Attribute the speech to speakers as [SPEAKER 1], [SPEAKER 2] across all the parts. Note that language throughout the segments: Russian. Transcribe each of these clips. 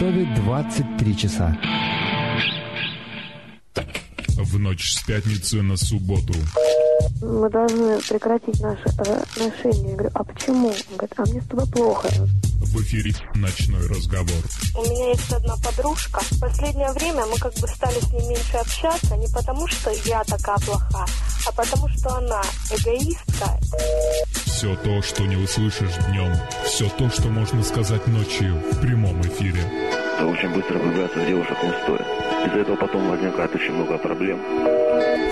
[SPEAKER 1] Ростове 23 часа.
[SPEAKER 2] В ночь с пятницы на субботу.
[SPEAKER 3] Мы должны прекратить наши отношения. Я говорю, а почему? Он говорит, а мне с тобой плохо.
[SPEAKER 2] В эфире «Ночной разговор».
[SPEAKER 3] У меня есть одна подружка. В последнее время мы как бы стали с ней меньше общаться, не потому что я такая плохая, а потому что она эгоистка.
[SPEAKER 2] Все то, что не услышишь днем, все то, что можно сказать ночью в прямом эфире.
[SPEAKER 4] Очень быстро влюбляться в девушек не стоит. Из-за этого потом возникает очень много проблем.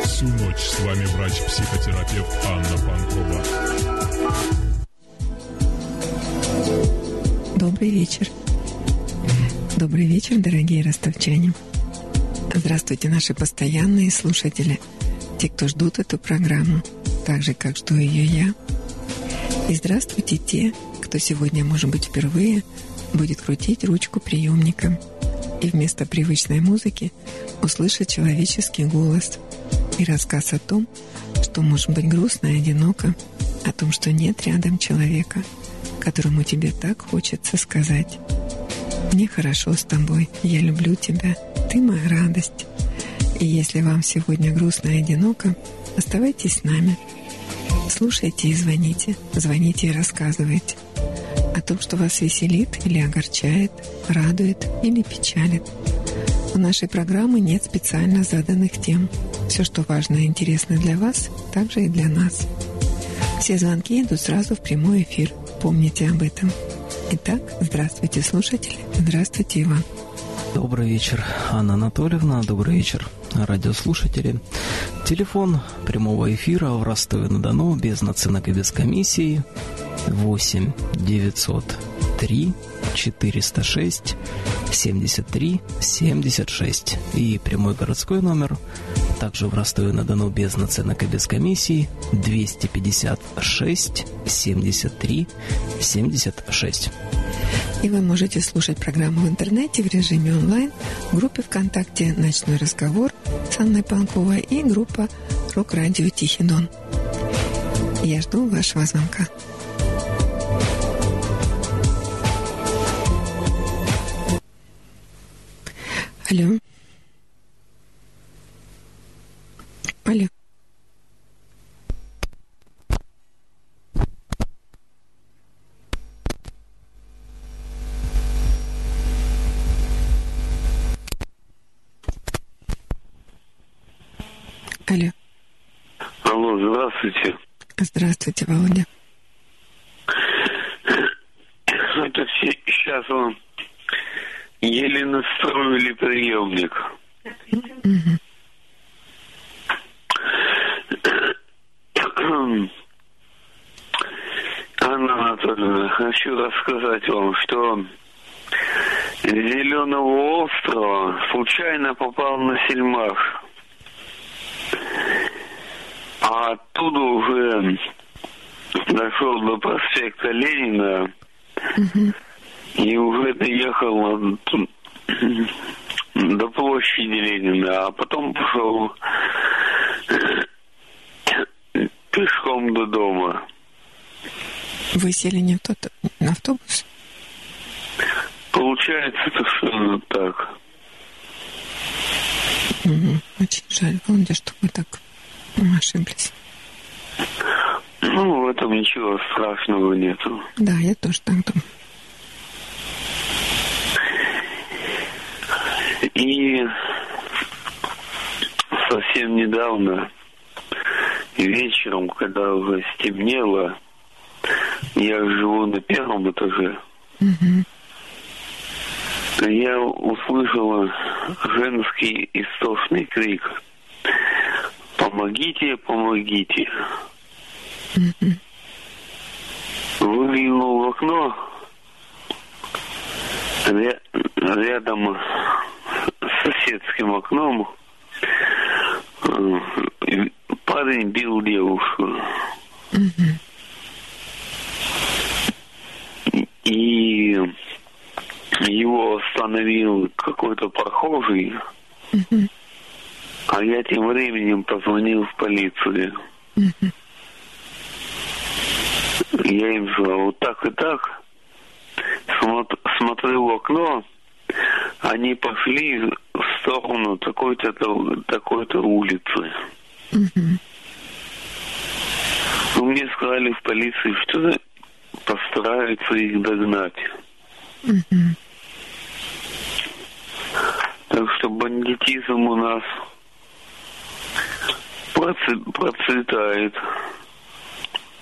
[SPEAKER 2] Всю ночь с вами врач-психотерапевт Анна Панкова.
[SPEAKER 5] Добрый вечер. Добрый вечер, дорогие ростовчане. Здравствуйте, наши постоянные слушатели, те, кто ждут эту программу, так же, как жду ее я. И здравствуйте те, кто сегодня, может быть, впервые будет крутить ручку приемника и вместо привычной музыки услышит человеческий голос и рассказ о том, что может быть грустно и одиноко, о том, что нет рядом человека, которому тебе так хочется сказать. Мне хорошо с тобой, я люблю тебя, ты моя радость. И если вам сегодня грустно и одиноко, оставайтесь с нами. Слушайте и звоните, звоните и рассказывайте о том, что вас веселит или огорчает, радует или печалит. У нашей программы нет специально заданных тем. Все, что важно и интересно для вас, также и для нас. Все звонки идут сразу в прямой эфир. Помните об этом. Итак, здравствуйте, слушатели. Здравствуйте, Иван.
[SPEAKER 6] Добрый вечер, Анна Анатольевна. Добрый вечер, радиослушатели. Телефон прямого эфира в Ростове-на-Дону без наценок и без комиссии 8 903 406 73 76 и прямой городской номер также в Ростове-на-Дону без наценок и без комиссии 256 73 76.
[SPEAKER 5] И вы можете слушать программу в интернете в режиме онлайн в группе ВКонтакте «Ночной разговор» с Анной Панковой и группа «Рок-радио Тихий Дон». Я жду вашего звонка. Алло. Алло. Алло.
[SPEAKER 7] Алло, здравствуйте.
[SPEAKER 5] Здравствуйте, Володя.
[SPEAKER 7] Это все сейчас вам еле настроили приемник. Анна Анатольевна, хочу рассказать вам, что с Зеленого острова случайно попал на Сельмах. А оттуда уже дошел до проспекта Ленина и уже доехал ту- до площади Ленина, а потом пошел пешком до дома.
[SPEAKER 5] Вы сели не в тот на автобус?
[SPEAKER 7] Получается, это что так.
[SPEAKER 5] Мгм. Очень жаль, Володя, что вы так ошиблись.
[SPEAKER 7] Ну, в этом ничего страшного нету.
[SPEAKER 5] Да, я тоже так думаю.
[SPEAKER 7] И совсем недавно, вечером, когда уже стемнело, я живу на первом этаже,
[SPEAKER 5] Мгм.
[SPEAKER 7] я услышала женский истошный крик. Помогите, помогите. Выглянул в окно. Ря- рядом соседским окном парень бил девушку. И его остановил какой-то прохожий, а я тем временем позвонил в полицию. Я им сказал, вот так и так. Смотр- смотрю в окно, они пошли в сторону такой-то такой-то улицы. Ну, мне сказали в полиции, что постараются их догнать.
[SPEAKER 5] Мгм.
[SPEAKER 7] Так что бандитизм у нас процветает.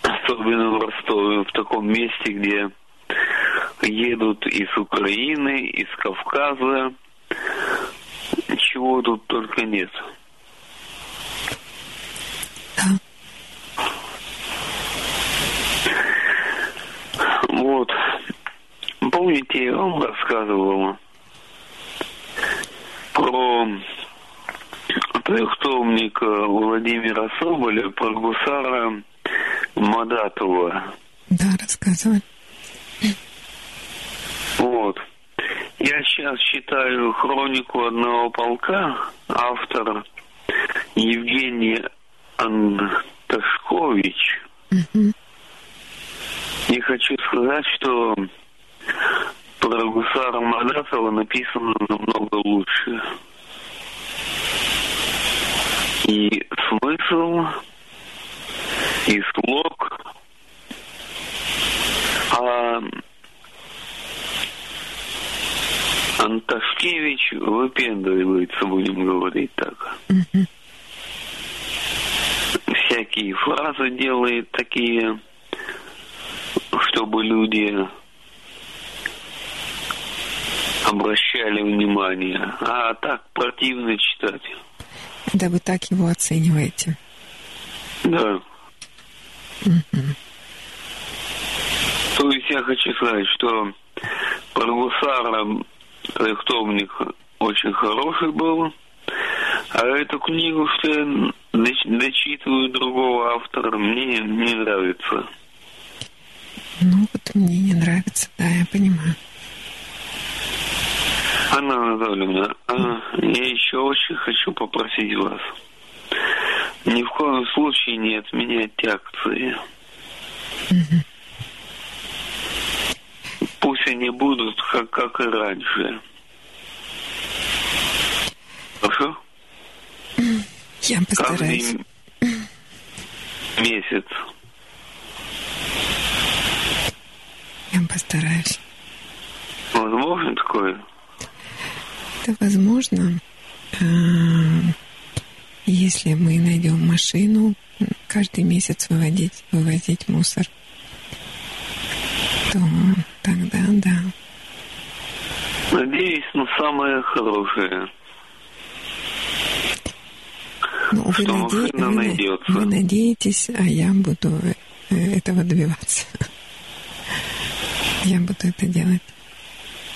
[SPEAKER 7] Особенно в Ростове, в таком месте, где едут из Украины, из Кавказа. Чего тут только нет. Вот. Помните, я вам рассказывал про трехтомника Владимира Соболя, про гусара Мадатова.
[SPEAKER 5] Да, рассказывай.
[SPEAKER 7] Вот. Я сейчас читаю хронику одного полка, автор Евгений Анташкович.
[SPEAKER 5] Мгм.
[SPEAKER 7] И хочу сказать, что про гусара Мадатова написано намного лучше. И смысл, и слог. А Анташкевич выпендривается, будем говорить так.
[SPEAKER 5] Мгм.
[SPEAKER 7] Всякие фразы делает такие, чтобы люди обращали внимание. А так противно читать.
[SPEAKER 5] Да вы так его оцениваете.
[SPEAKER 7] Да.
[SPEAKER 5] Мгм.
[SPEAKER 7] То есть я хочу сказать, что про гусара трехтомник очень хороший был. А эту книгу, что я доч- дочитываю другого автора, мне не нравится.
[SPEAKER 5] Ну, вот мне не нравится, да, я понимаю.
[SPEAKER 7] Анна Анатольевна, а, я еще очень хочу попросить вас. Ни в коем случае не отменять акции. Пусть они будут как, как и раньше. Хорошо?
[SPEAKER 5] Я постараюсь.
[SPEAKER 7] Каждый месяц.
[SPEAKER 5] Я постараюсь.
[SPEAKER 7] Возможно такое?
[SPEAKER 5] Это возможно, а, если мы найдем машину, каждый месяц выводить, вывозить мусор, то тогда да.
[SPEAKER 7] Надеюсь на самое хорошее.
[SPEAKER 5] Ну, вы,
[SPEAKER 7] Что
[SPEAKER 5] наде- вы на-
[SPEAKER 7] найдется.
[SPEAKER 5] вы надеетесь, а я буду э, этого добиваться. Я буду это делать.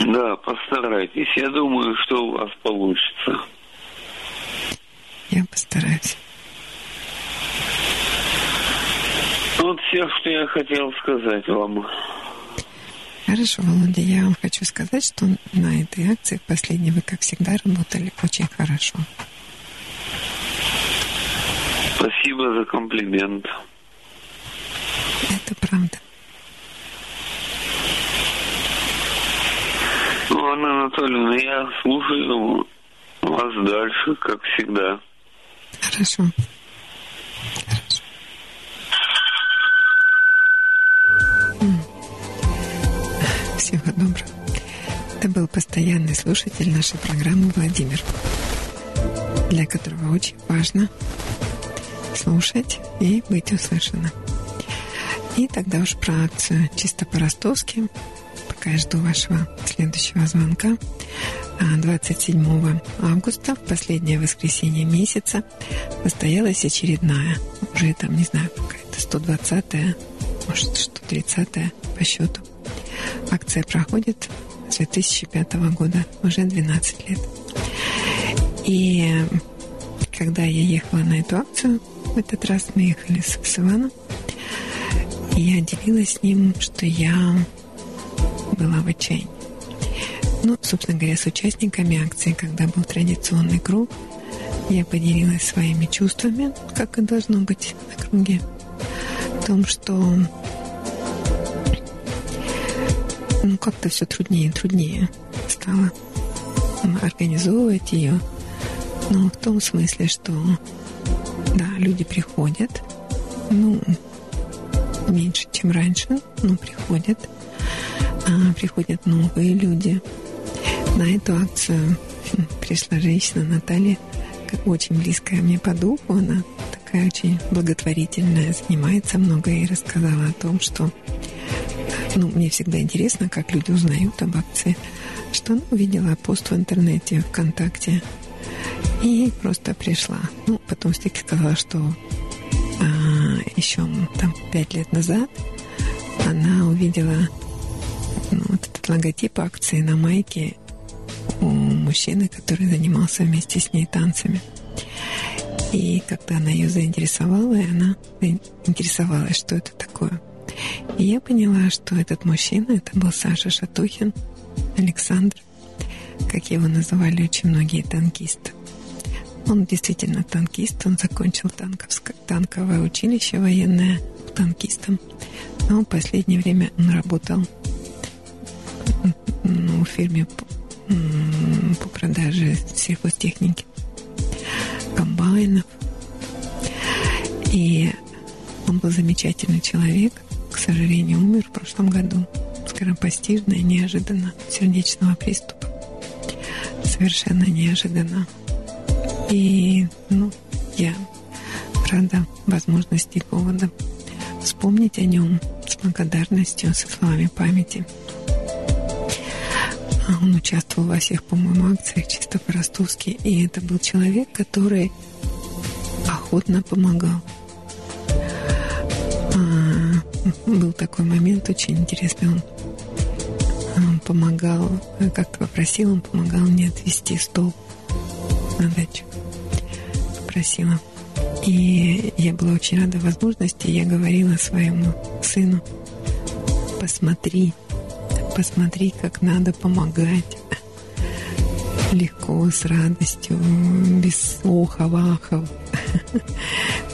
[SPEAKER 7] Да, постарайтесь. Я думаю, что у вас получится.
[SPEAKER 5] Я постараюсь.
[SPEAKER 7] Вот все, что я хотел сказать вам.
[SPEAKER 5] Хорошо, Володя, я вам хочу сказать, что на этой акции в последней вы, как всегда, работали очень хорошо.
[SPEAKER 7] Спасибо за комплимент.
[SPEAKER 5] Это правда.
[SPEAKER 7] Ну, Анна Анатольевна, я слушаю вас дальше, как всегда.
[SPEAKER 5] Хорошо. Хорошо. Всего доброго. Это был постоянный слушатель нашей программы Владимир, для которого очень важно слушать и быть услышанным. И тогда уж про акцию чисто по-ростовски. Пока я жду вашего следующего звонка. А 27 августа, в последнее воскресенье месяца, состоялась очередная, уже там, не знаю, какая-то 120-я, может, 130-я по счету. Акция проходит с 2005 года, уже 12 лет. И когда я ехала на эту акцию, в этот раз мы ехали с, с Иваном, и я делилась с ним, что я была в отчаянии. Ну, собственно говоря, с участниками акции, когда был традиционный круг, я поделилась своими чувствами, как и должно быть на круге, о том, что ну, как-то все труднее и труднее стало. организовывать ее. Ну, в том смысле, что да, люди приходят, ну, меньше, чем раньше, но приходят. А, приходят новые люди. На эту акцию пришла женщина Наталья, очень близкая мне по духу. Она такая очень благотворительная, занимается много и рассказала о том, что ну, мне всегда интересно, как люди узнают об акции, что она увидела пост в интернете, ВКонтакте, и просто пришла. Ну, потом все-таки сказала, что а, еще там пять лет назад она увидела ну, вот этот логотип акции на майке у мужчины, который занимался вместе с ней танцами. И когда она ее заинтересовала, и она интересовалась, что это такое. И я поняла, что этот мужчина, это был Саша Шатухин, Александр, как его называли очень многие танкисты. Он действительно танкист, он закончил танковское, танковое училище военное танкистом. Но в последнее время он работал ну, в фирме по, по продаже сельхозтехники, комбайнов. И он был замечательный человек, к сожалению, умер в прошлом году скоропостижно и неожиданно сердечного приступа. Совершенно неожиданно. И, ну, я рада возможности и повода вспомнить о нем с благодарностью, со словами памяти. А он участвовал во всех, по-моему, акциях чисто по-ростовски. И это был человек, который охотно помогал. А, был такой момент очень интересный. Он, помогал, как-то попросил, он помогал мне отвезти стол на дачу просила. И я была очень рада возможности. Я говорила своему сыну, посмотри, посмотри, как надо помогать. Легко, с радостью, без охов, ахов.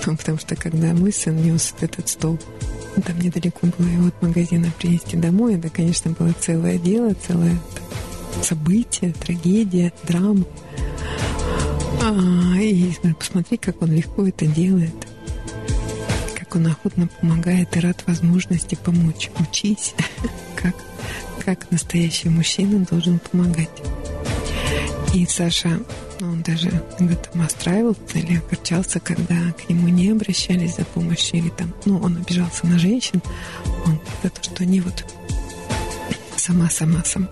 [SPEAKER 5] Ну, потому что когда мой сын нес этот стол, там недалеко было его от магазина принести домой, это, конечно, было целое дело, целое событие, трагедия, драма. А, и посмотри, как он легко это делает. Как он охотно помогает и рад возможности помочь. Учись, как, как настоящий мужчина должен помогать. И Саша, ну, он даже там расстраивался или огорчался, когда к нему не обращались за помощью, или там, ну, он обижался на женщин, он за то, что они вот сама-сама-сама,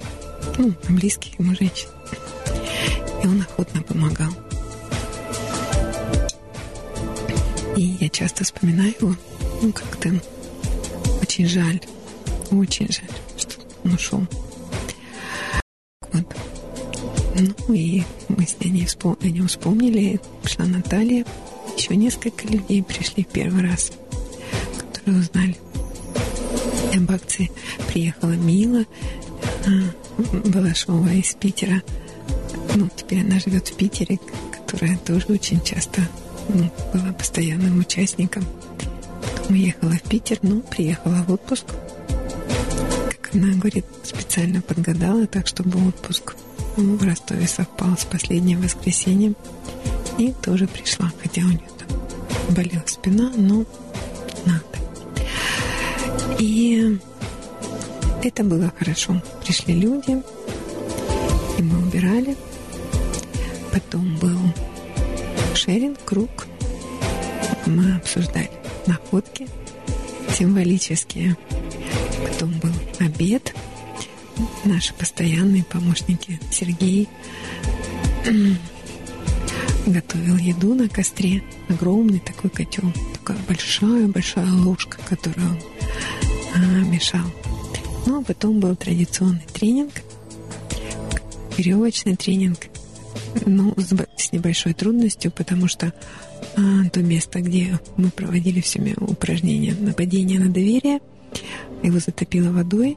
[SPEAKER 5] ну, на близких ему женщин. И он охотно помогал. И я часто вспоминаю его, ну, как-то очень жаль, очень жаль, он. Вот. Ну и мы с ней вспом... о нем вспомнили. Пришла Наталья. Еще несколько людей пришли в первый раз, которые узнали об акции. Приехала Мила а, Балашова из Питера. Ну, теперь она живет в Питере, которая тоже очень часто ну, была постоянным участником. Потом уехала в Питер, ну, приехала в отпуск. Она говорит, специально подгадала так, чтобы отпуск ну, в Ростове совпал с последним воскресеньем. И тоже пришла, хотя у нее там болела спина, но надо. И это было хорошо. Пришли люди, и мы убирали. Потом был шеринг, круг. Мы обсуждали находки символические. Потом был обед. Наши постоянные помощники Сергей готовил еду на костре. Огромный такой котел. Такая большая-большая ложка, которую он а, мешал. Ну, а потом был традиционный тренинг, веревочный тренинг – ну, с, с небольшой трудностью, потому что то место, где мы проводили все упражнения нападения на доверие, его затопило водой,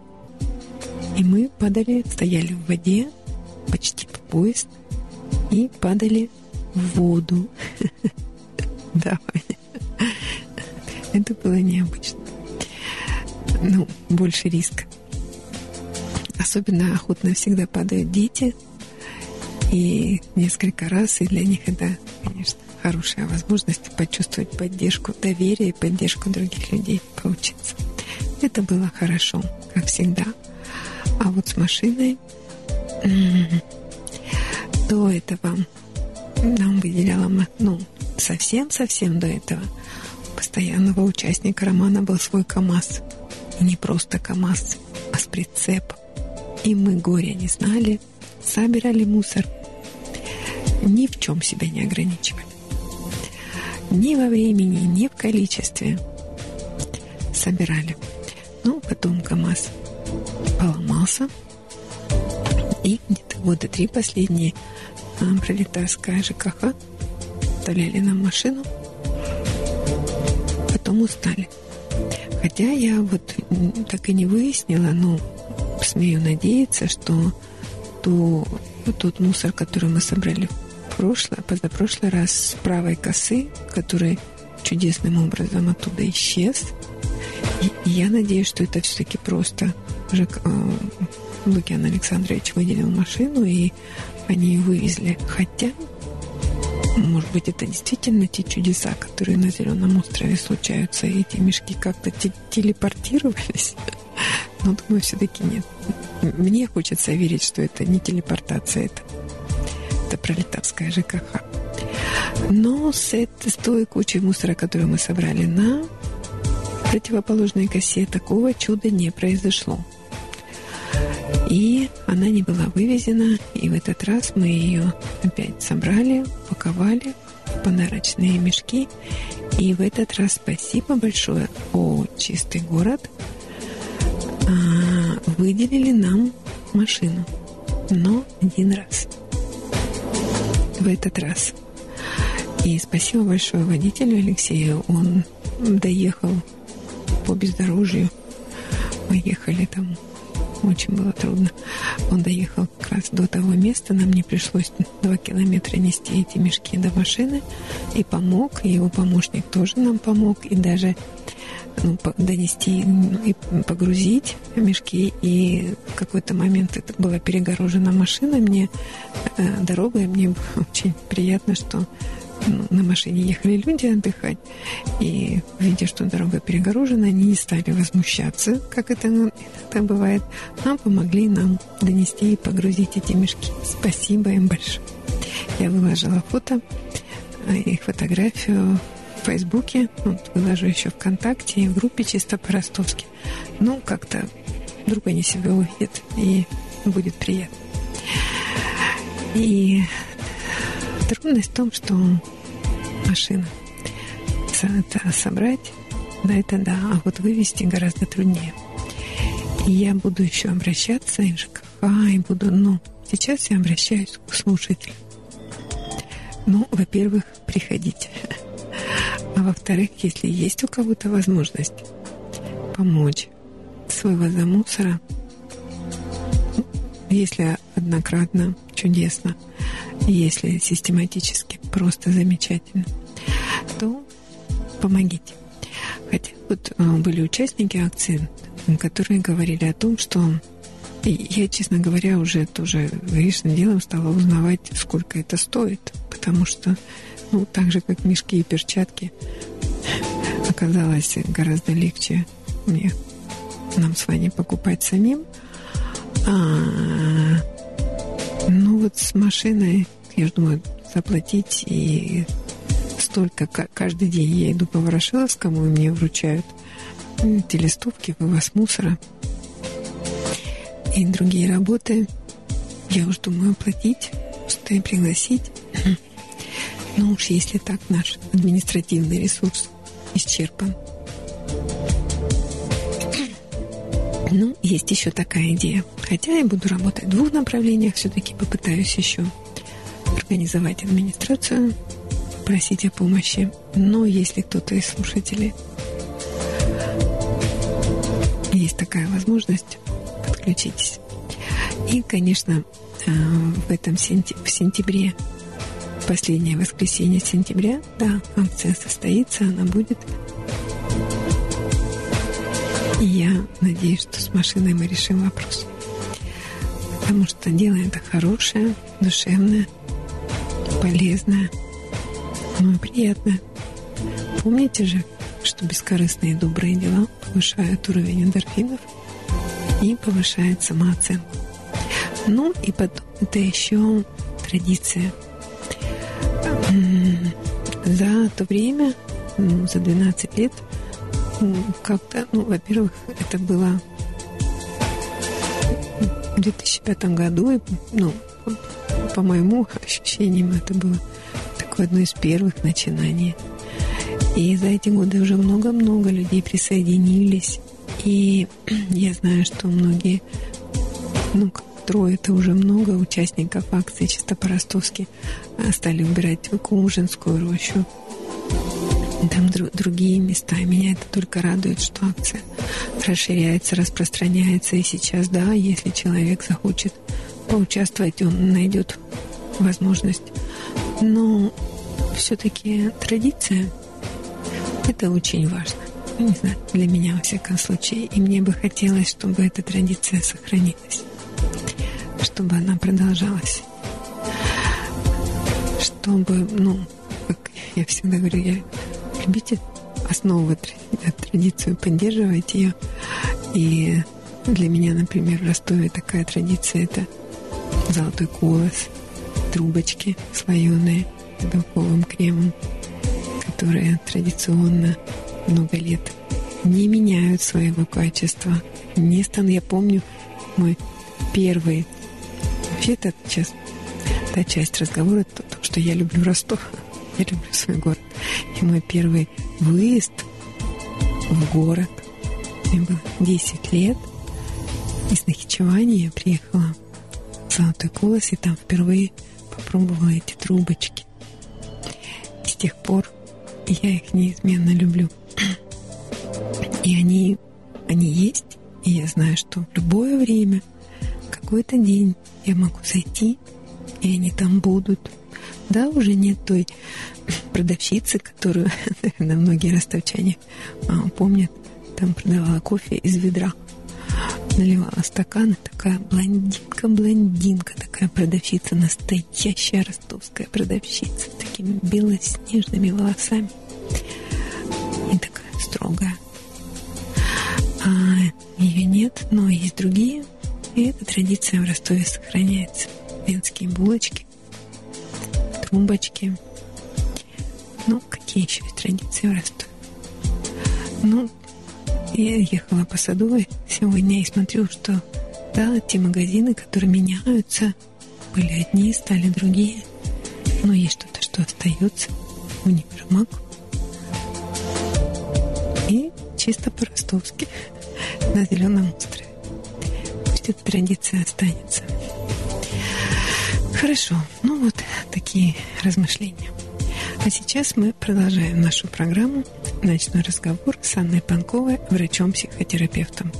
[SPEAKER 5] и мы падали, стояли в воде, почти по пояс, и падали в воду. Давай. Это было необычно. Ну, больше риск. Особенно охотно всегда падают дети – И несколько раз, и для них это, конечно, хорошая возможность почувствовать поддержку, доверие и поддержку других людей, поучиться. Это было хорошо, как всегда. А вот с машиной до этого нам выделяла, ну, совсем-совсем до этого постоянного участника романа был свой КАМАЗ. И не просто КАМАЗ, а с прицепом. И мы горя не знали, собирали мусор. Ни в чем себя не ограничивали. Ни во времени, ни в количестве. Собирали. Ну, потом КАМАЗ поломался. И где-то года три последние а, пролетарская ЖКХ оставляли нам машину, потом устали. Хотя я вот так и не выяснила, но смею надеяться, что ту, тот мусор, который мы собрали в прошлое, позапрошлый раз с правой косы, который чудесным образом оттуда исчез, и я надеюсь, что это все-таки просто Жек, э, Лукиан Александрович выделил машину, и они ее вывезли. Хотя, может быть, это действительно те чудеса, которые на Зеленом острове случаются, и эти мешки как-то телепортировались. Но, думаю, все-таки нет. Мне хочется верить, что это не телепортация, это, это пролетарская ЖКХ. Но с, этой, с той кучей мусора, которую мы собрали на противоположной косе, такого чуда не произошло. И она не была вывезена, и в этот раз мы ее опять собрали, упаковали в подарочные мешки. И в этот раз спасибо большое, о чистый город, а, выделили нам машину, но один раз. В этот раз. И спасибо большое водителю Алексею. Он доехал по бездорожью. Мы ехали там очень было трудно. Он доехал как раз до того места, нам не пришлось два километра нести эти мешки до машины, и помог, и его помощник тоже нам помог, и даже донести и погрузить мешки, и в какой-то момент это была перегорожена машина мне э, дорога, и мне очень приятно, что на машине ехали люди отдыхать, и видя, что дорога перегорожена, они не стали возмущаться, как это иногда бывает, а помогли нам донести и погрузить эти мешки. Спасибо им большое. Я выложила фото э, и фотографию Фейсбуке, ну, выложу еще ВКонтакте и в группе чисто по-ростовски. Ну, как-то вдруг они себя увидят, и будет приятно. И Трудность в том, что машина это собрать, да, это да, а вот вывести гораздо труднее. И я буду еще обращаться и в ЖКХ, и буду, ну, сейчас я обращаюсь к слушателям. Ну, во-первых, приходите. А во-вторых, если есть у кого-то возможность помочь с вывозом мусора, если однократно, чудесно. Если систематически, просто замечательно. То помогите. Хотя вот э, были участники акции, которые говорили о том, что я, честно говоря, уже тоже грешным делом стала узнавать, сколько это стоит. Потому что, ну, так же, как мешки и перчатки, оказалось гораздо легче мне нам с вами покупать самим – а, ну вот с машиной, я же думаю, заплатить и столько. Каждый день я иду по Ворошиловскому, и мне вручают эти листовки, вывоз мусора и другие работы. Я уж думаю оплатить, что и пригласить. Ну уж если так наш административный ресурс исчерпан. Ну, есть еще такая идея. Хотя я буду работать в двух направлениях, все-таки попытаюсь еще организовать администрацию, просить о помощи. Но если кто-то из слушателей есть такая возможность, подключитесь. И, конечно, э, в этом сентябре, в сентябре, последнее воскресенье сентября, да, акция состоится, она будет и я надеюсь, что с машиной мы решим вопрос. Потому что дело это хорошее, душевное, полезное, ну и приятное. Помните же, что бескорыстные добрые дела повышают уровень эндорфинов и повышают самооценку. Ну и потом это еще традиция. За то время, за 12 лет, как-то, ну, во-первых, это было в 2005 году, и, ну, по моему ощущениям, это было такое одно из первых начинаний. И за эти годы уже много-много людей присоединились. И я знаю, что многие, ну, трое это уже много участников акции чисто по-ростовски а, стали убирать Кумжинскую рощу. Там дру- другие места. Меня это только радует, что акция расширяется, распространяется. И сейчас, да, если человек захочет поучаствовать, он найдет возможность. Но все-таки традиция это очень важно. Не знаю, для меня, во всяком случае. И мне бы хотелось, чтобы эта традиция сохранилась. Чтобы она продолжалась. Чтобы, ну, как я всегда говорю, я любите основывать традицию, поддерживать ее. И для меня, например, в Ростове такая традиция – это золотой колос, трубочки слоеные с белковым кремом – которые традиционно много лет не меняют своего качества. Не стану, я помню мой первый, вообще это сейчас та часть разговора, то, то, что я люблю Ростов, я люблю свой город. И мой первый выезд в город, мне было 10 лет, из Нахичевани я приехала в Золотой Колос, и там впервые попробовала эти трубочки. И с тех пор я их неизменно люблю. И они, они есть, и я знаю, что в любое время, какой-то день я могу зайти, и они там будут. Да, уже нет той продавщицы, которую, наверное, многие ростовчане а, помнят, там продавала кофе из ведра наливала стаканы, такая блондинка-блондинка, такая продавщица, настоящая ростовская продавщица, с такими белоснежными волосами. И такая строгая. А ее нет, но есть другие, и эта традиция в Ростове сохраняется. Венские булочки, трубочки. Ну, какие еще есть традиции в Ростове? Ну, я ехала по Садовой сегодня и смотрю, что да, те магазины, которые меняются, были одни, стали другие. Но есть что-то, что остается. Универмаг. И чисто по-ростовски на Зеленом острове. Пусть эта традиция останется. Хорошо. Ну вот такие размышления. А сейчас мы продолжаем нашу программу «Ночной разговор» с Анной Панковой, врачом-психотерапевтом.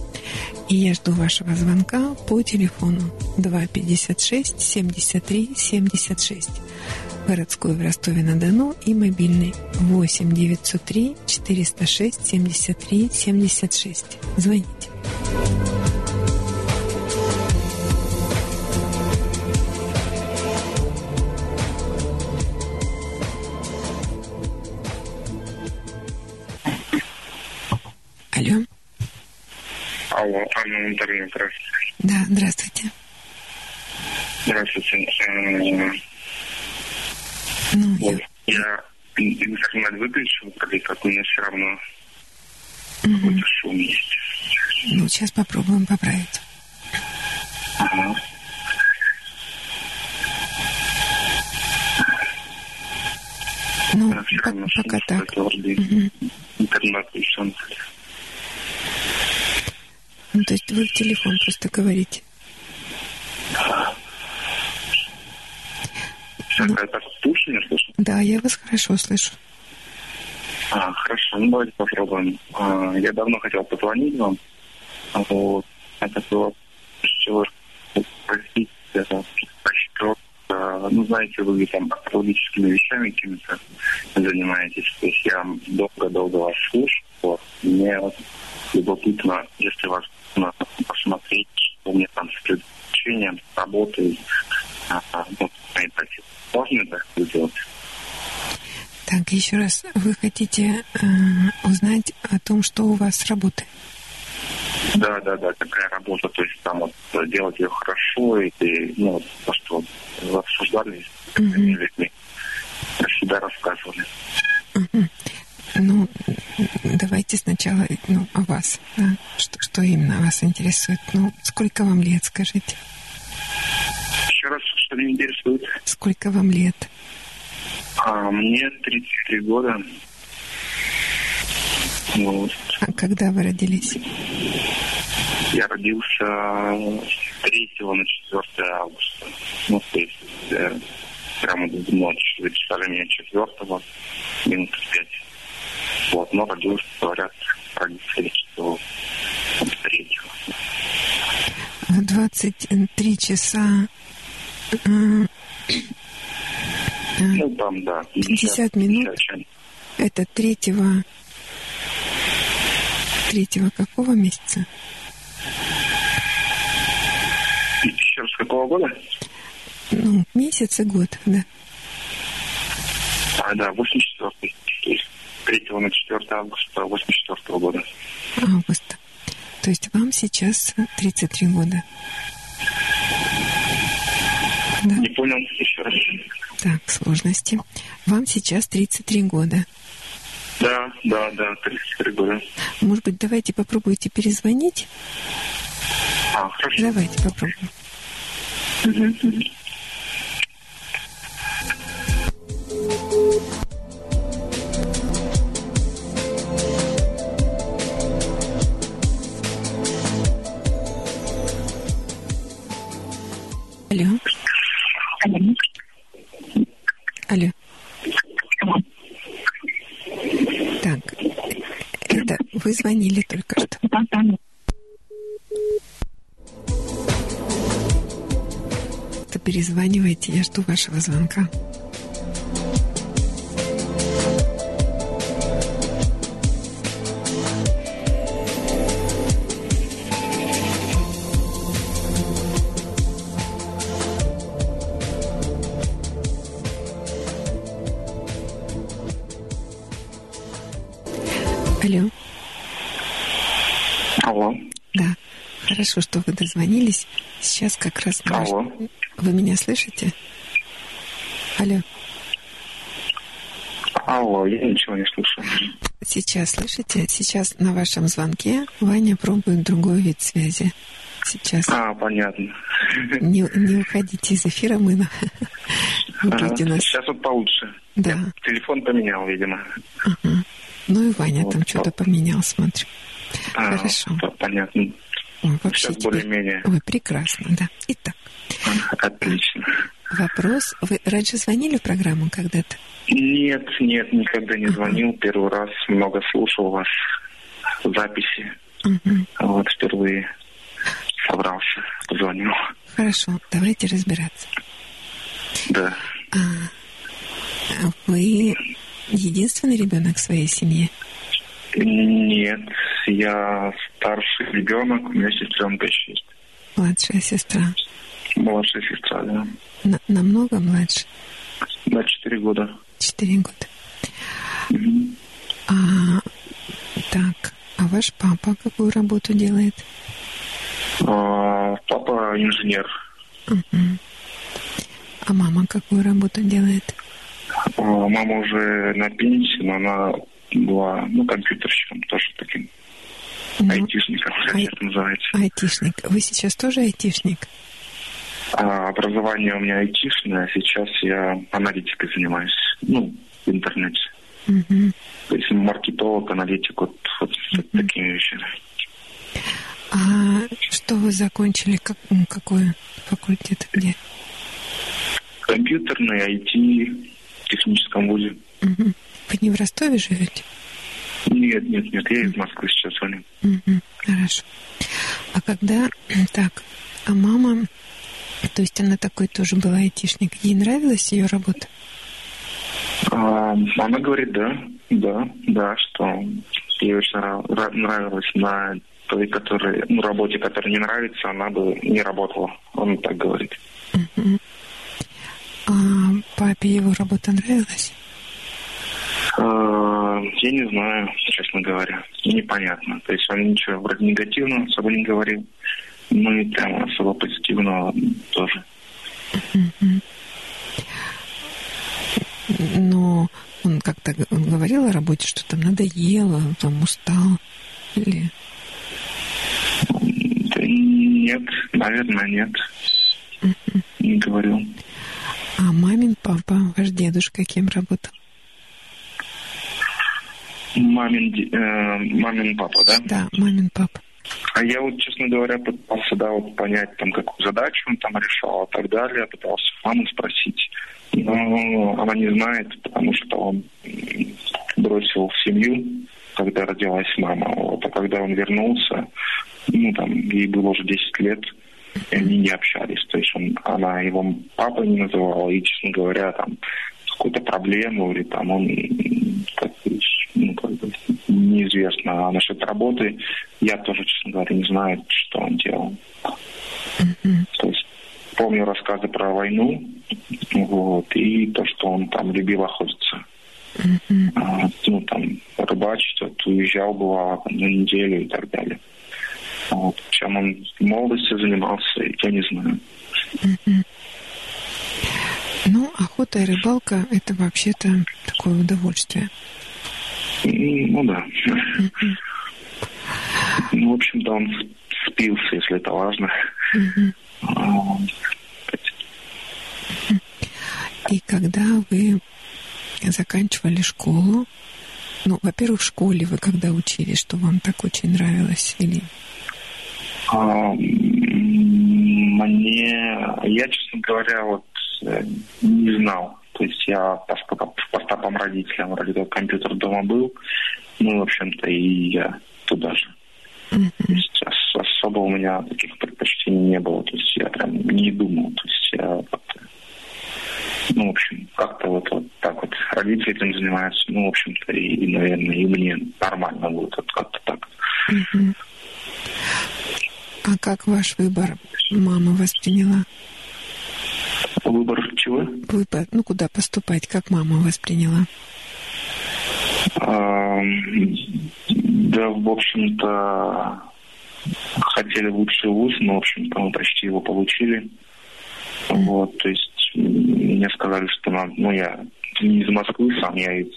[SPEAKER 5] И я жду вашего звонка по телефону 256 73 76 городской в Ростове-на-Дону и мобильный 8 903 406 73 76. Звоните. Алло.
[SPEAKER 8] Алло, Анна Натальевна, здравствуйте.
[SPEAKER 5] Да, здравствуйте.
[SPEAKER 8] Здравствуйте.
[SPEAKER 5] Ну,
[SPEAKER 8] Вот
[SPEAKER 5] я...
[SPEAKER 8] я не сказать выключил, как у меня все равно какой-то шум есть.
[SPEAKER 5] Ну, сейчас попробуем поправить.
[SPEAKER 8] Ага.
[SPEAKER 5] Ну, пока
[SPEAKER 8] шум
[SPEAKER 5] так. Мгм.
[SPEAKER 8] интернет солнце.
[SPEAKER 5] Ну, то есть вы в телефон просто говорите.
[SPEAKER 8] Не слышно?
[SPEAKER 5] Да, я вас хорошо слышу.
[SPEAKER 8] А, хорошо, ну давайте попробуем. А, я давно хотел позвонить вам. А Вот. Это было чего спросить, это, ну, знаете, вы там астрологическими вещами какими-то занимаетесь. То есть я долго-долго вас слушал. Мне вот любопытно, если вас на- посмотреть, что мне там в следующий совмещением работы а, ну, на ипотеку. Можно так сделать?
[SPEAKER 5] Так, еще раз, вы хотите э, узнать о том, что у вас с работы?
[SPEAKER 8] Да, да, да, такая работа, то есть там вот делать ее хорошо, и ну, то, что вы обсуждали с этими людьми, себя рассказывали.
[SPEAKER 5] Мгм. Ну, давайте сначала ну, о вас. да. Что, что именно вас интересует? Ну, сколько вам лет, скажите?
[SPEAKER 8] Еще раз, что меня интересует?
[SPEAKER 5] Сколько вам лет?
[SPEAKER 8] А, мне 33 года. Вот.
[SPEAKER 5] А когда вы родились?
[SPEAKER 8] Я родился с 3 на 4 августа. Ну, то есть э, прямо до ночи. Записали меня 4 минут 5. Вот, но родился, говорят, родители, что 3
[SPEAKER 5] В 23 часа э,
[SPEAKER 8] Ну, там, да.
[SPEAKER 5] 50 минут.
[SPEAKER 8] 50 чем.
[SPEAKER 5] это третьего третьего какого месяца?
[SPEAKER 8] Еще раз, какого года?
[SPEAKER 5] Ну, месяц и год, да.
[SPEAKER 8] А, да, 84 То есть 3 на 4 августа 84 года.
[SPEAKER 5] Августа. То есть вам сейчас 33 года. Да.
[SPEAKER 8] Не понял еще раз.
[SPEAKER 5] Так, сложности. Вам сейчас 33 года.
[SPEAKER 8] Да, да, да, 33 года.
[SPEAKER 5] Может быть, давайте попробуйте перезвонить?
[SPEAKER 8] А, хорошо.
[SPEAKER 5] Давайте попробуем. Алло. Алло. Так, это вы звонили только что. То перезванивайте, я жду вашего звонка. Дозвонились. Сейчас как раз...
[SPEAKER 8] Алло.
[SPEAKER 5] Вы меня слышите? Алло.
[SPEAKER 8] Алло, я ничего не слышу.
[SPEAKER 5] Сейчас слышите? Сейчас на вашем звонке Ваня пробует другой вид связи. Сейчас.
[SPEAKER 8] А, понятно.
[SPEAKER 5] Не, не уходите из эфира, мы на...
[SPEAKER 8] Ага.
[SPEAKER 5] нас...
[SPEAKER 8] Сейчас вот получше.
[SPEAKER 5] Да.
[SPEAKER 8] Телефон поменял, видимо.
[SPEAKER 5] Ага. Ну и Ваня
[SPEAKER 8] Вот,
[SPEAKER 5] там что-то поменял, смотрю.
[SPEAKER 8] А,
[SPEAKER 5] Хорошо.
[SPEAKER 8] Понятно.
[SPEAKER 5] Ой, вообще
[SPEAKER 8] Сейчас более-менее.
[SPEAKER 5] Ой, прекрасно, да. Итак,
[SPEAKER 8] Отлично.
[SPEAKER 5] вопрос. Вы раньше звонили в программу когда-то?
[SPEAKER 8] Нет, нет, никогда не звонил. Первый раз много слушал вас записи. А Вот впервые собрался, позвонил.
[SPEAKER 5] Хорошо, давайте разбираться.
[SPEAKER 8] Да.
[SPEAKER 5] А, вы единственный ребенок в своей семье?
[SPEAKER 8] Нет, я старший ребенок, у меня сестренка еще есть.
[SPEAKER 5] Младшая сестра?
[SPEAKER 8] Младшая сестра, да.
[SPEAKER 5] На- намного младше?
[SPEAKER 8] На 4 года.
[SPEAKER 5] Четыре года. А, так, а ваш папа какую работу делает?
[SPEAKER 8] А, Папа инженер.
[SPEAKER 5] Мгм. А мама какую работу делает?
[SPEAKER 8] А, Мама уже на пенсии, но она была, ну, компьютерщиком тоже таким,
[SPEAKER 5] Ну,
[SPEAKER 8] айтишником, как
[SPEAKER 5] ай-
[SPEAKER 8] это называется.
[SPEAKER 5] айтишник. Вы сейчас тоже айтишник?
[SPEAKER 8] А, образование у меня айтишное, а сейчас я аналитикой занимаюсь, ну, в интернете.
[SPEAKER 5] Мгм.
[SPEAKER 8] То есть маркетолог, аналитик, вот, вот такими вещами.
[SPEAKER 5] А что вы закончили? Как, какой факультет? Где?
[SPEAKER 8] Компьютерный, IT, в техническом вузе.
[SPEAKER 5] Мгм. Вы не в Ростове живете?
[SPEAKER 8] Нет, нет, нет, я из Москвы сейчас звоню.
[SPEAKER 5] Мгм. Хорошо. А когда... Так, а мама... То есть она такой тоже была айтишник. Ей нравилась ее работа?
[SPEAKER 8] А, она говорит, да, да, да, что ей очень нрав- нра- нравилось на той, которой, ну, работе, которая не нравится, она бы не работала. Он так говорит.
[SPEAKER 5] Мгм. А папе его работа нравилась?
[SPEAKER 8] А, Я не знаю, честно говоря. Непонятно. То есть он ничего вроде негативного особо не говорил. Ну и прямо особо позитивного тоже.
[SPEAKER 5] Но он как-то говорил о работе, что там надоело, там устал. Или...
[SPEAKER 8] Да Нет, наверное, нет. Не говорил.
[SPEAKER 5] А мамин папа, ваш дедушка, кем работал?
[SPEAKER 8] Мамин, э, мамин папа, да?
[SPEAKER 5] Да, мамин папа.
[SPEAKER 8] А я вот, честно говоря, пытался, да, вот понять, там, какую задачу он там решал и так далее. Пытался маму спросить. Но она не знает, потому что он бросил семью, когда родилась мама. Вот. А когда он вернулся, ну, там, ей было уже 10 лет, и они не общались. То есть он, она его папой не называла, и, честно говоря, там, какую-то проблему, или там он как, ну, как бы, неизвестно. А насчет работы я тоже, честно говоря, не знаю, что он делал. То есть помню рассказы про войну, вот, и то, что он там любил охотиться. А, ну, там, рыбачить, вот, уезжал, бывало, там, на неделю и так далее. Вот. Чем он в молодости занимался, я не знаю.
[SPEAKER 5] Ну, охота и рыбалка – это вообще-то такое удовольствие.
[SPEAKER 8] М, Ну да. Ну, в общем-то, он спился, если это важно. А,
[SPEAKER 5] И когда вы заканчивали школу, ну, во-первых, в школе вы когда учились, что вам так очень нравилось? Или
[SPEAKER 8] А, Мне, я, честно говоря, вот э, не знал. То есть я по стопам, по стопам родителям, вроде как компьютер дома был, ну, в общем-то, и я туда же. То есть ос- особо у меня таких предпочтений не было. То есть я прям не думал. То есть я ну, в общем, как-то вот, вот так вот родители этим занимаются. Ну, в общем-то, и, и, наверное, и мне нормально будет вот как-то так.
[SPEAKER 5] а как ваш выбор мама восприняла?
[SPEAKER 8] Выбор чего?
[SPEAKER 5] Выбор, ну, куда поступать, как мама восприняла?
[SPEAKER 8] Ам, Да, в общем-то, хотели лучший вуз, но, в общем-то, мы почти его получили. Вот, то есть мне сказали, что надо, ну, я не из Москвы сам, я из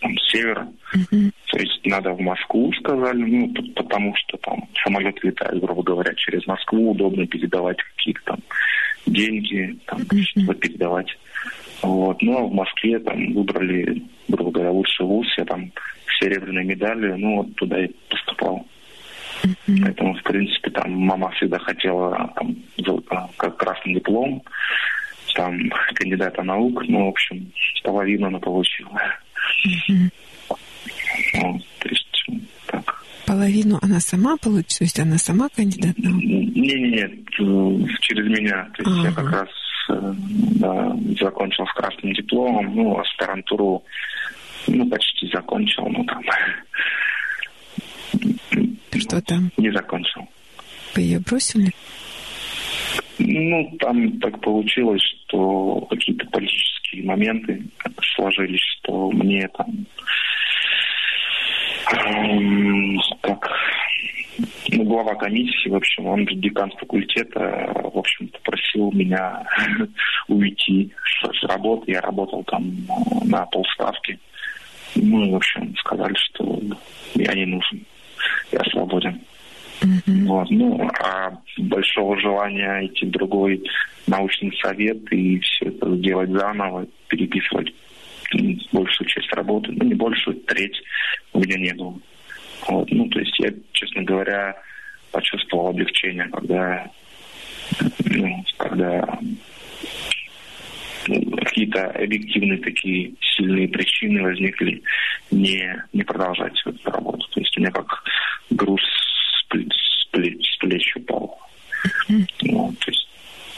[SPEAKER 8] там, с севера. То есть надо в Москву, сказали, ну, потому что там самолет летает, грубо говоря, через Москву, удобно передавать какие-то там деньги, там, что-то передавать. Вот. Ну, а в Москве там выбрали, грубо говоря, лучший вуз, я там серебряной медали, ну, вот туда и поступал. Поэтому, в принципе, там мама всегда хотела там, а, как красный диплом, там, кандидата наук, ну, в общем, половину она получила. Ну, то есть, так.
[SPEAKER 5] Половину она сама получила, то есть она сама кандидат наук?
[SPEAKER 8] Не-не-не, э, через меня. То есть я
[SPEAKER 5] Ага.
[SPEAKER 8] как раз э, да, закончил с красным дипломом, ну, аспирантуру, ну, почти закончил, ну, там,
[SPEAKER 5] Что там?
[SPEAKER 8] не закончил.
[SPEAKER 5] Вы ее бросили?
[SPEAKER 8] Ну, там так получилось, что какие-то политические моменты сложились, что мне там эм, как ну, глава комиссии, в общем, он же декан факультета, в общем, попросил меня уйти с, с работы. Я работал там э, на полставки. Ну, и, в общем, сказали, что я не нужен, я свободен. Вот. Ну, а большого желания идти в другой научный совет и все это сделать заново, переписывать большую часть работы, ну, не большую, треть у меня не было. Вот. Ну, то есть я, честно говоря, почувствовал облегчение, когда, ну, когда ну, какие-то объективные такие сильные причины возникли не, не продолжать эту работу. То есть у меня как груз с плеч, с плеч, упал. Ну, то есть,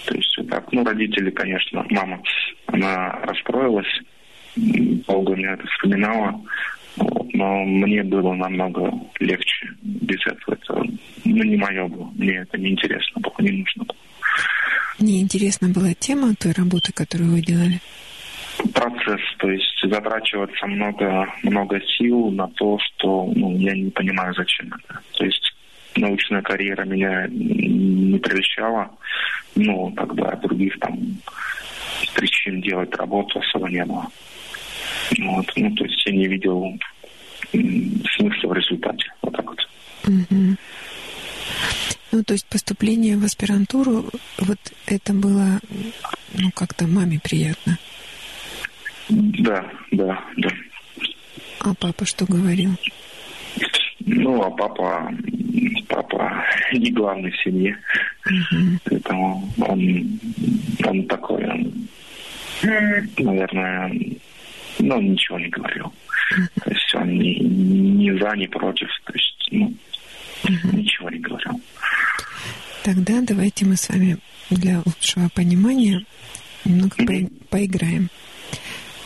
[SPEAKER 8] то есть вот так. Ну, родители, конечно, мама, она расстроилась, долго меня это вспоминала, вот, но мне было намного легче без этого. Это ну, не мое было. Мне это не интересно было, не нужно было.
[SPEAKER 5] Мне интересна была тема той работы, которую вы делали?
[SPEAKER 8] Процесс, то есть затрачиваться много, много сил на то, что ну, я не понимаю, зачем это. То есть научная карьера меня не прельщала, но тогда других там причин делать работу особо не было. Вот. Ну, то есть я не видел смысла в результате. Вот так вот.
[SPEAKER 5] Угу. Ну, то есть поступление в аспирантуру, вот это было, ну, как-то маме приятно.
[SPEAKER 8] Да, да, да.
[SPEAKER 5] А папа что говорил?
[SPEAKER 8] Ну, а папа, папа не главный в семье. Угу. Поэтому он, он такой, он, наверное, ну, ничего не говорил. Uh-huh. То есть он ни, ни за, ни против. То есть, ну, uh-huh. ничего не говорил.
[SPEAKER 5] Тогда давайте мы с вами для лучшего понимания немного uh-huh. по- поиграем.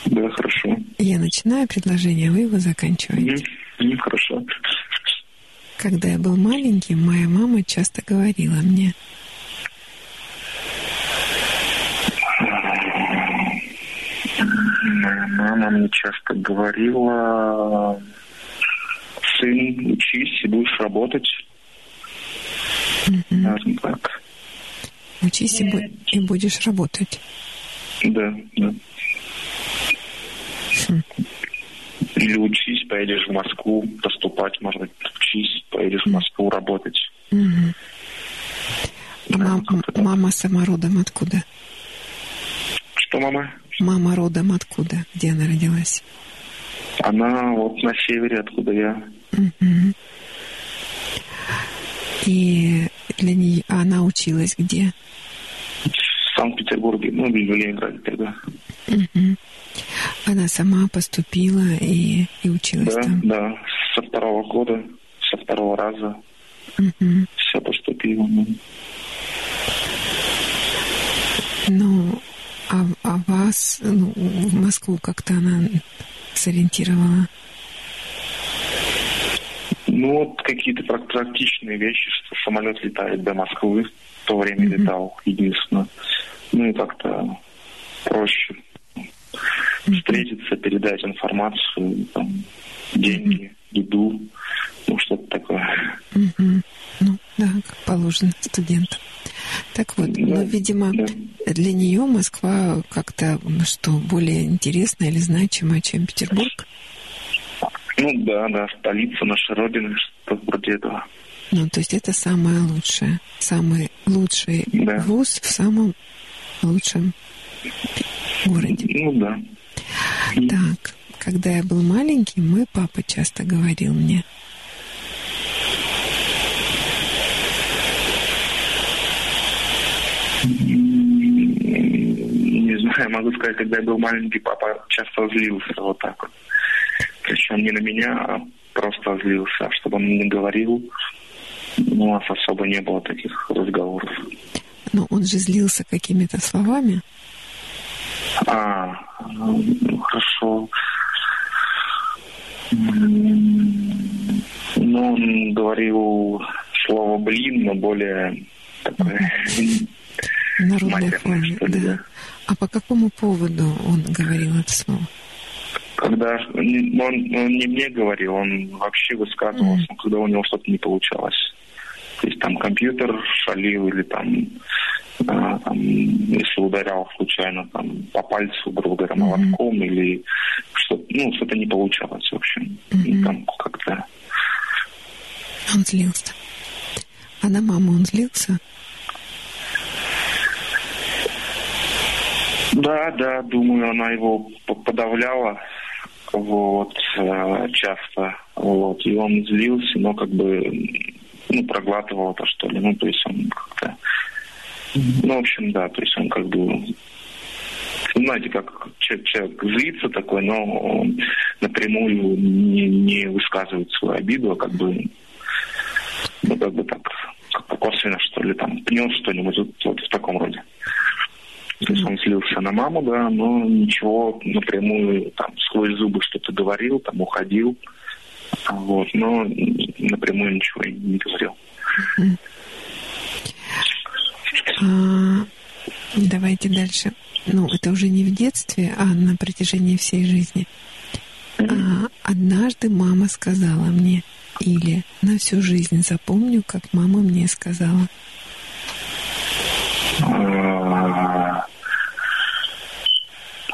[SPEAKER 8] Да, хорошо.
[SPEAKER 5] Я начинаю предложение, вы его заканчиваете.
[SPEAKER 8] Mm-hmm. Хорошо.
[SPEAKER 5] Когда я был маленьким, моя мама часто говорила мне,
[SPEAKER 8] Моя мама мне часто говорила, сын, учись и будешь работать.
[SPEAKER 5] Угу. так. Учись и, бу- и будешь работать.
[SPEAKER 8] Да, да. Хм. Или учись, поедешь в Москву поступать, может быть, учись, поедешь в Москву работать.
[SPEAKER 5] Угу. А мам, мама сама родом откуда?
[SPEAKER 8] Что мама?
[SPEAKER 5] Мама родом откуда? Где она родилась?
[SPEAKER 8] Она вот на севере, откуда я.
[SPEAKER 5] Угу. И для нее она училась где?
[SPEAKER 8] В Санкт-Петербурге, ну, в Ленинграде тогда.
[SPEAKER 5] Угу. Она сама поступила и, и училась
[SPEAKER 8] да,
[SPEAKER 5] там?
[SPEAKER 8] Да, со второго года, со второго раза.
[SPEAKER 5] Угу.
[SPEAKER 8] Все поступила. Ну,
[SPEAKER 5] а, а вас ну, в Москву как-то она сориентировала?
[SPEAKER 8] Ну, вот какие-то практичные вещи, что самолет летает до Москвы, в то время mm-hmm. летал, единственно. Ну и как-то проще. Встретиться, передать информацию, там, деньги, еду, ну что-то такое.
[SPEAKER 5] Mm-hmm. Ну, да, как положено студентам. Так вот, да, ну, видимо, да. для нее Москва как-то ну, что более интересная или значимая, чем Петербург?
[SPEAKER 8] Ну да, да, столица нашей Родины, что-то вроде этого.
[SPEAKER 5] Ну, то есть это самое лучшее, самый лучший да. вуз в самом лучшем городе.
[SPEAKER 8] Ну да.
[SPEAKER 5] Так, когда я был маленький, мой папа часто говорил мне,
[SPEAKER 8] Не знаю, могу сказать, когда я был маленький, папа часто злился вот так вот. Причем не на меня, а просто злился. Чтобы он не говорил, ну, у нас особо не было таких разговоров.
[SPEAKER 5] Но он же злился какими-то словами.
[SPEAKER 8] А, ну, хорошо. Ну, он говорил слово «блин», но более такое
[SPEAKER 5] Народной форме, да. А по какому поводу он говорил это слово?
[SPEAKER 8] Когда он, он не мне говорил, он вообще высказывался, mm. когда у него что-то не получалось. То есть там компьютер шалил или там, а, там если ударял случайно там по пальцу, грубо говоря, молотком mm-hmm. или что-то, ну, что-то не получалось, в общем. Mm-hmm. И там как-то...
[SPEAKER 5] Он злился. А на маму он злился?
[SPEAKER 8] Да, да, думаю, она его подавляла вот, э, часто, вот, и он злился, но как бы, ну, проглатывал это, что ли, ну, то есть он как-то, ну, в общем, да, то есть он как бы, знаете, как человек, человек злится такой, но он напрямую не, не высказывает свою обиду, а как бы, ну, как бы так, как-то косвенно, что ли, там, пнет что-нибудь, вот, вот в таком роде. То есть он слился на маму, да, но ничего напрямую там сквозь зубы что-то говорил, там уходил. Вот, но напрямую ничего не говорил.
[SPEAKER 5] А, давайте дальше. Ну, это уже не в детстве, а на протяжении всей жизни. А, однажды мама сказала мне, или на всю жизнь запомню, как мама мне сказала.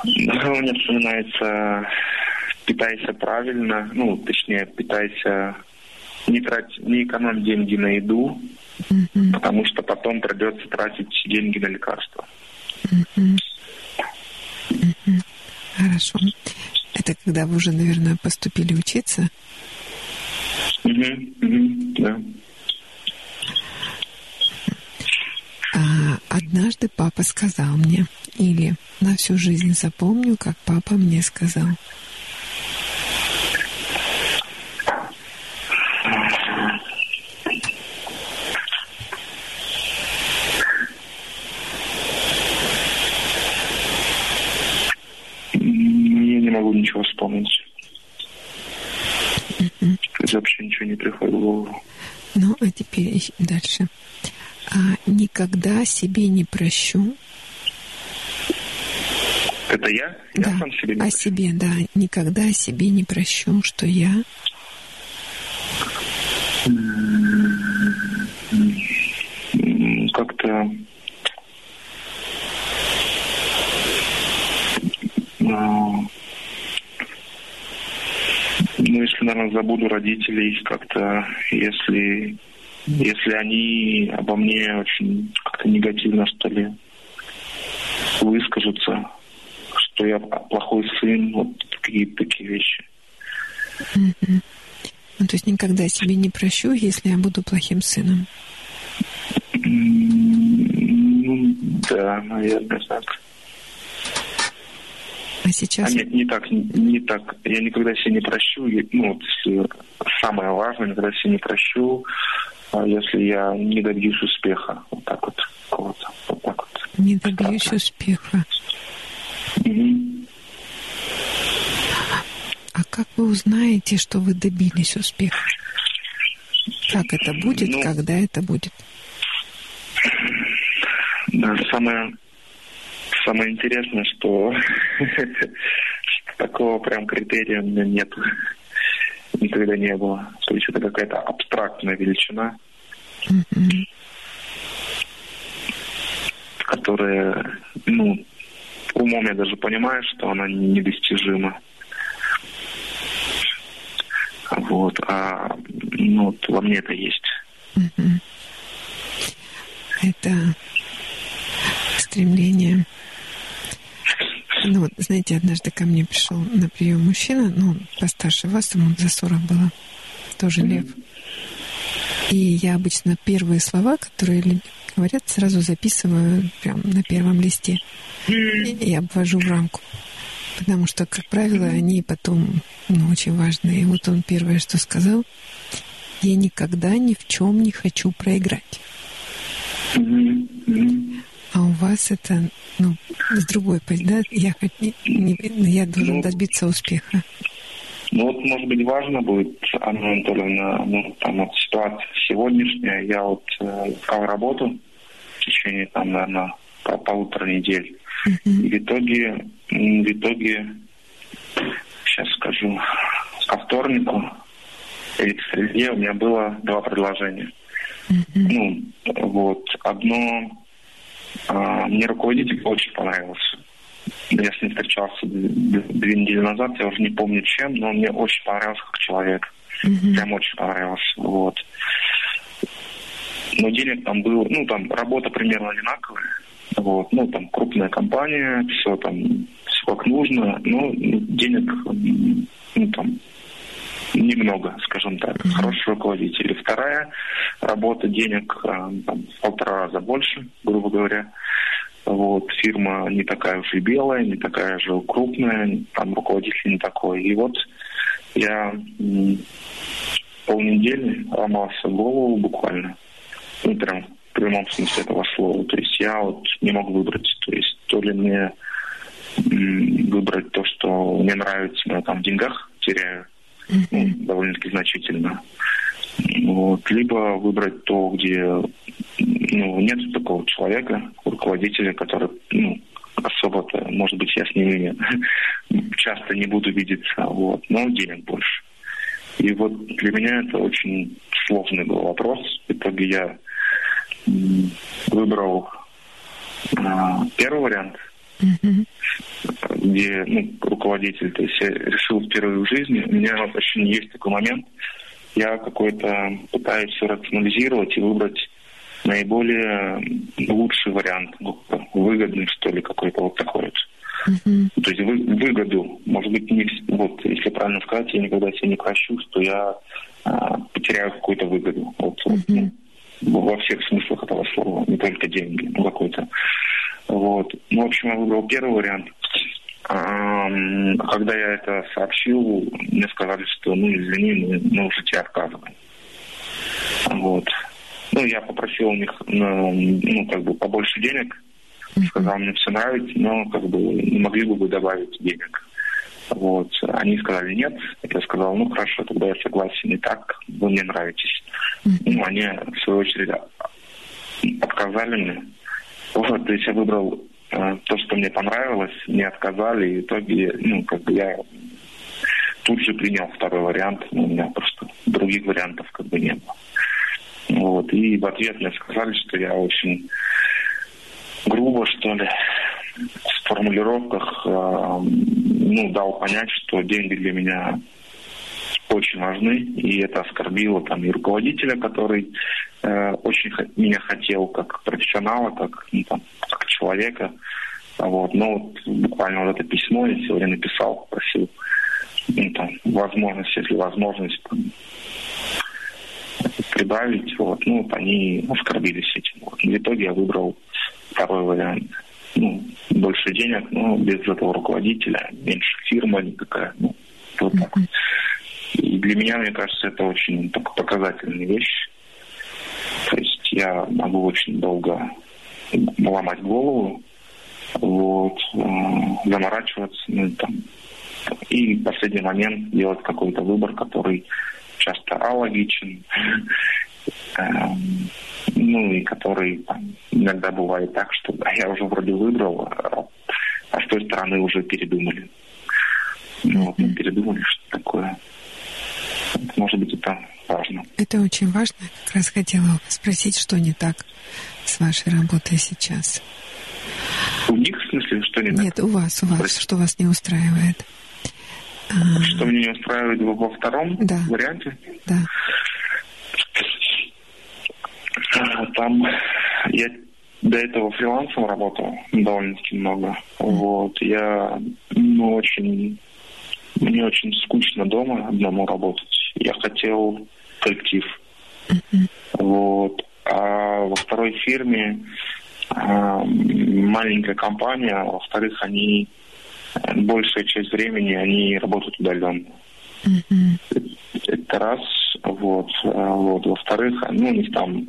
[SPEAKER 8] Мне вспоминается питайся правильно, ну, точнее, питайся, не трать, не экономь деньги на еду, mm-hmm. потому что потом придется тратить деньги на лекарства.
[SPEAKER 5] Mm-hmm. Mm-hmm. Хорошо. Это когда вы уже, наверное, поступили учиться?
[SPEAKER 8] Да.
[SPEAKER 5] А, однажды папа сказал мне, или на всю жизнь запомню, как папа мне сказал.
[SPEAKER 8] Могу ничего вспомнить. Mm-hmm. вообще ничего не приходит в голову.
[SPEAKER 5] Ну, а теперь дальше. А, никогда себе не прощу.
[SPEAKER 8] Это я?
[SPEAKER 5] Да,
[SPEAKER 8] я сам себе не
[SPEAKER 5] о
[SPEAKER 8] прощу.
[SPEAKER 5] себе, да. Никогда себе не прощу, что я...
[SPEAKER 8] Как-то ну, если, наверное, забуду родителей как-то, если, если они обо мне очень как-то негативно, что ли, выскажутся, что я плохой сын, вот какие-то такие вещи.
[SPEAKER 5] Mm-hmm. Ну, то есть никогда себе не прощу, если я буду плохим сыном.
[SPEAKER 8] Ну, да, наверное, так.
[SPEAKER 5] А сейчас...
[SPEAKER 8] А нет, не так, не так. Я никогда себе не прощу. Ну, вот, самое важное, никогда себе не прощу, а если я не добьюсь успеха. Вот так вот. Вот, вот так вот.
[SPEAKER 5] Не добьюсь Странно. успеха.
[SPEAKER 8] Угу.
[SPEAKER 5] А как вы узнаете, что вы добились успеха? Как это будет, ну, когда это будет?
[SPEAKER 8] Да, самое самое интересное, что такого прям критерия у меня нет. Никогда не было. То есть это какая-то абстрактная величина, которая, ну, умом я даже понимаю, что она недостижима. Вот, а ну, вот во мне это есть.
[SPEAKER 5] Это стремление ну вот, знаете, однажды ко мне пришел на прием мужчина, ну, постарше вас, ему за 40 было, тоже mm-hmm. лев. И я обычно первые слова, которые говорят, сразу записываю прям на первом листе mm-hmm. и обвожу в рамку. Потому что, как правило, они потом ну, очень важные. И вот он первое, что сказал, я никогда ни в чем не хочу проиграть.
[SPEAKER 8] Mm-hmm.
[SPEAKER 5] А у вас это, ну, с другой да? Я, я должен ну, добиться успеха.
[SPEAKER 8] Ну вот, может быть, важно будет, Анна Анатольевна, ну, там вот ситуация сегодняшняя, я вот э, искал работу в течение, там, наверное, полутора недель. Uh-huh. И в итоге, в итоге, сейчас скажу, ко вторнику или к среде у меня было два предложения. Uh-huh. Ну, вот, одно мне руководитель очень понравился. Я с ним встречался две недели назад, я уже не помню чем, но он мне очень понравился как человек. Mm-hmm. Прям очень понравился. Вот. Но денег там было, ну, там работа примерно одинаковая. Вот, ну, там крупная компания, все там, все как нужно, но денег, ну, там, немного, скажем так. Mm-hmm. Хороший руководитель. И вторая работа денег а, там, в полтора раза больше, грубо говоря. Вот, фирма не такая уж и белая, не такая же крупная, там руководитель не такой. И вот я полнедели ломался голову буквально. Ну, прям в прямом смысле этого слова. То есть я вот не мог выбрать. То есть то ли мне выбрать то, что мне нравится, но я там в деньгах теряю, ну, довольно-таки значительно. Вот. Либо выбрать то, где ну, нет такого человека, руководителя, который ну, особо-то, может быть, я с ними часто не буду видеться, вот, но денег больше. И вот для меня это очень сложный был вопрос. В итоге я выбрал а, первый вариант, mm-hmm. где ну, руководитель, то есть я решил впервые в жизни. У меня очень есть такой момент, я какой-то пытаюсь все рационализировать и выбрать наиболее лучший вариант, ну, выгодный, что ли, какой-то вот такой вот. Uh-huh. То есть вы, выгоду, может быть, не, вот, если правильно сказать, я никогда себе не прощу, что я а, потеряю какую-то выгоду. Вот, uh-huh. ну, во всех смыслах этого слова, не только деньги, ну какой-то. Вот. Ну, в общем, я выбрал первый вариант. Когда я это сообщил, мне сказали, что, ну, извини, мы, мы уже тебе отказываем. Вот. Ну, я попросил у них, ну как бы, побольше денег. Сказал, мне все нравится, но, как бы, не могли бы вы добавить денег. Вот. Они сказали нет. Я сказал, ну, хорошо, тогда я согласен и так, вы мне нравитесь. Ну, они, в свою очередь, отказали мне. Вот, то есть я выбрал э, то, что мне понравилось, мне отказали, и в итоге, ну, как бы я тут же принял второй вариант, но у меня просто других вариантов как бы не было. Вот. И в ответ мне сказали, что я очень грубо, что ли, в формулировках э, ну, дал понять, что деньги для меня очень важны, и это оскорбило там и руководителя, который э, очень меня хотел как профессионала, как, ну, там, как человека. Вот. Но вот буквально вот это письмо я сегодня написал, попросил ну, там, возможность, если возможность, там, прибавить, вот, ну, вот они оскорбились этим. Вот. В итоге я выбрал второй вариант. Ну, больше денег, но без этого руководителя, меньше фирма никакая, ну, вот так. И для меня, мне кажется, это очень показательная вещь. То есть я могу очень долго ломать голову, вот, э, заморачиваться, ну, там, и в последний момент делать какой-то выбор, который часто алогичен, эм, ну и который там, иногда бывает так, что да, я уже вроде выбрал, а, а с той стороны уже передумали. Ну, вот мы передумали, что такое. Может быть, это важно.
[SPEAKER 5] Это очень важно. Как раз хотела спросить, что не так с вашей работой сейчас.
[SPEAKER 8] У них, в смысле, что не так?
[SPEAKER 5] Нет, у вас, у вас, Прости. что вас не устраивает.
[SPEAKER 8] А... Что меня не устраивает во втором
[SPEAKER 5] да.
[SPEAKER 8] варианте?
[SPEAKER 5] Да.
[SPEAKER 8] А, там я до этого фрилансом работал довольно-таки много. Mm. Вот. Я ну, очень мне очень скучно дома одному работать. Я хотел коллектив. Mm-hmm. Вот. А во второй фирме а, маленькая компания, а во-вторых, они большая часть времени они работают удаленно. Mm-hmm. Это раз. Вот. А, вот. Во-вторых, ну, них там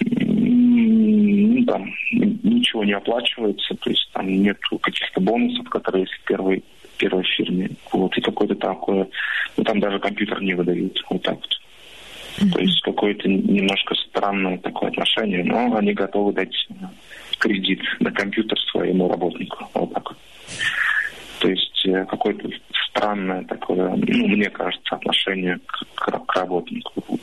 [SPEAKER 8] ну, там ничего не оплачивается, то есть там нет каких-то бонусов, которые есть в первой, фирме. Вот, и какое-то такое, ну там даже компьютер не выдают, вот так вот. Mm-hmm. То есть какое-то немножко странное такое отношение, но они готовы дать кредит на компьютер своему работнику. Вот так вот. То есть э, какое-то странное такое, ну, мне кажется, отношение к, к, к работнику. Вот.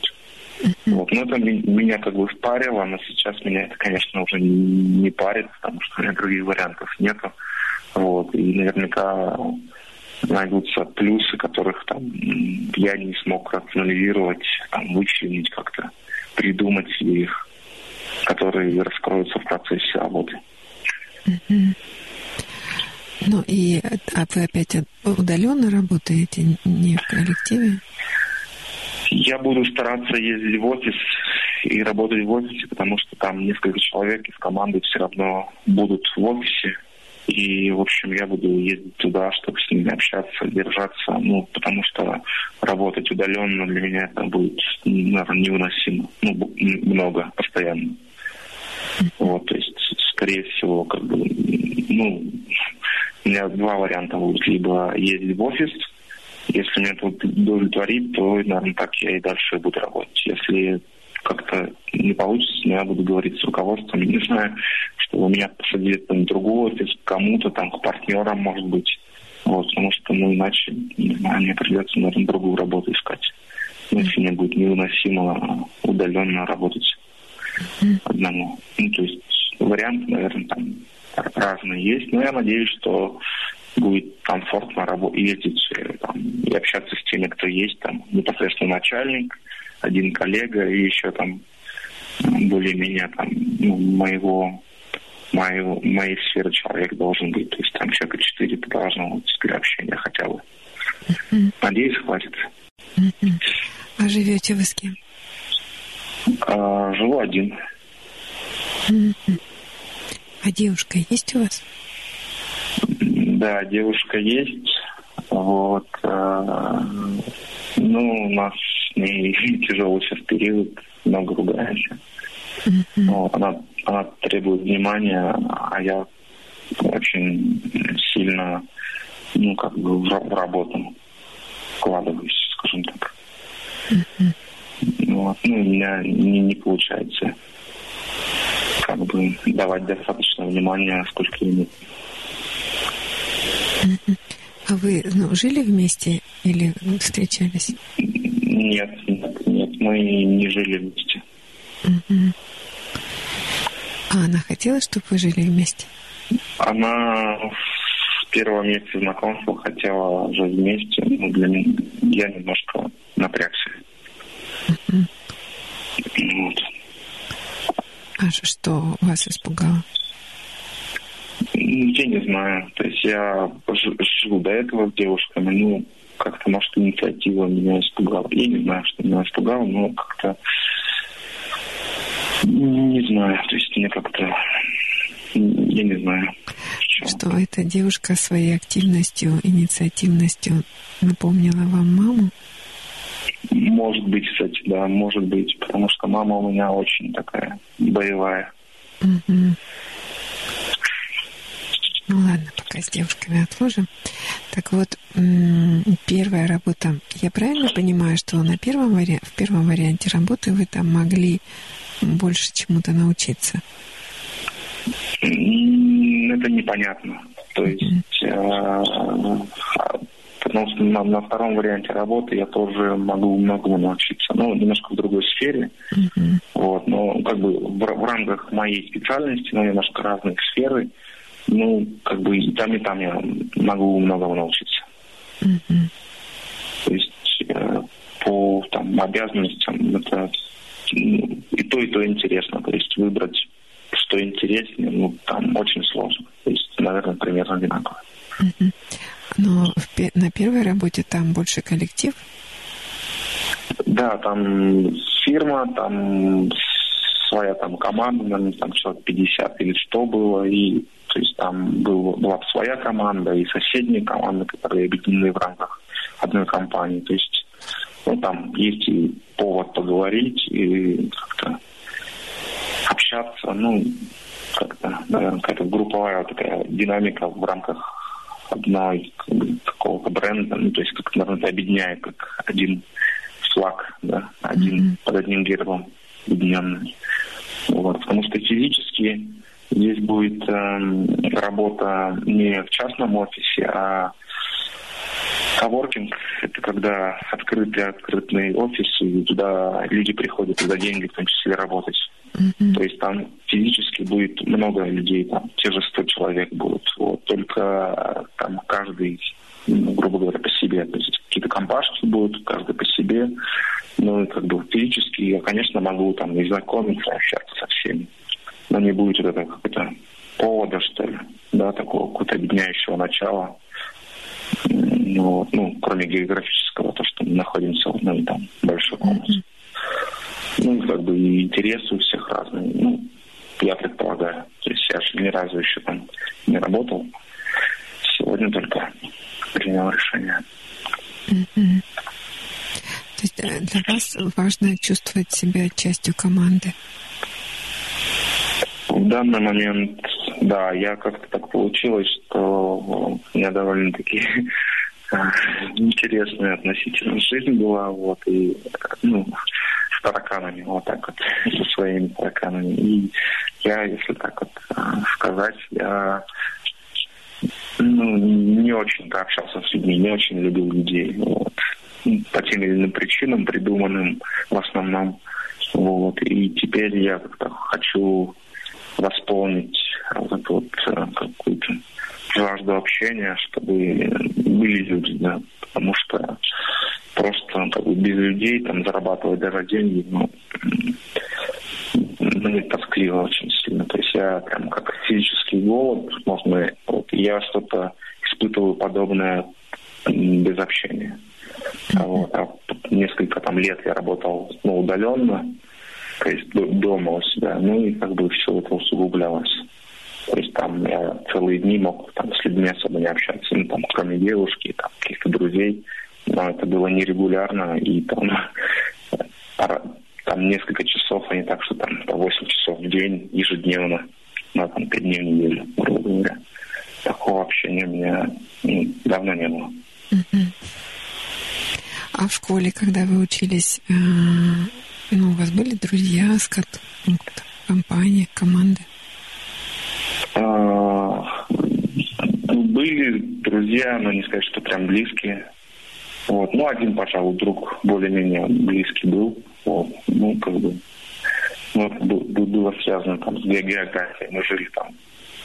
[SPEAKER 8] Вот. Но это меня как бы впарило, но сейчас меня это, конечно, уже не парит, потому что у меня других вариантов нету. Вот. И наверняка найдутся плюсы, которых там я не смог рационализировать, там, вычленить как-то, придумать себе их, которые раскроются в процессе работы.
[SPEAKER 5] Ну и а вы опять удаленно работаете, не в коллективе?
[SPEAKER 8] Я буду стараться ездить в офис и работать в офисе, потому что там несколько человек из команды все равно будут в офисе. И, в общем, я буду ездить туда, чтобы с ними общаться, держаться. Ну, потому что работать удаленно для меня это будет, наверное, невыносимо. Ну, много, постоянно. Вот, то есть, скорее всего, как бы, ну, у меня два варианта будут. Либо ездить в офис, Если меня это удовлетворит, то, наверное, так я и дальше буду работать. Если как-то не получится, я буду говорить с руководством. Не знаю, что у меня посадили там другой офис, кому-то там, к партнерам, может быть. Вот, потому что, ну, иначе, не знаю, мне придется, наверное, другую работу искать. Если мне будет невыносимо удаленно работать одному. Ну, то есть варианты, наверное, там разные есть. Но я надеюсь, что будет комфортно ездить э, там, и общаться с теми, кто есть там непосредственно начальник, один коллега и еще там более-менее там ну, моего моего, моей сферы человек должен быть. То есть там человека четыре должно быть для общения хотя бы. Mm-hmm. Надеюсь, хватит.
[SPEAKER 5] Mm-hmm. А живете вы с кем?
[SPEAKER 8] А, живу один.
[SPEAKER 5] Mm-hmm. А девушка есть у вас?
[SPEAKER 8] Да, девушка есть. Вот. А, ну, у нас ней тяжелый сейчас период, много ругаемся. Mm-hmm. Вот, она, она требует внимания, а я очень сильно, ну, как бы в, в работу вкладываюсь, скажем так. Mm-hmm. Вот. Ну, у меня не, не получается как бы давать достаточно внимания, сколько ему.
[SPEAKER 5] А вы ну, жили вместе или встречались?
[SPEAKER 8] Нет, нет, нет, мы не жили вместе.
[SPEAKER 5] Угу. А она хотела, чтобы вы жили вместе?
[SPEAKER 8] Она в первом месяце знакомства хотела жить вместе, но для меня я немножко напрягся.
[SPEAKER 5] Угу.
[SPEAKER 8] Вот.
[SPEAKER 5] А что вас испугало?
[SPEAKER 8] Я не знаю. То есть я живу до этого с девушками, ну, как-то, может, инициатива меня испугала. Я не знаю, что меня испугало, но как-то не знаю. То есть мне как-то я не знаю.
[SPEAKER 5] Что эта девушка своей активностью, инициативностью напомнила вам маму?
[SPEAKER 8] Может быть, кстати, да, может быть, потому что мама у меня очень такая боевая.
[SPEAKER 5] Угу. Ну ладно, пока с девушками отложим. Так вот, первая работа. Я правильно понимаю, что на первом вари... в первом варианте работы вы там могли больше чему-то научиться?
[SPEAKER 8] Это непонятно. То есть mm-hmm потому что на, на втором варианте работы я тоже могу многому научиться. Ну, немножко в другой сфере. Mm-hmm. Вот, но как бы в, в рамках моей специальности, ну, немножко разных сферы, ну, как бы и там, и там я могу многому научиться. Mm-hmm. То есть э, по там, обязанностям это ну, и то, и то интересно. То есть выбрать, что интереснее, ну, там очень сложно. То есть, наверное, примерно одинаково.
[SPEAKER 5] Mm-hmm. Но в, на первой работе там больше коллектив?
[SPEAKER 8] Да, там фирма, там своя там команда, наверное, там человек 50 или 100 было, и то есть там был, была своя команда и соседние команды, которые объединены в рамках одной компании. То есть ну, там есть и повод поговорить, и как-то общаться, ну, как-то, наверное, какая-то групповая такая динамика в рамках одной какого-то бренда, ну, то есть как, наверное, это объединяет как один флаг, да, один mm-hmm. под одним гербом объединенный. Вот, потому что физически здесь будет э, работа не в частном офисе, а Коворкинг – это когда открытый открытый офис, и туда люди приходят за деньги, в том числе работать. Mm-hmm. То есть там физически будет много людей, там те же 100 человек будут. Вот. Только там каждый, ну, грубо говоря, по себе. То есть какие-то компашки будут, каждый по себе. Ну, как бы физически я, конечно, могу там и знакомиться, общаться со всеми. Но не будет вот этого какого-то повода, что ли, да, такого какого-то объединяющего начала. Ну, ну, кроме географического, то, что мы находимся в одной там большой комнате. Mm-hmm. Ну, как бы и интересы у всех разные. Ну, я предполагаю. То есть я же ни разу еще там не работал. Сегодня только принял решение.
[SPEAKER 5] То есть э, для вас важно чувствовать себя частью команды?
[SPEAKER 8] В данный момент, да, я как-то так получилось, что у меня довольно-таки интересная относительно жизнь была, вот, и, ну, с тараканами, вот так вот, со своими тараканами. И я, если так вот сказать, я ну, не очень-то общался с людьми, не очень любил людей. Вот. По тем или иным причинам, придуманным в основном. Вот. И теперь я как-то хочу восполнить вот вот э, какую-то жажду общения, чтобы были люди, да, потому что просто как бы без людей там зарабатывать даже деньги, ну, мне тоскливо очень сильно. То есть я прям как физический голод, можно, вот я что-то испытываю подобное без общения. А вот, а несколько там лет я работал ну, удаленно, то есть дома у себя, ну и как бы все это усугублялось. То есть там я целые дни мог там с людьми особо не общаться, ну там кроме девушки, там каких-то друзей, но это было нерегулярно и там там несколько часов, а не так, что там по 8 часов в день ежедневно, на там 5 дней в неделю, грубо говоря. Такого общения у меня ну, давно не было.
[SPEAKER 5] А в школе, когда вы учились, э, ну, у вас были друзья, скат, ну, компания, команды?
[SPEAKER 8] А, были друзья, но не сказать, что прям близкие. Вот. Ну, один, пожалуй, друг более-менее близкий был. Вот. Ну, как бы, ну, это было связано там с географией. Мы жили там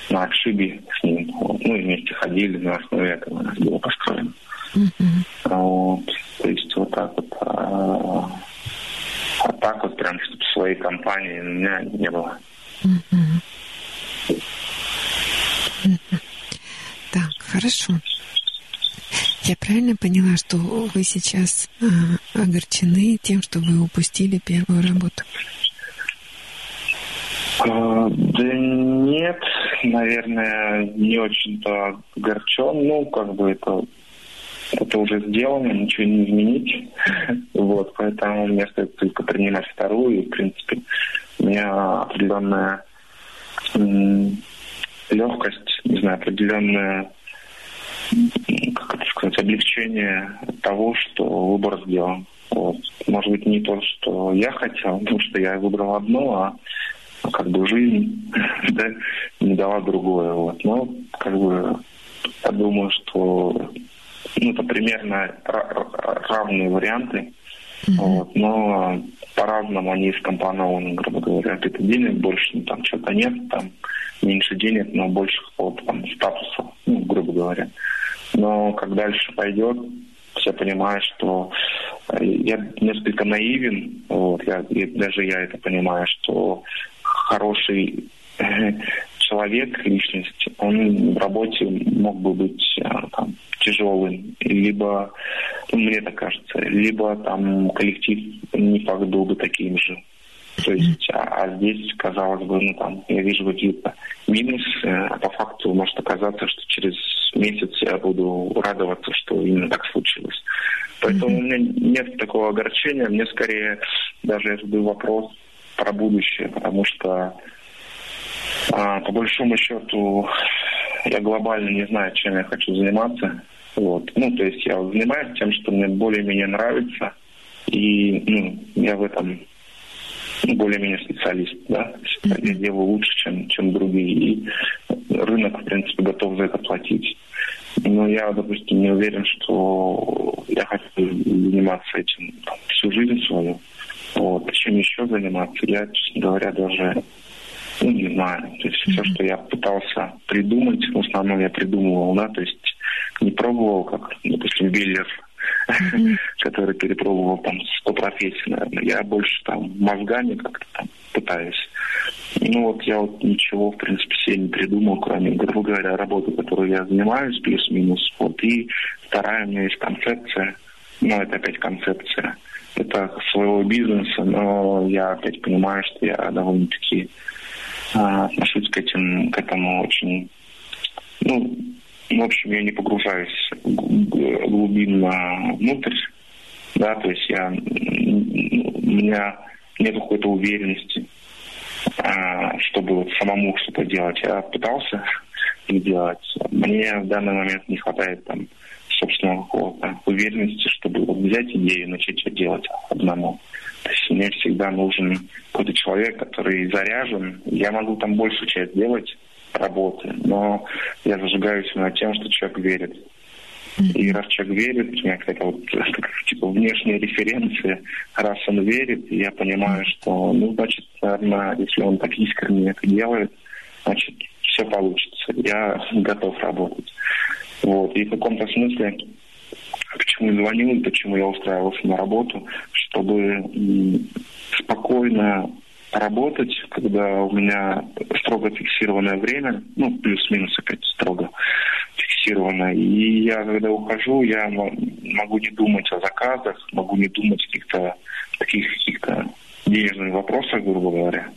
[SPEAKER 8] на отшибе с ним. Вот. Ну, и вместе ходили, на основе этого у нас было построено. Mm-hmm. Вот. То есть вот так вот. А, а так вот прям, чтобы своей компании у меня не было.
[SPEAKER 5] Mm-hmm. Так, хорошо. Я правильно поняла, что вы сейчас а, огорчены тем, что вы упустили первую работу?
[SPEAKER 8] А, да нет, наверное, не очень-то огорчен. Ну, как бы это, это уже сделано, ничего не изменить. Вот, поэтому мне стоит только принимать вторую. И, в принципе, у меня определенная легкость, не знаю, определенная как это сказать, облегчение того, что выбор сделан. Вот. Может быть, не то, что я хотел, потому что я выбрал одно, а как бы жизнь да, не дала другое. Вот. Но как бы я думаю, что ну, это примерно равные варианты, mm-hmm. вот, но по-разному они скомпонованы, грубо говоря. Где-то денег больше, ну, там что-то нет, там меньше денег, но больше какого-то там статуса, ну, грубо говоря. Но как дальше пойдет, все понимают, что э, я несколько наивен, вот, я, даже я это понимаю, что хороший человек, личность, он в работе мог бы быть э, там, тяжелым, либо, ну, мне так кажется, либо там коллектив не факт был бы таким же. То есть, а, а здесь, казалось бы, ну там, я вижу какие-то минусы, а по факту может оказаться, что через месяц я буду радоваться, что именно так случилось. Поэтому у меня нет такого огорчения, мне скорее даже я задаю вопрос про будущее, потому что по большому счету я глобально не знаю, чем я хочу заниматься. Вот. Ну, то есть я занимаюсь тем, что мне более-менее нравится, и ну, я в этом более-менее специалист, да, я делаю лучше, чем, чем другие, и рынок, в принципе, готов за это платить. Но я, допустим, не уверен, что я хочу заниматься этим там, всю жизнь свою. Вот. Чем еще заниматься, я, честно говоря, даже ну, не знаю. То есть все, что я пытался придумать, в основном я придумывал, да, то есть не пробовал, как, допустим, Биллер mm-hmm. который перепробовал там сто профессий, наверное. Я больше там мозгами как-то там пытаюсь. Ну вот я вот ничего, в принципе, себе не придумал, кроме, грубо говоря, работы, которой я занимаюсь, плюс-минус. Вот. И вторая у меня есть концепция, ну это опять концепция, это своего бизнеса, но я опять понимаю, что я довольно-таки а, отношусь к, этим, к этому очень ну, в общем, я не погружаюсь глубинно внутрь, да, то есть я, у меня нет какой-то уверенности, а, чтобы вот самому что-то делать. Я пытался делать. Мне в данный момент не хватает там собственного какого-то уверенности, чтобы вот взять идею и начать ее делать одному. То есть мне всегда нужен какой-то человек, который заряжен. Я могу там большую часть делать работы, но я зажигаюсь над тем, что человек верит. И раз человек верит, у меня какая-то вот типа внешняя референция, раз он верит, я понимаю, что, ну, значит, наверное, если он так искренне это делает, значит, все получится. Я готов работать. Вот. И в каком-то смысле, почему я звонил, почему я устраивался на работу, чтобы спокойно работать, когда у меня строго фиксированное время, ну, плюс-минус опять строго фиксировано. И я, когда ухожу, я могу не думать о заказах, могу не думать о каких-то таких каких-то денежных вопросах, грубо говоря.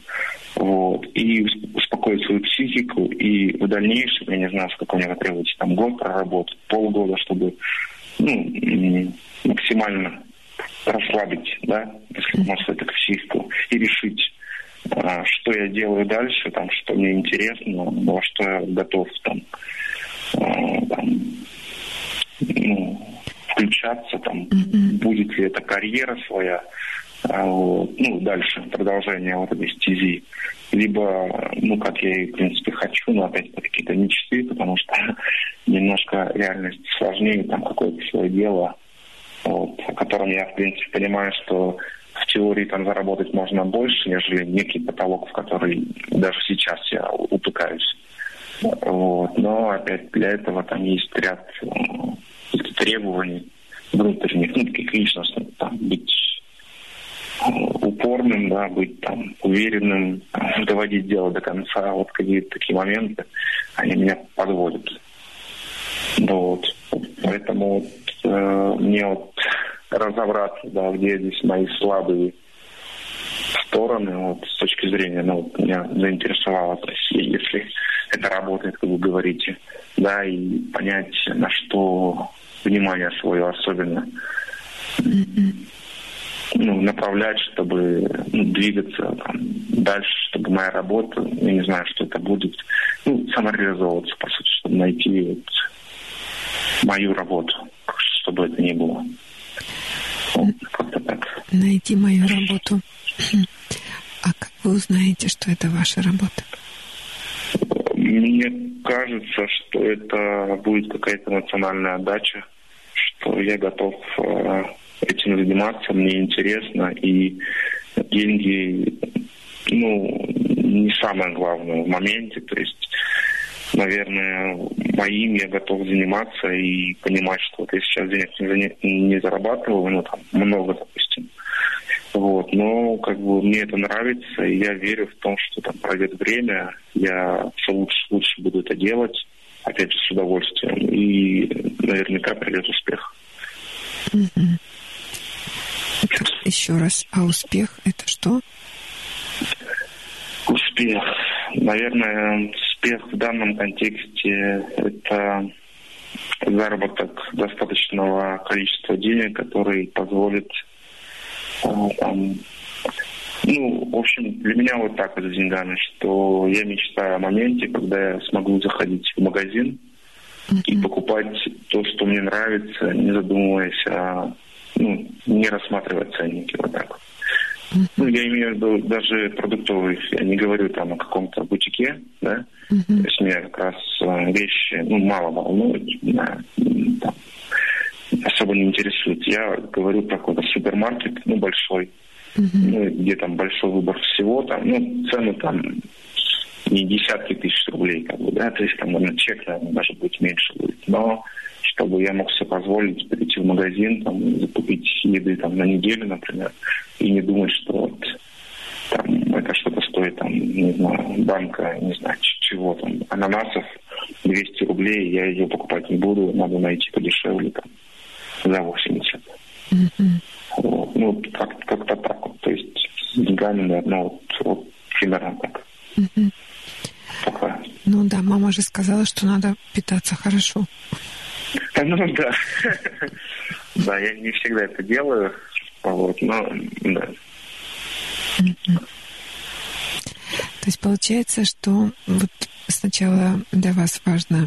[SPEAKER 8] Вот. И успокоить свою психику. И в дальнейшем, я не знаю, сколько мне потребуется, там год проработать, полгода, чтобы ну, максимально расслабить, да, если можно так, психику, и решить, а, что я делаю дальше, там, что мне интересно, во что я готов там, а, там ну, включаться, там, mm-hmm. будет ли это карьера своя, ну, дальше продолжение вот этой стези. Либо, ну, как я и, в принципе, хочу, но опять какие-то мечты, потому что немножко реальность сложнее, там какое-то свое дело, вот, о котором я, в принципе, понимаю, что в теории там заработать можно больше, нежели некий потолок, в который даже сейчас я утыкаюсь. Вот. Но опять для этого там есть ряд требований внутренних, ну, таких личностных, там, быть упорным, да, быть там уверенным, доводить дело до конца. Вот какие-то такие моменты, они меня подводят. Вот. Поэтому вот, э, мне вот разобраться, да, где здесь мои слабые стороны, вот, с точки зрения, ну, вот, меня заинтересовало, то есть, если это работает, как вы говорите, да, и понять, на что внимание свое особенно ну, направлять, чтобы ну, двигаться там, дальше, чтобы моя работа, я не знаю, что это будет, ну, самореализовываться, по сути, чтобы найти вот, мою работу, чтобы это ни было.
[SPEAKER 5] Найти мою работу. А как вы узнаете, что это ваша работа?
[SPEAKER 8] Мне кажется, что это будет какая-то национальная отдача, что я готов э, этим заниматься, мне интересно, и деньги, ну, не самое главное в моменте, то есть наверное, моим я готов заниматься и понимать, что вот я сейчас денег не, не зарабатываю, ну там много, допустим. Вот, но как бы мне это нравится, и я верю в том, что там пройдет время, я все лучше, лучше буду это делать, опять же, с удовольствием, и наверняка придет успех.
[SPEAKER 5] Еще раз, а успех это что?
[SPEAKER 8] Успех. Наверное, успех в данном контексте – это заработок достаточного количества денег, который позволит э, там, ну, в общем, для меня вот так вот с деньгами, что я мечтаю о моменте, когда я смогу заходить в магазин mm-hmm. и покупать то, что мне нравится, не задумываясь о, ну, не рассматривая ценники вот так. Ну, я имею в виду даже продуктовые, я не говорю там о каком-то бутике, да, uh-huh. то есть меня как раз э, вещи, ну, мало волнуют, да, там, особо не интересуют. Я говорю про какой-то супермаркет, ну, большой, uh-huh. ну, где там большой выбор всего, там, ну, цены там не десятки тысяч рублей, как бы, да, то есть там, наверное, чек, наверное, даже будет меньше будет, но чтобы я мог себе позволить прийти в магазин, там, закупить еды там, на неделю, например, и не думать, что вот там, это что-то стоит, там, не знаю, банка, не знаю, чего там, ананасов 200 рублей, я ее покупать не буду, надо найти подешевле там за 80. Mm-hmm. Вот. Ну, как- как-то так вот. То есть с деньгами, наверное, вот, вот примерно так. Mm-hmm.
[SPEAKER 5] Пока. Ну да, мама же сказала, что надо питаться хорошо.
[SPEAKER 8] Ну да. Да, я не всегда это делаю, вот, но да.
[SPEAKER 5] То есть получается, что вот сначала для вас важно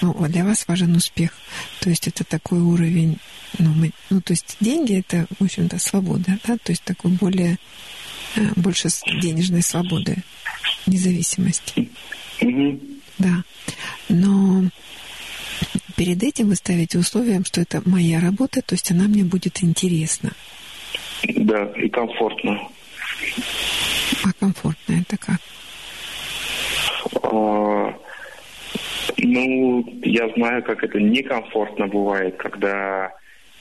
[SPEAKER 5] ну, для вас важен успех. То есть это такой уровень, ну, мы, ну то есть деньги это, в общем-то, свобода, да, то есть такой более, э, больше денежной свободы, независимости.
[SPEAKER 8] Угу.
[SPEAKER 5] Да. Но перед этим вы ставите условием, что это моя работа, то есть она мне будет интересна.
[SPEAKER 8] Да, и комфортно.
[SPEAKER 5] А комфортно это как?
[SPEAKER 8] А, ну, я знаю, как это некомфортно бывает, когда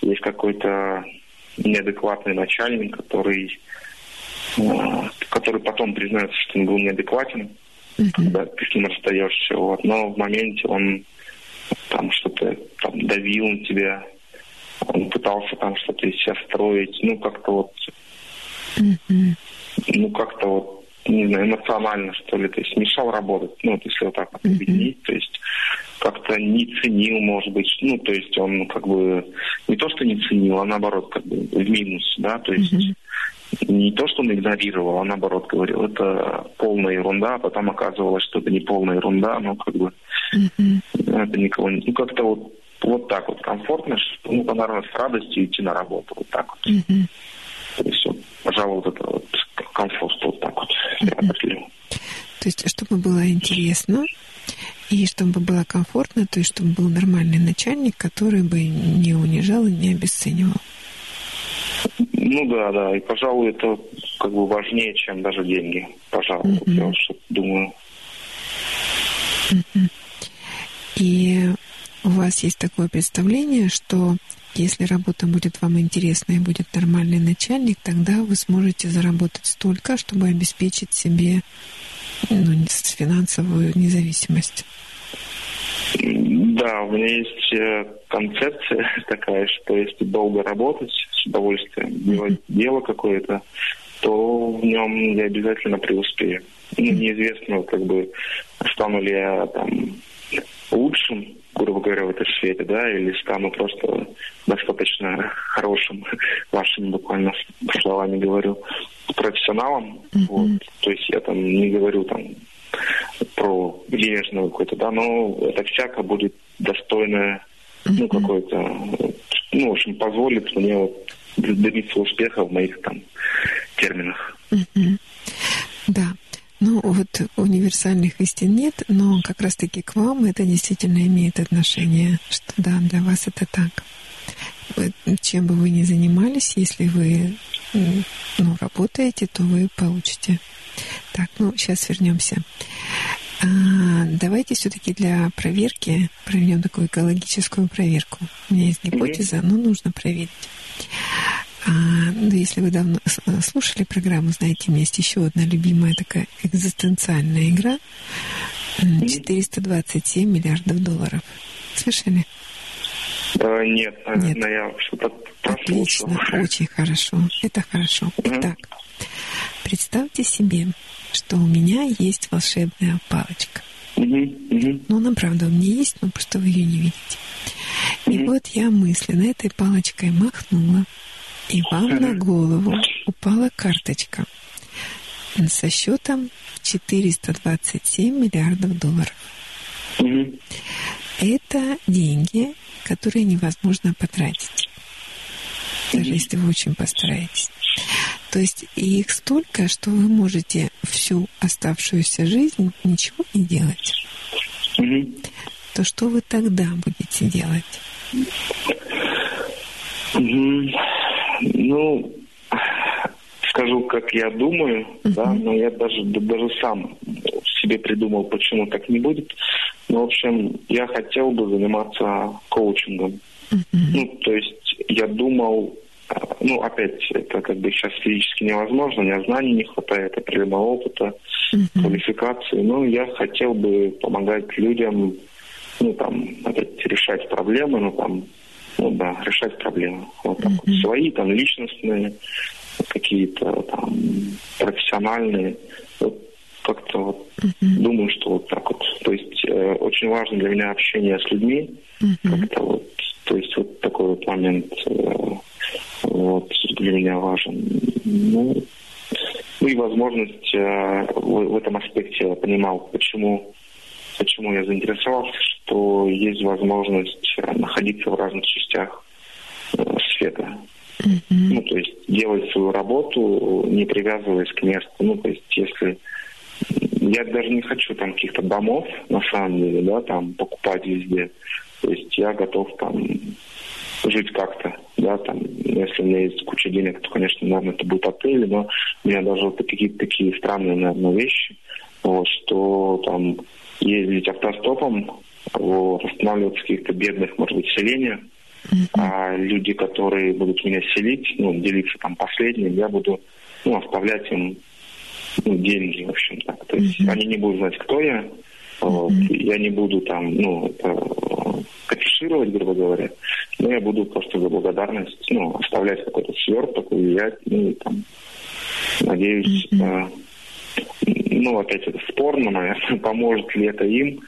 [SPEAKER 8] есть какой-то неадекватный начальник, который, а, который потом признается, что он был неадекватен, uh-huh. когда ты с ним расстаешься. Вот. Но в моменте он там что-то там давил на тебя, он пытался там что-то из себя строить, ну как-то вот, uh-huh. ну как-то вот не знаю, эмоционально, что ли, то есть мешал работать, ну, вот если вот так вот объединить, mm-hmm. то есть как-то не ценил, может быть, ну, то есть он как бы не то, что не ценил, а наоборот, как бы в минус, да, то есть mm-hmm. Не то, что он игнорировал, а наоборот говорил, это полная ерунда, а потом оказывалось, что это не полная ерунда, но как бы mm-hmm. это никого не... Ну, как-то вот, вот так вот комфортно, что, ну, наверное, с радостью идти на работу, вот так вот. Mm-hmm. То есть, вот, пожалуй, вот это вот комфорт вот так вот
[SPEAKER 5] определил. То есть, чтобы было интересно, и чтобы было комфортно, то есть, чтобы был нормальный начальник, который бы не унижал и не обесценивал.
[SPEAKER 8] Ну да, да. И, пожалуй, это как бы важнее, чем даже деньги. Пожалуй, uh-huh. я что думаю.
[SPEAKER 5] Uh-huh. И у вас есть такое представление, что если работа будет вам интересна и будет нормальный начальник, тогда вы сможете заработать столько, чтобы обеспечить себе ну, финансовую независимость.
[SPEAKER 8] Да, у меня есть э, концепция такая, что если долго работать с удовольствием, делать mm-hmm. дело какое-то, то в нем я обязательно преуспею. Ну, неизвестно, как бы, стану ли я там лучшим грубо говоря, в этой сфере, да, или стану просто достаточно хорошим, вашими буквально словами говорю, профессионалом. Mm-hmm. Вот. То есть я там не говорю там про денежную какой-то, да, но это всяко будет достойное, ну, какое-то, ну, в общем, позволит мне вот добиться успеха в моих там терминах.
[SPEAKER 5] Да. Ну, вот универсальных истин нет, но как раз-таки к вам это действительно имеет отношение, что да, для вас это так. Чем бы вы ни занимались, если вы ну, работаете, то вы получите. Так, ну, сейчас вернемся. А, давайте все-таки для проверки проведем такую экологическую проверку. У меня есть гипотеза, но нужно проверить. А, ну, если вы давно э, слушали программу, знаете, у меня есть еще одна любимая такая экзистенциальная игра. 427 миллиардов долларов. Слышали?
[SPEAKER 8] Э, нет, нет, я что-то
[SPEAKER 5] Отлично, очень хорошо. Это хорошо. Итак, представьте себе, что у меня есть волшебная палочка.
[SPEAKER 8] Mm-hmm. Mm-hmm.
[SPEAKER 5] Ну, она правда у меня есть, но просто вы ее не видите. И mm-hmm. вот я мысленно этой палочкой махнула, и вам на голову упала карточка со счетом 427 миллиардов долларов. Это деньги, которые невозможно потратить, даже если вы очень постараетесь. То есть их столько, что вы можете всю оставшуюся жизнь ничего не делать. То что вы тогда будете делать?
[SPEAKER 8] Ну, скажу, как я думаю, uh-huh. да, но я даже, даже сам себе придумал, почему так не будет. Но, в общем, я хотел бы заниматься коучингом. Uh-huh. Ну, то есть я думал, ну, опять, это как бы сейчас физически невозможно, у меня знаний не хватает, определенного опыта, uh-huh. квалификации. Но я хотел бы помогать людям, ну, там, опять решать проблемы, ну, там, ну да, решать проблемы. Вот так mm-hmm. вот. Свои там личностные, какие-то там профессиональные. Вот как-то вот mm-hmm. думаю, что вот так вот. То есть э, очень важно для меня общение с людьми. Mm-hmm. Как-то вот, то есть вот такой вот момент э, вот для меня важен. Ну, ну и возможность э, в, в этом аспекте я понимал, почему почему я заинтересовался, что есть возможность находиться в разных частях э, света.
[SPEAKER 5] Мгм.
[SPEAKER 8] Ну, то есть делать свою работу, не привязываясь к месту. Ну, то есть если... Я даже не хочу там каких-то домов, на самом деле, да, там покупать везде. То есть я готов там жить как-то, да, там, если у меня есть куча денег, то, конечно, наверное, это будет отель, но у меня даже вот какие-то такие странные, наверное, вещи, вот, что там ездить автостопом, вот, останавливаться в каких-то бедных, может быть, селениях, а люди, которые будут меня селить, ну, делиться там последним, я буду, ну, оставлять им ну, деньги, в общем так. То есть они не будут знать, кто я, вот, я не буду там, ну, это, афишировать, грубо говоря, но я буду просто за благодарность, ну, оставлять какой-то сверток, уезжать, ну, и там, надеюсь, э, ну, опять это спорно, наверное, поможет ли это им,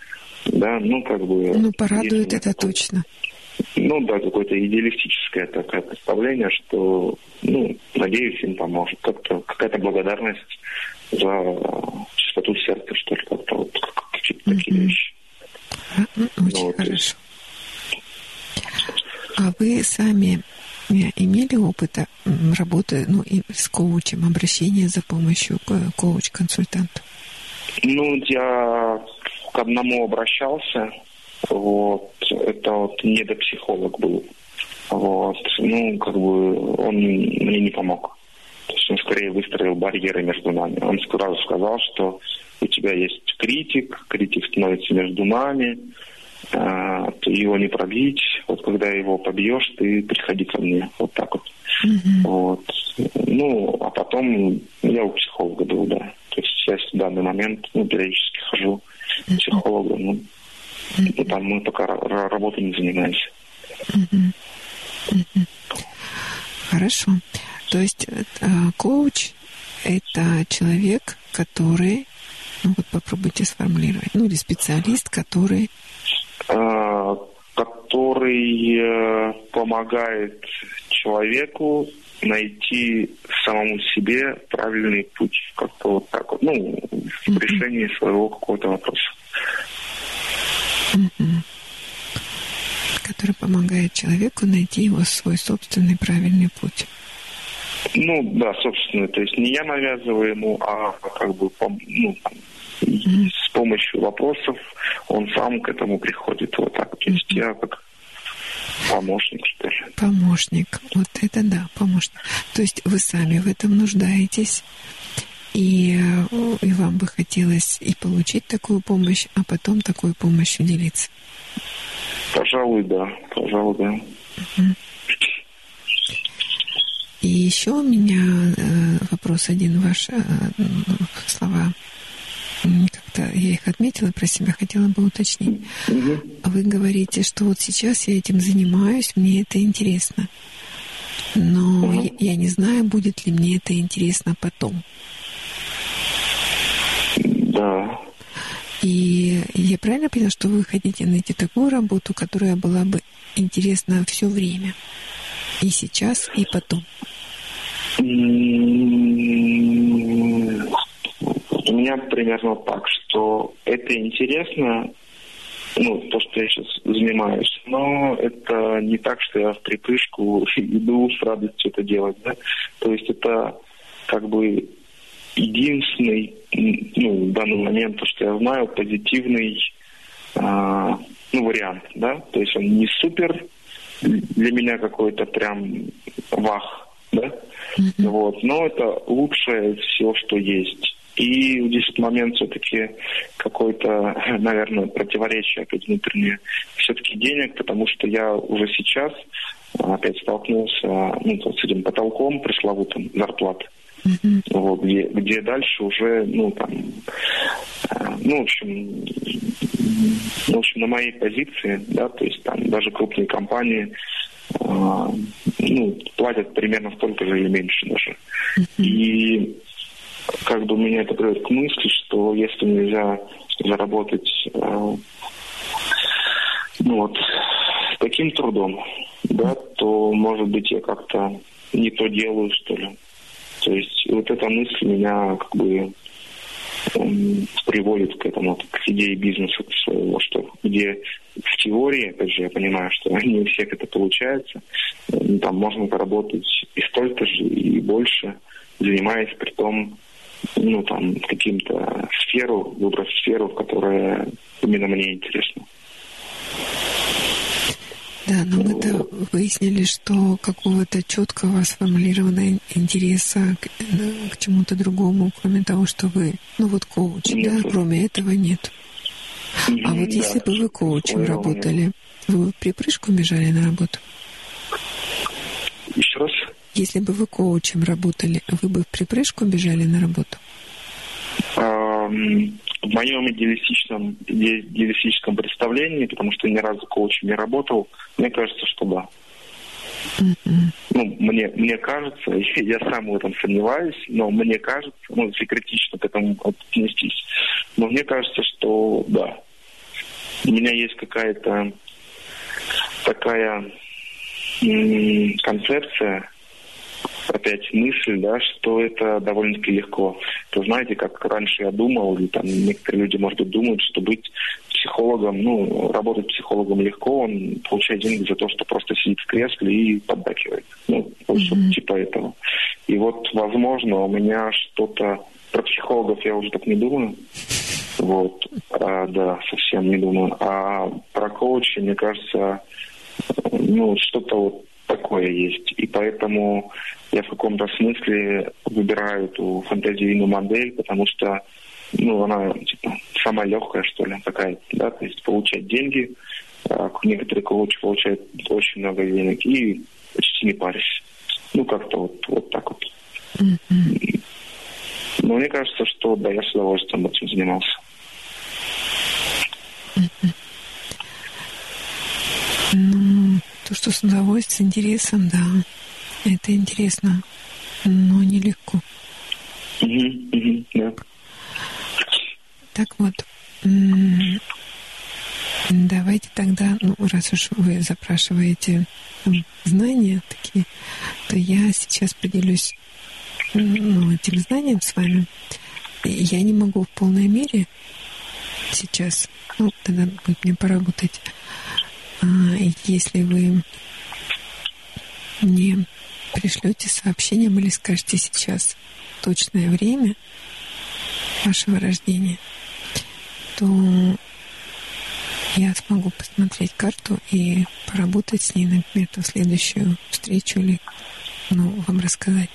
[SPEAKER 8] да, ну, как бы...
[SPEAKER 5] Ну, порадует это точно.
[SPEAKER 8] ну да, какое-то идеалистическое такое представление, что, ну, надеюсь, им поможет. Как-то какая-то благодарность за чистоту сердца, что ли, как-то вот как- какие-то такие вещи.
[SPEAKER 5] Очень
[SPEAKER 8] Вот,
[SPEAKER 5] хорошо. А вы сами э, имели опыта работы ну, и с коучем, обращения за помощью к коуч-консультанту?
[SPEAKER 8] Ну, я к одному обращался, вот, это вот недопсихолог был, вот, ну, как бы он мне не помог. Он скорее выстроил барьеры между нами. Он сразу сказал, что у тебя есть критик, критик становится между нами, а, его не пробить. Вот когда его побьешь, ты приходи ко мне. Вот так вот. Вот. Ну, а потом я у психолога был, да. То есть я в данный момент ну, периодически хожу к психологу. Ну, ну, там мы пока ра- ра- работой не занимаемся.
[SPEAKER 5] Хорошо. То есть э, коуч – это человек, который, ну вот попробуйте сформулировать, ну или специалист, который
[SPEAKER 8] А, который э, помогает человеку найти самому себе правильный путь, как-то вот так вот, ну, в решении своего какого-то вопроса.
[SPEAKER 5] который помогает человеку найти его свой собственный правильный путь.
[SPEAKER 8] Ну, да, собственно, то есть не я навязываю ему, а как бы ну, с помощью вопросов он сам к этому приходит вот так. То есть я как помощник, что ли.
[SPEAKER 5] Помощник. Вот это да, помощник. То есть вы сами в этом нуждаетесь, и, э, и вам бы хотелось и получить такую помощь, а потом такой помощью делиться.
[SPEAKER 8] Пожалуй, да, пожалуй, да.
[SPEAKER 5] И еще у меня э, вопрос один, ваши э, ну, слова. Как-то я их отметила про себя, хотела бы уточнить. Вы говорите, что вот сейчас я этим занимаюсь, мне это интересно. Но я, я не знаю, будет ли мне это интересно потом.
[SPEAKER 8] Да.
[SPEAKER 5] И я правильно поняла, что вы хотите найти такую работу, которая была бы интересна все время? И сейчас, и потом.
[SPEAKER 8] У меня примерно так, что это интересно, ну, то, что я сейчас занимаюсь, но это не так, что я в припрыжку иду с радостью это делать, да. То есть это как бы единственный, ну, в данный момент, то, что я знаю, позитивный а, ну, вариант, да. То есть он не супер для меня какой-то прям вах, да. Вот, но это лучшее всего, что есть. И здесь вот момент все-таки какой-то, наверное, противоречие опять внутреннее все-таки денег, потому что я уже сейчас а, опять столкнулся ну, с этим потолком пресловутым зарплаты. Вот, где, где дальше уже, ну, там, а, ну, в общем, в общем, на моей позиции, да, то есть там даже крупные компании, а, ну, платят примерно столько же или меньше даже. И как бы меня это приводит к мысли, что если нельзя заработать а, ну вот таким трудом, да, то может быть я как-то не то делаю, что ли. То есть вот эта мысль меня как бы приводит к этому, к идее бизнеса своего, что где в теории, опять же, я понимаю, что не у всех это получается, там можно поработать и столько же, и больше, занимаясь при том, ну, там, каким-то сферу, выбрав сферу, которая именно мне интересна.
[SPEAKER 5] Да, но мы-то выяснили, что какого-то четкого сформулированного интереса к, э, к чему-то другому, кроме того, что вы, ну вот коуч, нет. да, кроме этого нет. А вот да, если бы вы коучем работали, вы бы припрыжку бежали на работу?
[SPEAKER 8] Еще раз?
[SPEAKER 5] Если бы вы коучем работали, вы бы в припрыжку бежали на работу?
[SPEAKER 8] В моем идеалистичном, идеалистическом представлении, потому что ни разу коучем не работал, мне кажется, что да. Ну, мне, мне кажется, я сам в этом сомневаюсь, но мне кажется, ну, если критично к этому отнестись, но мне кажется, что да. У меня есть какая-то такая м- концепция, опять мысль, да, что это довольно-таки легко. То знаете, как раньше я думал, или там некоторые люди, может быть, думают, что быть психологом, ну, работать психологом легко, он получает деньги за то, что просто сидит в кресле и поддакивает. Ну, mm-hmm. типа этого. И вот, возможно, у меня что-то... Про психологов я уже так не думаю. Вот, а, да, совсем не думаю. А про коуча, мне кажется, ну, что-то вот такое есть. И поэтому я в каком-то смысле выбираю эту фантазийную модель, потому что ну, она типа, самая легкая, что ли, такая, да, то есть получать деньги, а некоторые коучи получают очень много денег и почти не парясь. Ну, как-то вот, вот так вот. Mm-hmm. Но мне кажется, что да, я с удовольствием этим занимался.
[SPEAKER 5] Mm-hmm. То, что с удовольствием, с интересом, да, это интересно, но нелегко. Так вот, давайте тогда, ну, раз уж вы запрашиваете знания такие, то я сейчас поделюсь ну, этим знанием с вами. Я не могу в полной мере сейчас, ну, тогда будет мне поработать если вы мне пришлете сообщением или скажете сейчас точное время вашего рождения, то я смогу посмотреть карту и поработать с ней, например, в следующую встречу или ну, вам рассказать.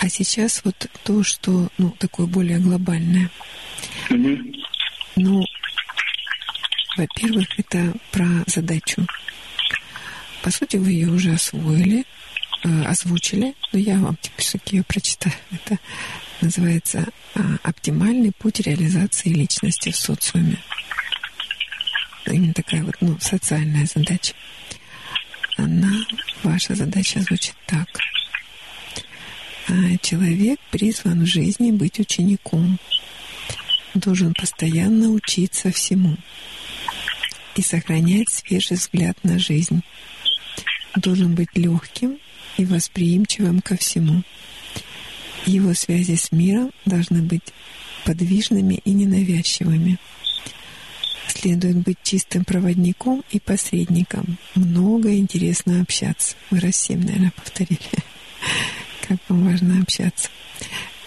[SPEAKER 5] А сейчас вот то, что ну, такое более глобальное. Mm-hmm. Ну, во-первых, это про задачу. По сути, вы ее уже освоили, э, озвучили, но я вам все-таки ее прочитаю. Это называется э, «Оптимальный путь реализации личности в социуме». Именно такая вот ну, социальная задача. Она, ваша задача звучит так. А, человек призван в жизни быть учеником. Должен постоянно учиться всему и сохранять свежий взгляд на жизнь. Должен быть легким и восприимчивым ко всему. Его связи с миром должны быть подвижными и ненавязчивыми. Следует быть чистым проводником и посредником. Много интересно общаться. Вы раз семь, наверное, повторили. Как вам важно общаться.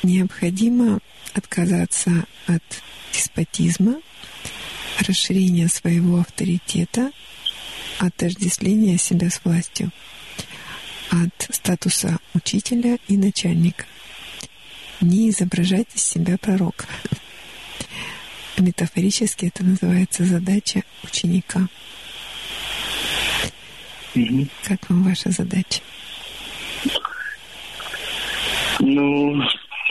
[SPEAKER 5] Необходимо отказаться от деспотизма расширение своего авторитета, отождествление себя с властью, от статуса учителя и начальника. Не изображать из себя пророка. Метафорически это называется задача ученика. Угу. Как вам ваша задача?
[SPEAKER 8] Ну,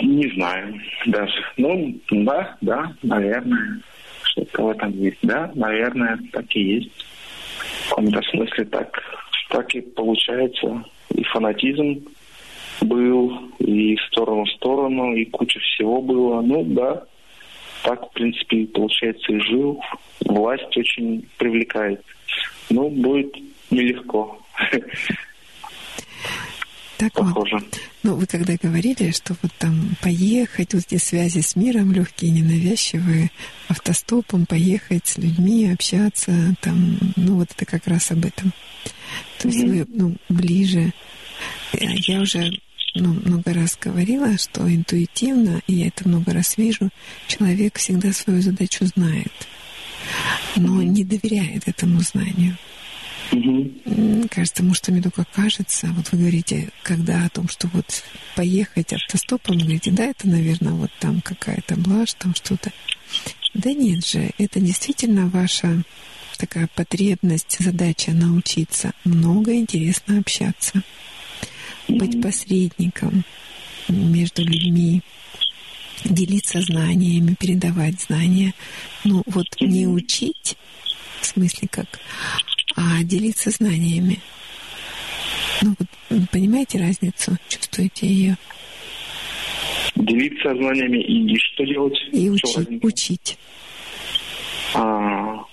[SPEAKER 8] не знаю даже. Ну, да, да, наверное что-то в этом есть. Да, наверное, так и есть. В каком-то смысле так, так и получается. И фанатизм был, и в сторону в сторону, и куча всего было. Ну да, так, в принципе, получается, и жил. Власть очень привлекает. Ну, будет нелегко.
[SPEAKER 5] Так
[SPEAKER 8] похоже.
[SPEAKER 5] Вот, ну, вы когда говорили, что вот там поехать, вот здесь связи с миром легкие, ненавязчивые, автостопом поехать с людьми, общаться, там, ну, вот это как раз об этом. То есть вы, ну, ближе. Я уже ну, много раз говорила, что интуитивно, и я это много раз вижу, человек всегда свою задачу знает, но не доверяет этому знанию. Угу. Кажется, может, мне только кажется. Вот вы говорите, когда о том, что вот поехать автостопом, говорите, да, это, наверное, вот там какая-то блажь, там что-то. Да нет же, это действительно ваша такая потребность, задача научиться много интересно общаться, быть посредником между людьми, делиться знаниями, передавать знания. Ну вот не учить, в смысле как, а делиться знаниями. Ну вот понимаете разницу, чувствуете ее?
[SPEAKER 8] Делиться знаниями и, и что делать?
[SPEAKER 5] И учить. учить.
[SPEAKER 8] А,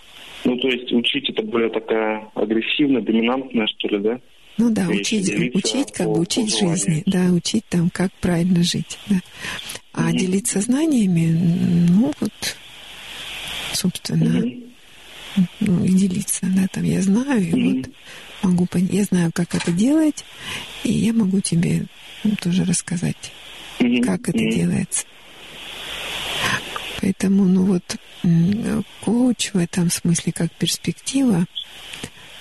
[SPEAKER 8] ну то есть учить это более такая агрессивная, доминантная, что ли, да?
[SPEAKER 5] Ну да, учить, учить, как бы учить жизни, да, учить там, как правильно жить, да. А mm-hmm. делиться знаниями, ну вот, собственно, mm-hmm ну, и делиться, да, там я знаю, и mm-hmm. вот могу я знаю, как это делать, и я могу тебе ну, тоже рассказать, mm-hmm. как это mm-hmm. делается. Поэтому, ну вот, коуч в этом смысле как перспектива,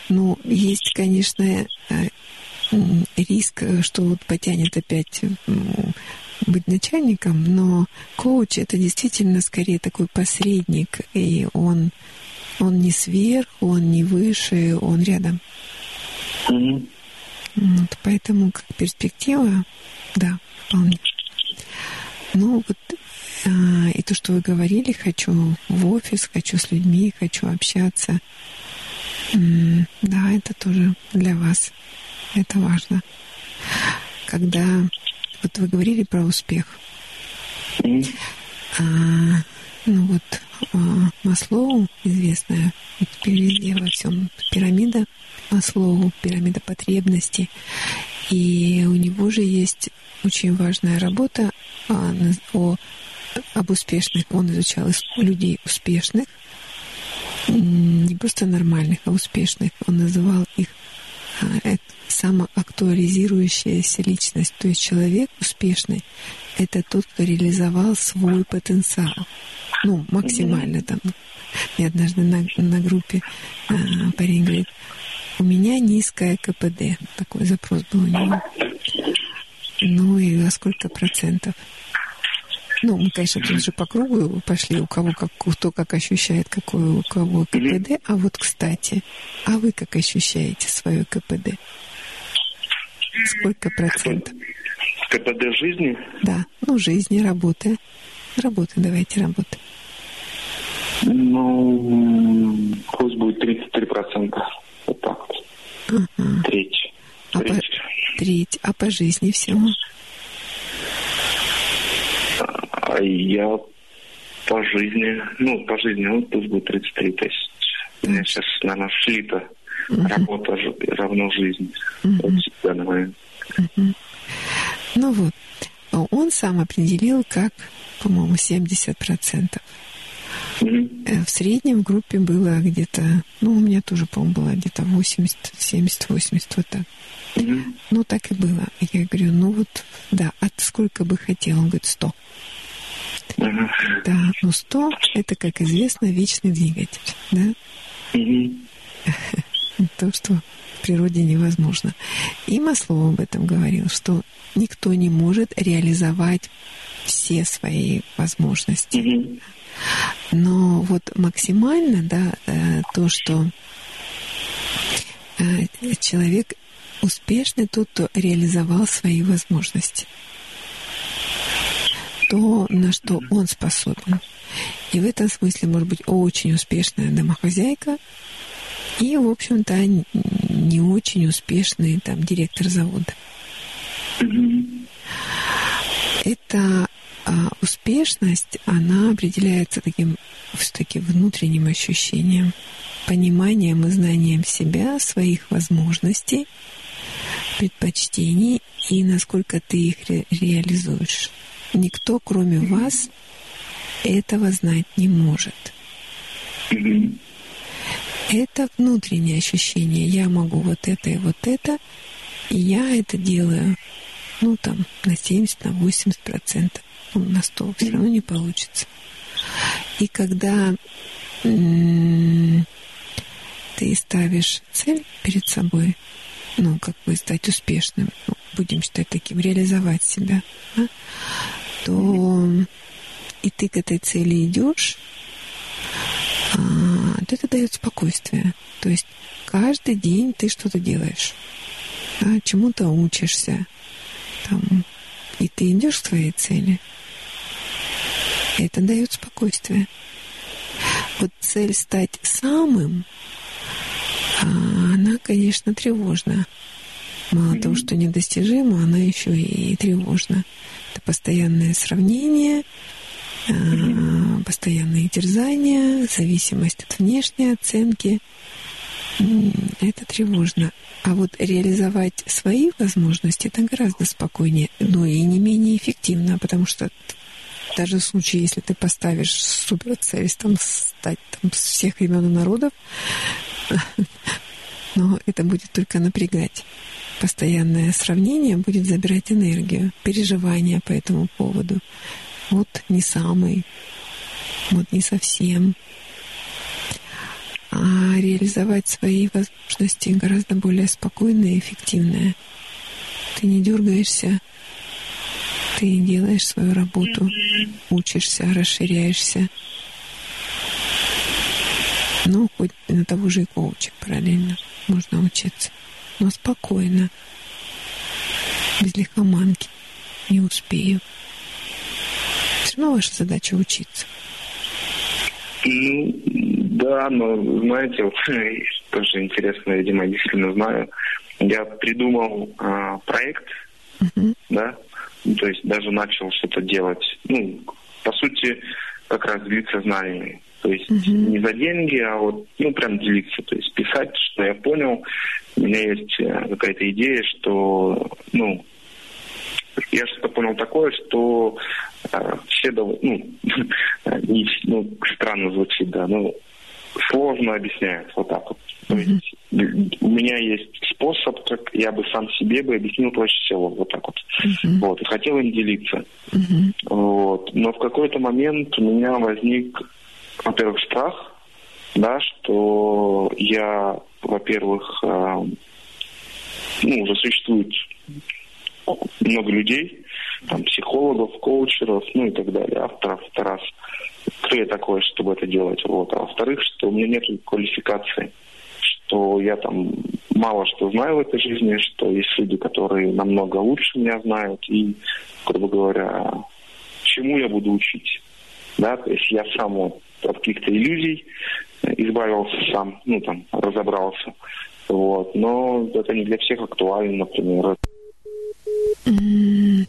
[SPEAKER 5] ну, есть, конечно, э, риск, что вот потянет опять быть начальником, но коуч это действительно скорее такой посредник, и он он не сверху, он не выше, он рядом. Mm-hmm. Вот, поэтому как перспектива, да, вполне. Ну вот а, и то, что вы говорили, хочу в офис, хочу с людьми, хочу общаться. М-м, да, это тоже для вас. Это важно. Когда вот вы говорили про успех. Mm-hmm. А, ну вот а, Маслоу, известная теперь везде во всем пирамида Маслоу, пирамида потребностей. И у него же есть очень важная работа о, о, об успешных. Он изучал людей успешных, не просто нормальных, а успешных. Он называл их а, самоактуализирующаяся личность. То есть человек успешный — это тот, кто реализовал свой потенциал ну, максимально там. Мне однажды на, на группе э, парень говорит, у меня низкое КПД. Такой запрос был у него. Ну и на сколько процентов? Ну, мы, конечно, тут же по кругу пошли, у кого как, кто как ощущает, какое у кого КПД. А вот, кстати, а вы как ощущаете свое КПД? Сколько процентов?
[SPEAKER 8] КПД жизни?
[SPEAKER 5] Да, ну, жизни, работы. Работы, давайте работы.
[SPEAKER 8] Ну, пусть будет 33%. Вот так вот. Ага. Треть.
[SPEAKER 5] А треть. По... Треть. А по жизни всего?
[SPEAKER 8] А я по жизни, ну, по жизни, ну, пусть будет 33. То есть у меня сейчас, наверное, слита угу. работа равно жизни. Угу. Вот момент.
[SPEAKER 5] Угу. Ну вот, он сам определил, как, по-моему, 70%. Mm-hmm. В среднем в группе было где-то, ну, у меня тоже, по-моему, было где-то 80, 70, 80, вот так. Mm-hmm. Ну, так и было. Я говорю, ну вот, да, от сколько бы хотел? Он говорит, 100. Mm-hmm. Да, ну 100 – это, как известно, вечный двигатель, да? Mm-hmm. То, что в природе невозможно. И Маслоу об этом говорил, что никто не может реализовать все свои возможности. Mm-hmm. Но вот максимально, да, э, то, что э, человек успешный тот, кто реализовал свои возможности. То, на что он способен. И в этом смысле может быть очень успешная домохозяйка и, в общем-то, не очень успешный там директор завода. Это а успешность, она определяется таким все-таки внутренним ощущением, пониманием и знанием себя, своих возможностей, предпочтений и насколько ты их ре- реализуешь. Никто, кроме вас, этого знать не может. Это внутреннее ощущение. Я могу вот это и вот это, и я это делаю, ну, там, на 70, на 80 процентов. Ну, на 100 все равно не получится. И когда м- ты ставишь цель перед собой, ну, как бы стать успешным, ну, будем считать таким, реализовать себя, да, то и ты к этой цели идешь, а, то это дает спокойствие. То есть каждый день ты что-то делаешь, да, чему-то учишься, там, и ты идешь к своей цели. Это дает спокойствие. Вот цель стать самым, а, она, конечно, тревожна. Мало того, что недостижима, она еще и тревожна. Это постоянное сравнение, а, постоянные терзания, зависимость от внешней оценки. Это тревожно. А вот реализовать свои возможности это гораздо спокойнее, но и не менее эффективно, потому что даже в случае, если ты поставишь супер цель там, стать там, с всех времен и народов, но это будет только напрягать. Постоянное сравнение будет забирать энергию, переживания по этому поводу. Вот не самый, вот не совсем. А реализовать свои возможности гораздо более спокойно и эффективно. Ты не дергаешься, ты делаешь свою работу, учишься, расширяешься. Ну, хоть на того же и коуча параллельно можно учиться. Но спокойно, без лихоманки. Не успею. Все равно ваша задача учиться.
[SPEAKER 8] Ну, да, но знаете, вот тоже интересно, видимо, действительно знаю. Я придумал а, проект,
[SPEAKER 5] Мгм.
[SPEAKER 8] да, то есть даже начал что-то делать. Ну, по сути, как раз делиться знаниями. То есть
[SPEAKER 5] Мгм.
[SPEAKER 8] не за деньги, а вот, ну, прям делиться. То есть писать, что я понял. У меня есть э, какая-то идея, что, ну, я что-то понял такое, что э, все, дов- ну, не- ну, странно звучит, да, ну, сложно объясняют, вот так вот. То есть у меня есть способ, как я бы сам себе бы объяснил проще всего, вот так вот.
[SPEAKER 5] Мгм.
[SPEAKER 8] Вот, и хотел им делиться.
[SPEAKER 5] Мгм.
[SPEAKER 8] Вот. Но в какой-то момент у меня возник, во-первых, страх, да, что я, во-первых, э, ну, уже существует много людей, там, психологов, коучеров, ну и так далее, авторов, это раз. Кто я такой, чтобы это делать? Вот. А во-вторых, что у меня нет квалификации, что я там мало что знаю в этой жизни, что есть люди, которые намного лучше меня знают, и, грубо говоря, чему я буду учить. Да, то есть я сам вот от каких-то иллюзий избавился сам, ну там, разобрался. Вот. Но это не для всех актуально, например.
[SPEAKER 5] М,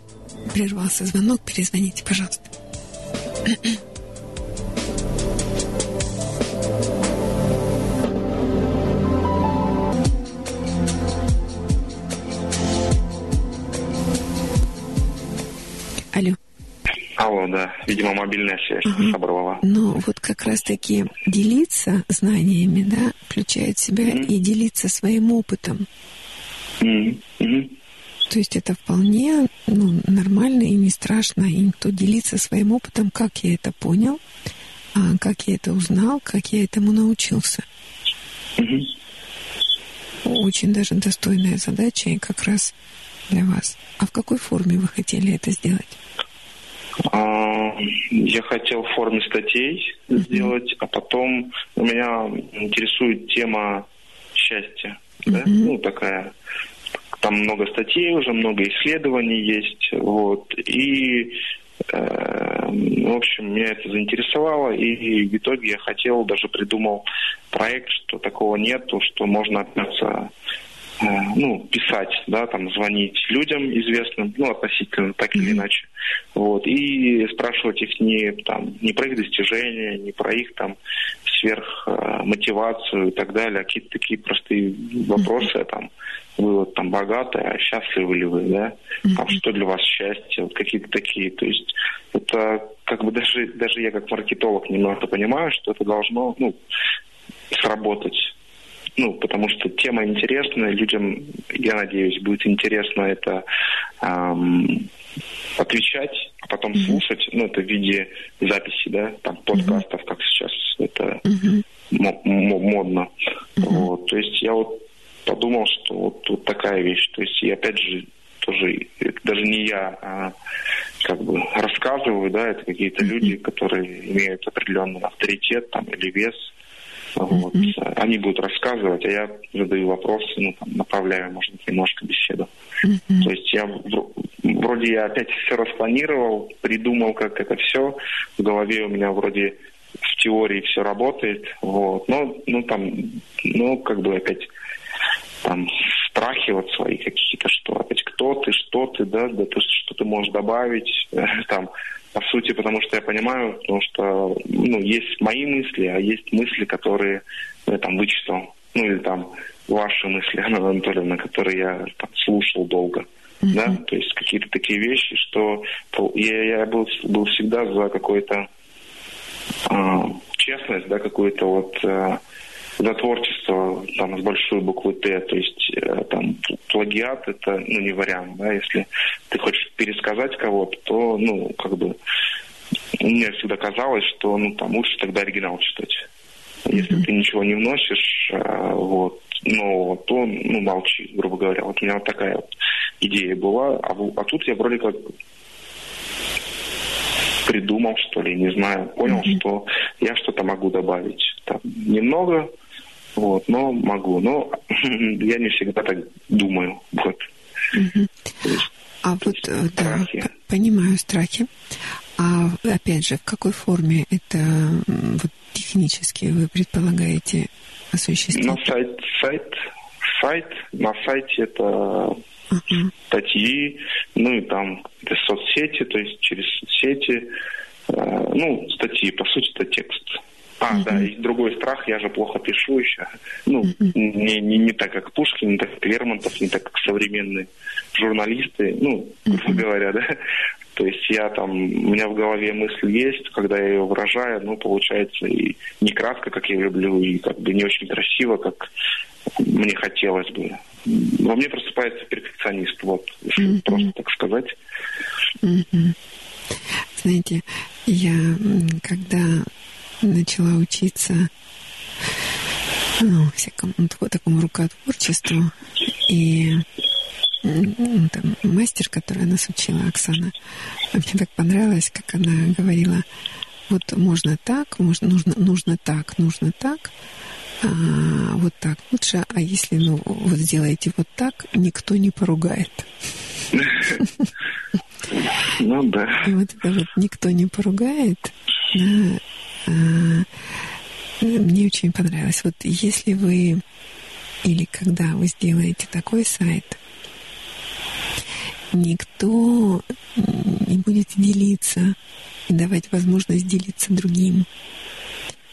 [SPEAKER 5] Прервался звонок, перезвоните, пожалуйста. Алло.
[SPEAKER 8] Алло, да, видимо, мобильная связь
[SPEAKER 5] Ага.
[SPEAKER 8] оборвала.
[SPEAKER 5] Но вот как раз-таки делиться знаниями, да, включает в себя
[SPEAKER 8] Мгм.
[SPEAKER 5] и делиться своим опытом.
[SPEAKER 8] Мгм.
[SPEAKER 5] То есть это вполне ну, нормально и не страшно. И никто делиться своим опытом, как я это понял, а, как я это узнал, как я этому научился.
[SPEAKER 8] Мгм.
[SPEAKER 5] Очень даже достойная задача и как раз для вас. А в какой форме вы хотели это сделать?
[SPEAKER 8] А, Я хотел в форме статей сделать, а потом у меня интересует тема счастья. да? Ну, такая. Там много статей уже, много исследований есть. Вот. И, э, в общем, меня это заинтересовало. И в итоге я хотел, даже придумал проект, что такого нету, что можно общаться ну, писать, да, там, звонить людям известным, ну, относительно, так или иначе, вот, и спрашивать их не, там, не про их достижения, не про их, там, сверх э, и так далее, а какие-то такие простые вопросы, там, вы вот там богатые, а счастливы ли вы, да? А что для вас счастье? Вот какие-то такие. То есть это как бы даже, даже я как маркетолог немного понимаю, что это должно, ну, сработать. Ну, потому что тема интересная, людям, я надеюсь, будет интересно это эм, отвечать, а потом mm-hmm. слушать, ну, это в виде записи, да, там, подкастов, mm-hmm. как сейчас это mm-hmm. модно. Mm-hmm. Вот, то есть я вот подумал, что вот, вот такая вещь. То есть, и опять же, тоже, это даже не я, а как бы рассказываю, да, это какие-то mm-hmm. люди, которые имеют определенный авторитет там или вес. Вот. Mm-hmm. Они будут рассказывать, а я задаю вопросы, ну, там, направляю, может быть, немножко беседу. Mm-hmm. То есть я вроде я опять все распланировал, придумал, как это все. В голове у меня вроде в теории все работает. Вот. Но, ну, там, ну, как бы опять там страхи вот свои какие-то, что опять кто ты, что ты, да, да, то, что ты можешь добавить, там, по сути, потому что я понимаю, потому что, ну, есть мои мысли, а есть мысли, которые я там вычитал, ну, или там ваши мысли, Анна Анатольевна, которые я там, слушал долго. Mm-hmm. Да, то есть какие-то такие вещи, что я, я был, был всегда за какой-то э, честность, да, какую-то вот э, за творчество там с большой буквы Т, то есть э, там плагиат это ну не вариант, да, если ты хочешь пересказать кого-то, то ну как бы мне всегда казалось, что ну там лучше тогда оригинал читать. Если mm-hmm. ты ничего не вносишь, э, вот, но то ну молчи, грубо говоря. Вот у меня вот такая вот идея была, а, а тут я вроде как придумал, что ли, не знаю, понял, mm-hmm. что я что-то могу добавить. Там, немного, вот, но могу. Но я не всегда так думаю. Вот.
[SPEAKER 5] Угу. а вот, э, да, понимаю страхи. А опять же, в какой форме это вот, технически вы предполагаете осуществить?
[SPEAKER 8] На сайт, сайт, сайт, на сайте это uh-huh. статьи, ну и там это соцсети, то есть через соцсети, э, ну, статьи, по сути, это текст. А, mm-hmm. да, и другой страх, я же плохо пишу еще. Ну, mm-hmm. не, не, не так, как Пушкин, не так, как Лермонтов, не так, как современные журналисты, ну, грубо mm-hmm. говоря, да. То есть я там, у меня в голове мысль есть, когда я ее выражаю, ну, получается и не кратко, как я люблю, и как бы не очень красиво, как мне хотелось бы. Во мне просыпается перфекционист, вот, mm-hmm. просто так сказать.
[SPEAKER 5] Mm-hmm. Знаете, я когда начала учиться ну, всякому такому рукотворчеству. И ну, там, мастер, которая нас учила, Оксана, мне так понравилось, как она говорила, вот можно так, можно, нужно, нужно так, нужно так, а, вот так лучше, а если ну, вот сделаете вот так, никто не поругает.
[SPEAKER 8] Ну да.
[SPEAKER 5] И вот это вот никто не поругает, да, а, мне очень понравилось. Вот если вы или когда вы сделаете такой сайт, никто не будет делиться и давать возможность делиться другим.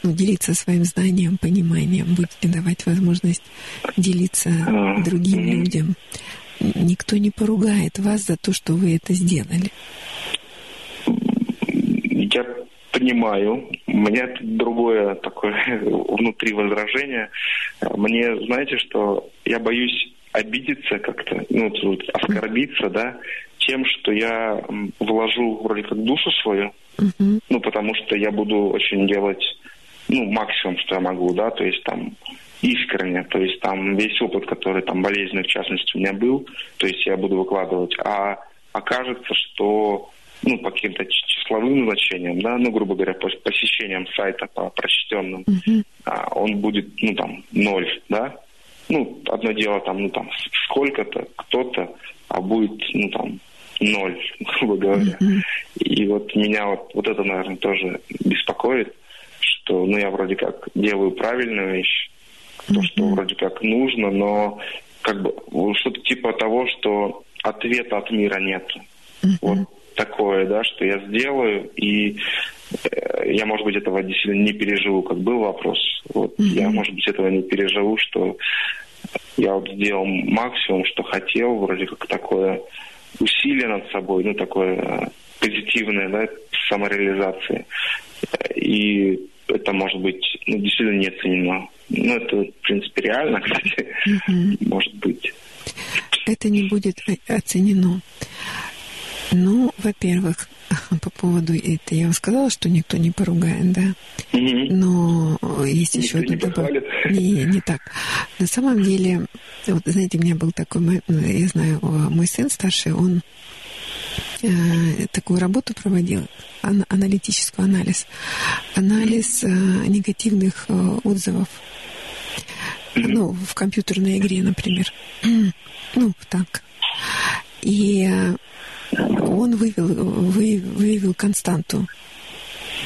[SPEAKER 5] Ну, делиться своим знанием, пониманием, будете давать возможность делиться другим людям. Никто не поругает вас за то, что вы это сделали.
[SPEAKER 8] Я понимаю. У меня другое такое внутри возражение. Мне, знаете, что я боюсь обидеться как-то, ну, тут оскорбиться, да, тем, что я вложу вроде как душу свою, uh-huh. ну, потому что я буду очень делать, ну, максимум, что я могу, да, то есть там искренне, то есть там весь опыт, который там болезненный, в частности, у меня был, то есть я буду выкладывать, а окажется, что ну, по каким-то числовым значениям, да, ну, грубо говоря, по посещениям сайта по прочтенным, uh-huh. а, он будет, ну, там, ноль, да. Ну, одно дело там, ну, там, сколько-то, кто-то, а будет, ну, там, ноль, грубо говоря. Uh-huh. И вот меня вот, вот это, наверное, тоже беспокоит, что, ну, я вроде как делаю правильную вещь, uh-huh. то, что вроде как нужно, но как бы что-то типа того, что ответа от мира нет. Uh-huh. Вот такое, да, что я сделаю, и э, я, может быть, этого действительно не переживу, как был вопрос. Вот mm-hmm. я, может быть, этого не переживу, что я вот сделал максимум, что хотел, вроде как такое усилие над собой, ну, такое э, позитивное, да, самореализации. И это может быть ну, действительно не оценено. Ну, это, в принципе, реально, кстати, угу. может быть.
[SPEAKER 5] Это не будет оценено. Ну, во-первых, по поводу это я вам сказала, что никто не поругает, да. Но есть еще одно добавление. Не, не так. На самом деле, вот знаете, у меня был такой, я знаю, мой сын старший, он э, такую работу проводил, ан- аналитический анализ, анализ э, негативных э, отзывов, ну, в компьютерной игре, например, ну, так. И он вывел, вы, выявил константу.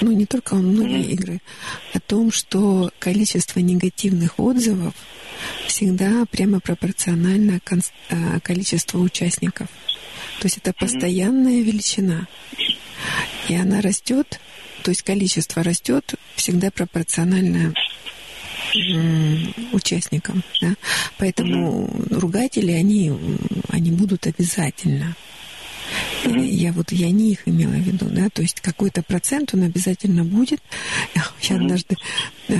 [SPEAKER 5] Ну, не только он, многие игры. О том, что количество негативных отзывов всегда прямо пропорционально конст, а, количеству участников. То есть это постоянная величина. И она растет, то есть количество растет всегда пропорционально участникам. Да? Поэтому ругатели, они, они будут обязательно. Я вот я не их имела в виду, да, то есть какой-то процент он обязательно будет. Я однажды э,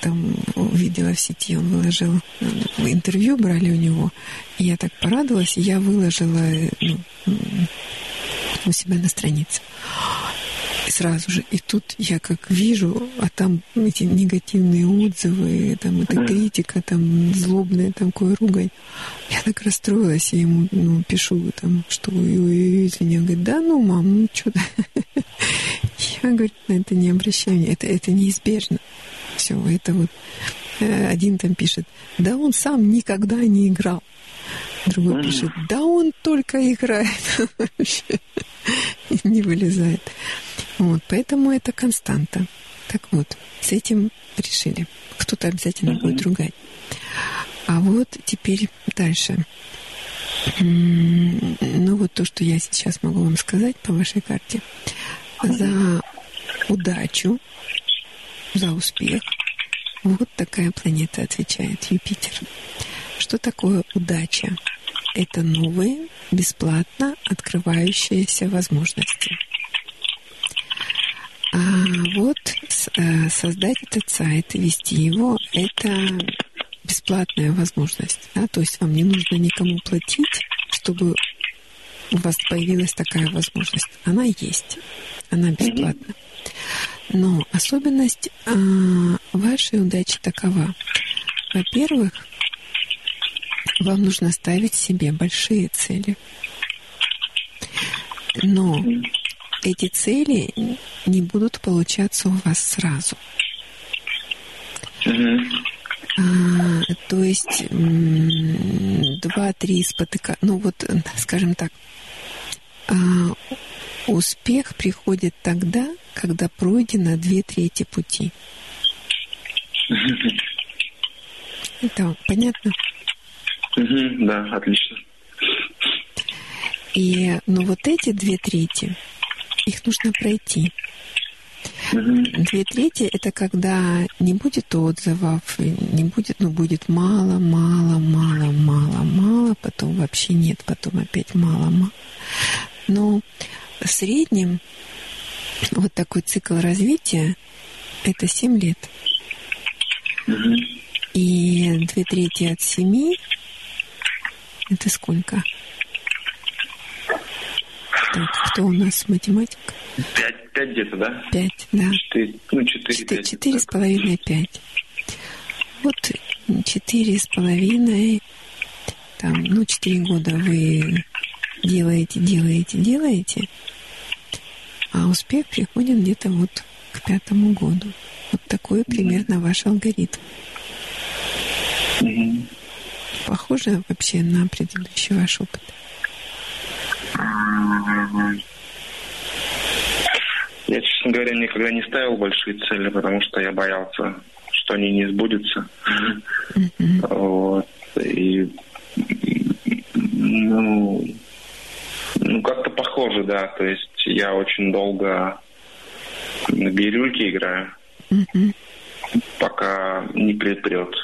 [SPEAKER 5] там увидела в сети, он выложил э, интервью, брали у него, и я так порадовалась, и я выложила ну, у себя на странице сразу же. И тут я как вижу, а там эти негативные отзывы, там эта критика, там злобная, там такое ругань. Я так расстроилась, я ему ну, пишу, там, что ой, извини. Он говорит, да ну, мам, ну что ты. Я, говорю, на это не обращаю, это, это неизбежно. Все, это вот э, один там пишет, да он сам никогда не играл. Другой пишет, да он только играет. не вылезает. Вот, поэтому это константа. Так вот, с этим решили. Кто-то обязательно uh-huh. будет ругать. А вот теперь дальше. Ну вот то, что я сейчас могу вам сказать по вашей карте. За удачу, за успех. Вот такая планета отвечает, Юпитер. Что такое удача? Это новые, бесплатно открывающиеся возможности. А вот э, создать этот сайт, вести его, это бесплатная возможность. Да? То есть вам не нужно никому платить, чтобы у вас появилась такая возможность. Она есть, она бесплатна. Но особенность а, вашей удачи такова. Во-первых, вам нужно ставить себе большие цели. Но эти цели не будут получаться у вас сразу. А, то есть два-три спотыка, ну вот, скажем так, а, успех приходит тогда, когда пройдено две трети пути. Это понятно?
[SPEAKER 8] да, отлично.
[SPEAKER 5] И, ну вот эти две трети, их нужно пройти. Две трети – это когда не будет отзывов, не будет, ну, будет мало, мало, мало, мало, мало, потом вообще нет, потом опять мало, мало. Но в среднем вот такой цикл развития – это 7 лет. И две трети от семи – это сколько? Так, кто у нас математик?
[SPEAKER 8] Пять, пять где-то, да?
[SPEAKER 5] Пять, да.
[SPEAKER 8] Четыре, ну, четыре, четыре,
[SPEAKER 5] пять, четыре с половиной, пять. Вот четыре с половиной, там, ну, четыре года вы делаете, делаете, делаете, а успех приходит где-то вот к пятому году. Вот такой примерно ваш алгоритм. Похоже вообще на предыдущий ваш опыт?
[SPEAKER 8] Я, честно говоря, никогда не ставил большие цели, потому что я боялся, что они не сбудутся. Mm-hmm. Вот. И ну, ну, как-то похоже, да. То есть я очень долго на бирюльке играю, mm-hmm. пока не припрет.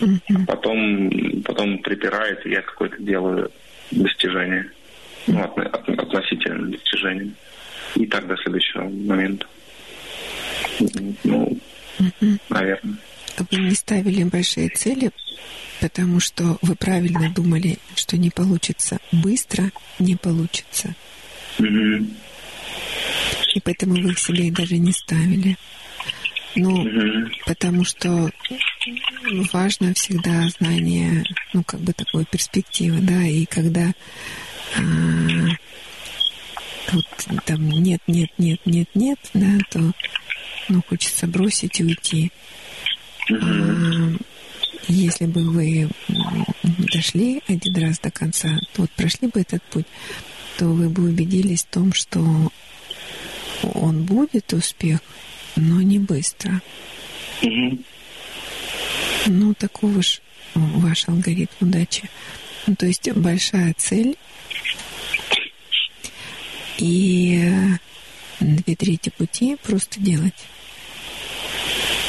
[SPEAKER 8] А потом, потом припирает, и я какое-то делаю достижение. Ну, от, от, относительно достижения. И так до следующего момента. Ну, наверное.
[SPEAKER 5] Вы не ставили большие цели, потому что вы правильно думали, что не получится быстро, не получится. И поэтому вы их себе даже не ставили. Ну,
[SPEAKER 8] Мгм.
[SPEAKER 5] потому что важно всегда знание, ну, как бы такой перспективы, да, и когда а, вот там нет, нет, нет, нет, нет, да, то ну, хочется бросить и уйти. А, если бы вы дошли один раз до конца, то вот прошли бы этот путь, то вы бы убедились в том, что он будет успех, но не быстро. Ну, такого ж ваш алгоритм удачи. Ну, то есть большая цель и э, две трети пути просто делать.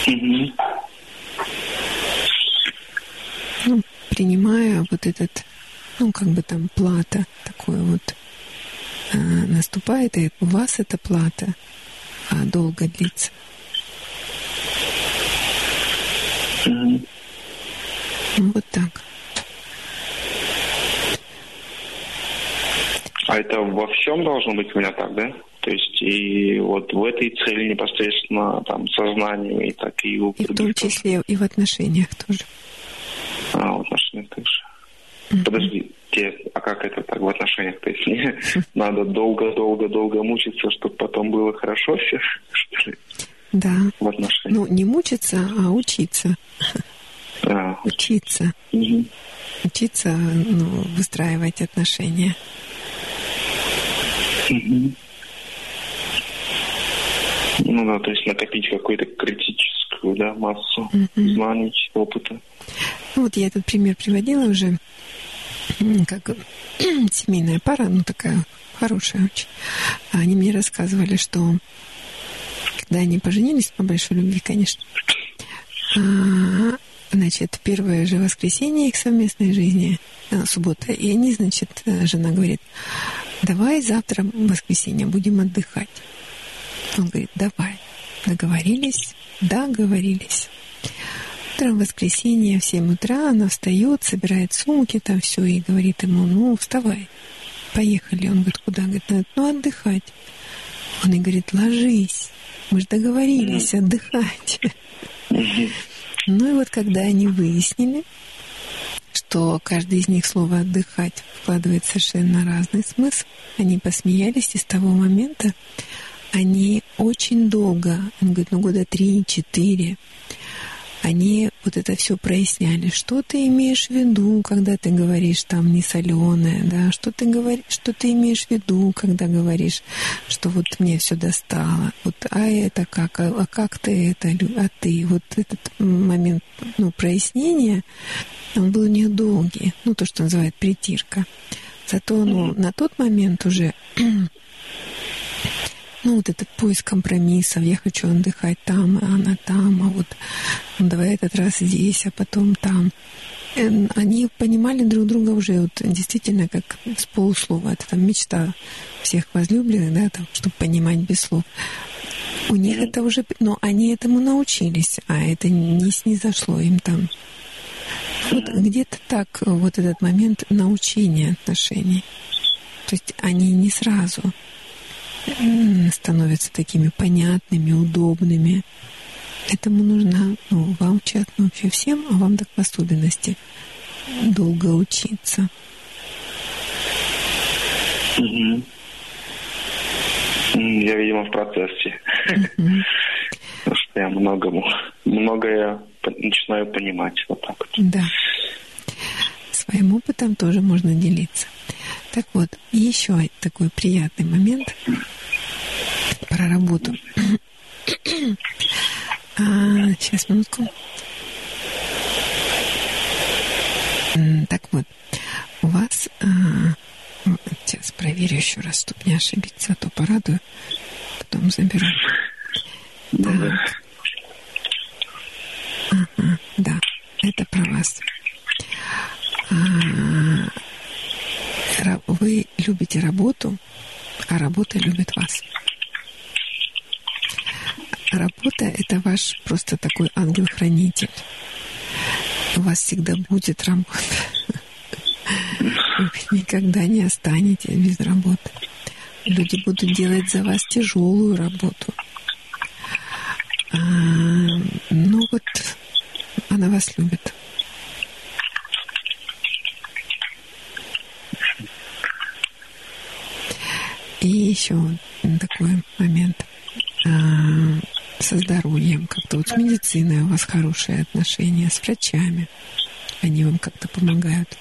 [SPEAKER 8] Мгм.
[SPEAKER 5] Ну, принимая вот этот, ну, как бы там плата такое вот э, наступает, и у вас это плата, а долго длится. Ну, вот так.
[SPEAKER 8] А это во всем должно быть у меня так, да? То есть и вот в этой цели непосредственно там сознанию и так и у
[SPEAKER 5] И в том
[SPEAKER 8] других тоже.
[SPEAKER 5] числе и в отношениях тоже.
[SPEAKER 8] А, в отношениях также. Подожди, те, а как это так в отношениях? То есть мне надо долго-долго-долго мучиться, чтобы потом было хорошо все, что ли,
[SPEAKER 5] Да.
[SPEAKER 8] в отношениях?
[SPEAKER 5] Ну, не мучиться, а учиться.
[SPEAKER 8] А,
[SPEAKER 5] Учиться.
[SPEAKER 8] мгм.
[SPEAKER 5] Учиться ну, выстраивать отношения.
[SPEAKER 8] Ну да, то есть накопить какую-то критическую да, массу знаний, опыта.
[SPEAKER 5] Ну, вот я этот пример приводила уже, как семейная пара, ну, такая хорошая очень. Они мне рассказывали, что когда они поженились, по большой любви, конечно, а, значит, первое же воскресенье их совместной жизни, а, суббота, и они, значит, э, жена говорит, давай завтра в воскресенье будем отдыхать. Он говорит, давай. Договорились? Договорились. Утром в воскресенье в 7 утра она встает, собирает сумки, там все, и говорит ему, ну, вставай, поехали. Он говорит, куда? Говорит, «Надо, ну, отдыхать. Он и говорит, ложись, мы же договорились отдыхать. Ну и вот когда они выяснили, что каждый из них слово «отдыхать» вкладывает совершенно разный смысл, они посмеялись, и с того момента они очень долго, он говорит, ну года три-четыре, они вот это все проясняли. Что ты имеешь в виду, когда ты говоришь там не соленое, да? Что ты говоришь, что ты имеешь в виду, когда говоришь, что вот мне все достало, вот, а это как, а, а как ты это, а ты, вот этот момент, ну, прояснения, он был у них долгий, ну, то, что называют притирка. Зато, ну, на тот момент уже ну, вот этот поиск компромиссов, я хочу отдыхать там, а она там, а вот ну, давай этот раз здесь, а потом там. Э, Они понимали друг друга уже вот действительно как с полуслова. Это там мечта всех возлюбленных, да, там, чтобы понимать без слов. У них это уже, но они этому научились, а это не снизошло им там. Вот где-то так вот этот момент научения отношений. То есть они не сразу становятся такими понятными, удобными. Этому нужно, ну, вам, чат, ну, вообще всем, а вам так в особенности, долго учиться.
[SPEAKER 8] М, Я, видимо, в процессе. Потому что я многому, многое начинаю понимать. Вот так вот.
[SPEAKER 5] Да. Своим опытом тоже можно делиться. Так вот, еще такой приятный момент про работу. А, сейчас, минутку. Так вот, у вас... а, сейчас проверю еще раз, чтобы не ошибиться, а то порадую, потом заберу. Так. Ага, да. это про вас. А, вы любите работу, а работа любит вас. Работа — это ваш просто такой ангел-хранитель. У вас всегда будет работа. Вы никогда не останетесь без работы. Люди будут делать за вас тяжелую работу. А, ну вот, она вас любит. И еще такой момент а, со здоровьем. Как-то вот с медициной у вас хорошие отношения, с врачами. Они вам как-то помогают.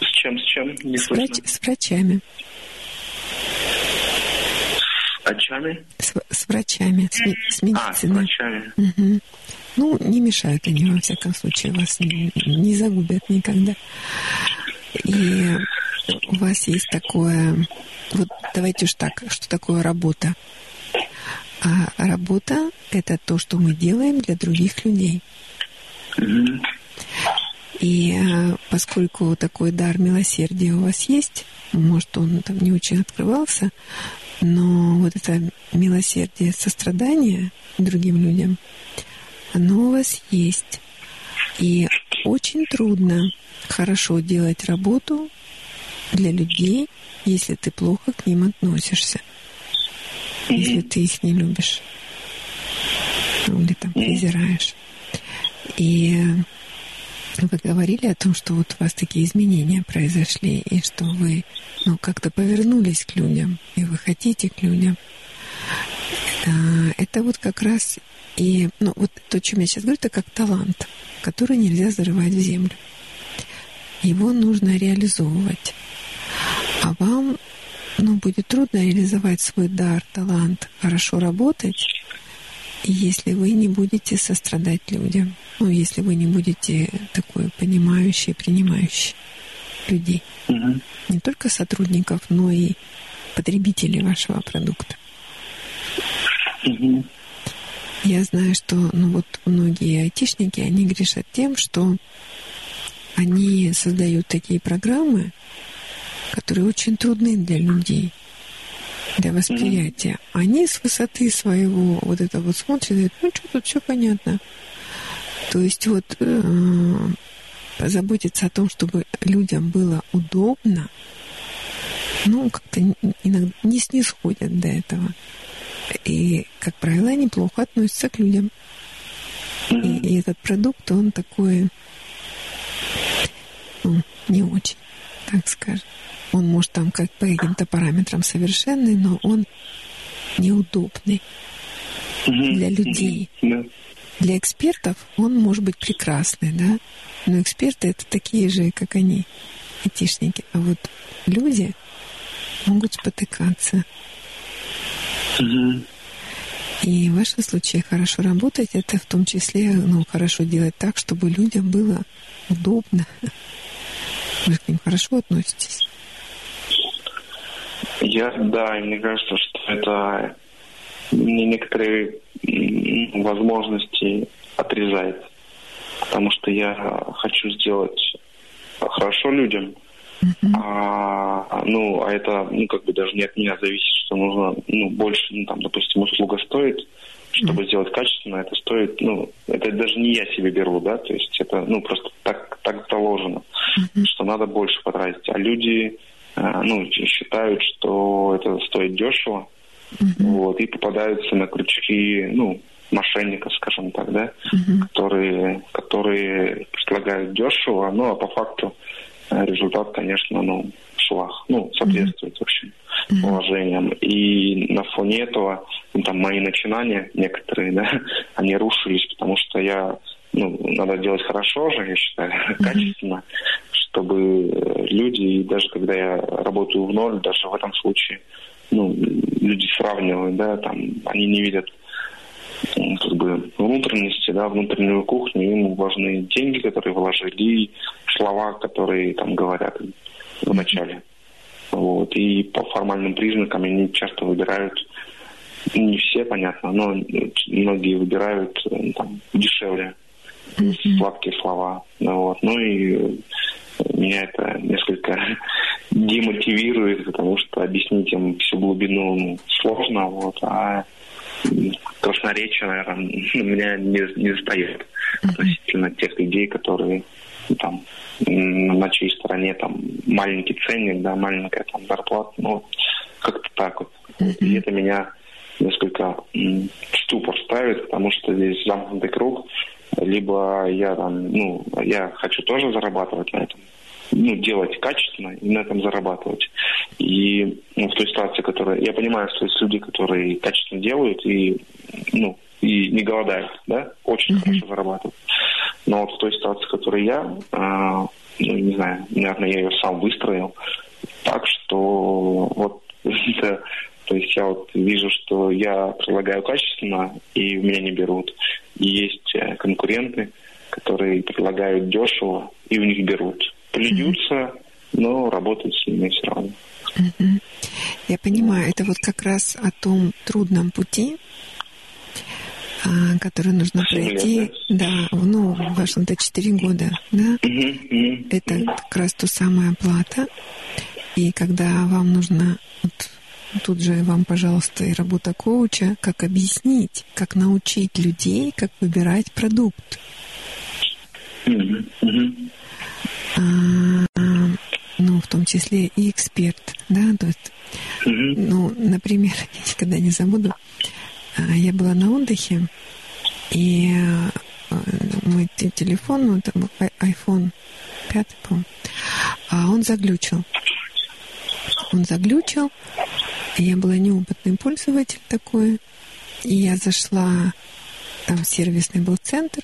[SPEAKER 8] С чем, с чем? Не
[SPEAKER 5] с, врач, с врачами.
[SPEAKER 8] С врачами?
[SPEAKER 5] С, с врачами, с, с медициной. А, с
[SPEAKER 8] врачами.
[SPEAKER 5] Угу. Ну, не мешают они, во всяком случае, вас не, не загубят никогда. И у вас есть такое... Вот давайте уж так, что такое работа? А работа — это то, что мы делаем для других людей. И э, поскольку такой дар милосердия у вас есть, может, он там не очень открывался, но вот это милосердие, сострадание другим людям, оно у вас есть. И очень трудно хорошо делать работу для людей, если ты плохо к ним относишься, mm-hmm. если ты их не любишь ну, или там презираешь. И вы говорили о том, что вот у вас такие изменения произошли, и что вы ну, как-то повернулись к людям, и вы хотите к людям. Это вот как раз и ну, вот то, о чем я сейчас говорю, это как талант, который нельзя зарывать в землю. Его нужно реализовывать. А вам ну, будет трудно реализовать свой дар, талант, хорошо работать, если вы не будете сострадать людям, ну, если вы не будете такой понимающий, принимающий людей.
[SPEAKER 8] Угу.
[SPEAKER 5] Не только сотрудников, но и потребителей вашего продукта.
[SPEAKER 8] Угу.
[SPEAKER 5] Я знаю, что ну вот многие айтишники, они грешат тем, что они создают такие программы, которые очень трудны для людей, для восприятия. Они с высоты своего вот это вот смотрят и говорят, ну что тут все понятно. То есть вот э, позаботиться о том, чтобы людям было удобно, ну, как-то иногда не снисходят до этого. И, как правило, они плохо относятся к людям. И, и этот продукт, он такой, не очень, так скажем. Он может там как по каким-то параметрам совершенный, но он неудобный для людей. Для экспертов он может быть прекрасный, да, но эксперты это такие же, как они, айтишники. А вот люди могут спотыкаться. И в вашем случае хорошо работать, это в том числе ну, хорошо делать так, чтобы людям было удобно. Вы к ним хорошо относитесь?
[SPEAKER 8] Я, да, мне кажется, что это мне некоторые возможности отрезает. Потому что я хочу сделать хорошо людям,
[SPEAKER 5] Uh-huh.
[SPEAKER 8] А, ну, а это, ну, как бы даже не от меня зависит, что нужно, ну, больше, ну, там, допустим, услуга стоит, чтобы uh-huh. сделать качественно, это стоит, ну, это даже не я себе беру, да, то есть это, ну, просто так, так заложено, uh-huh. что надо больше потратить. А люди, а, ну, считают, что это стоит дешево, uh-huh. вот, и попадаются на крючки, ну, мошенников, скажем так, да,
[SPEAKER 5] uh-huh.
[SPEAKER 8] которые, которые предлагают дешево, ну, а по факту Э, результат, конечно, ну, швах, ну, соответствует, mm-hmm. в общем, положениям. И на фоне этого, ну, там, мои начинания некоторые, да, они рушились, потому что я, ну, надо делать хорошо же, я считаю, mm-hmm. качественно, чтобы э, люди, даже когда я работаю в ноль, даже в этом случае, ну, люди сравнивают, да, там, они не видят как бы внутренности, да, внутреннюю кухню, им важны деньги, которые вложили, и слова, которые там говорят в начале. Вот. И по формальным признакам они часто выбирают, не все, понятно, но многие выбирают э, там, дешевле mm-hmm. сладкие слова. Ну, вот. ну и меня это несколько демотивирует, потому что объяснить им всю глубину ну, сложно, вот, а красноречие, наверное, меня не, не застает относительно тех людей, которые ну, там на чьей стороне там маленький ценник, да, маленькая там зарплата, ну, как-то так вот. И это меня несколько в ступор ставит, потому что здесь замкнутый круг, либо я там, ну, я хочу тоже зарабатывать на этом, ну, делать качественно и на этом зарабатывать. И ну, в той ситуации, которая... Я понимаю, что есть люди, которые качественно делают и, ну, и не голодают, да, очень mm-hmm. хорошо зарабатывают. Но вот в той ситуации, в которой я, э, ну, не знаю, наверное, я ее сам выстроил, так что вот это то есть я вот вижу, что я предлагаю качественно, и меня не берут. И есть э, конкуренты, которые предлагают дешево, и у них берут. Плюются, но работают с ними все равно.
[SPEAKER 5] Я понимаю, это вот как раз о том трудном пути, а, который нужно пройти. Лет, да? да, ну, в вашем-то 4 года, да? Это как раз то самая оплата. И когда вам нужно вот, Тут же вам, пожалуйста, и работа коуча, как объяснить, как научить людей, как выбирать продукт. А, ну, в том числе и эксперт, да, то есть, ну, например, никогда не забуду, я была на отдыхе, и а, мой телефон, ну, там iPhone 5, по а он заглючил. Он заглючил, я была неопытный пользователь такой. И я зашла, там сервисный был центр,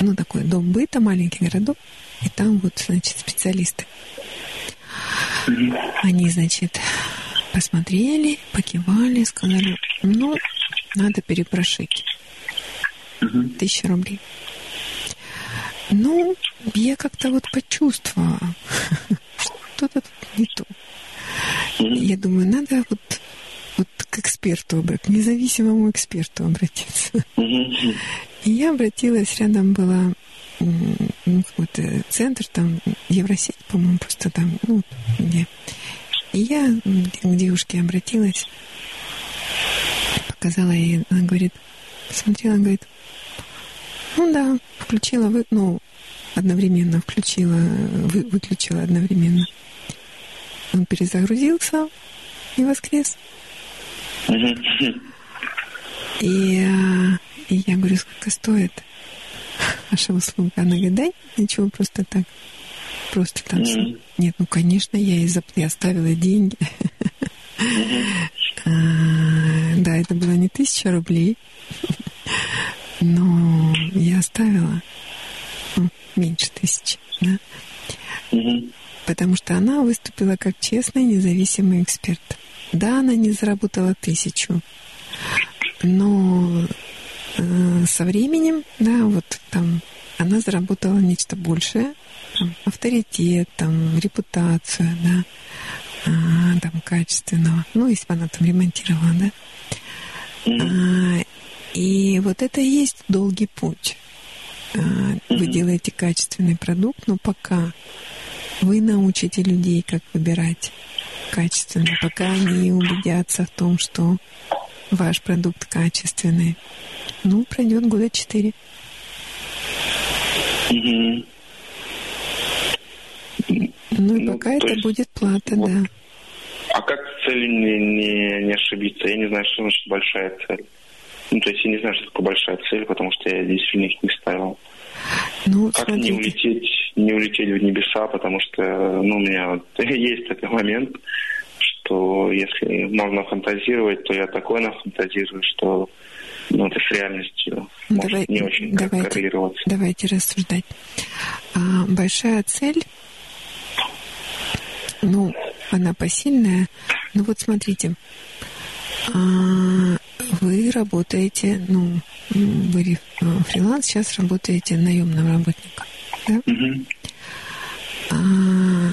[SPEAKER 5] ну, такой дом быта, маленький городок, и там вот, значит, специалисты. Они, значит, посмотрели, покивали, сказали, ну, надо перепрошить. Тысяча рублей. Ну, я как-то вот почувствовала, что-то тут не то. Я думаю, надо вот, вот к эксперту, к независимому эксперту обратиться. И я обратилась, рядом была ну, какой-то центр, там Евросеть, по-моему, просто там, ну, где. И я к девушке обратилась, показала ей, она говорит, смотрела, говорит, ну да, включила, вы, ну, одновременно включила, вы, выключила одновременно. Он перезагрузился и воскрес. И, а, и я говорю, сколько стоит ваша услуга? Она говорит, да ничего, просто так. Просто там все. Нет, ну, конечно, я и я оставила деньги. А, да, это было не тысяча рублей, но я оставила ну, меньше тысячи. Да? потому что она выступила как честный независимый эксперт. Да, она не заработала тысячу, но э, со временем, да, вот там она заработала нечто большее, авторитет, там, репутацию, да, а, там, качественного, ну, если бы она там ремонтировала, да. А, и вот это и есть долгий путь. А, вы делаете качественный продукт, но пока вы научите людей, как выбирать качественно, пока они убедятся в том, что ваш продукт качественный. Ну, пройдет года четыре.
[SPEAKER 8] Угу.
[SPEAKER 5] Ну и ну, пока это есть, будет плата, вот, да.
[SPEAKER 8] А как цель не, не, не ошибиться? Я не знаю, что значит большая цель. Ну, то есть я не знаю, что такое большая цель, потому что я действительно их не ставил.
[SPEAKER 5] Ну,
[SPEAKER 8] как смотрите. не улететь, не улететь в небеса, потому что ну, у меня вот есть такой момент, что если можно фантазировать, то я такое нафантазирую, что ну, это с реальностью
[SPEAKER 5] Давай, может не очень давайте, коррелироваться. Давайте рассуждать. А, большая цель, ну, она посильная. Ну вот смотрите, а, вы работаете, ну, вы э, фриланс, сейчас работаете наемным работником. Да?
[SPEAKER 8] Угу.
[SPEAKER 5] А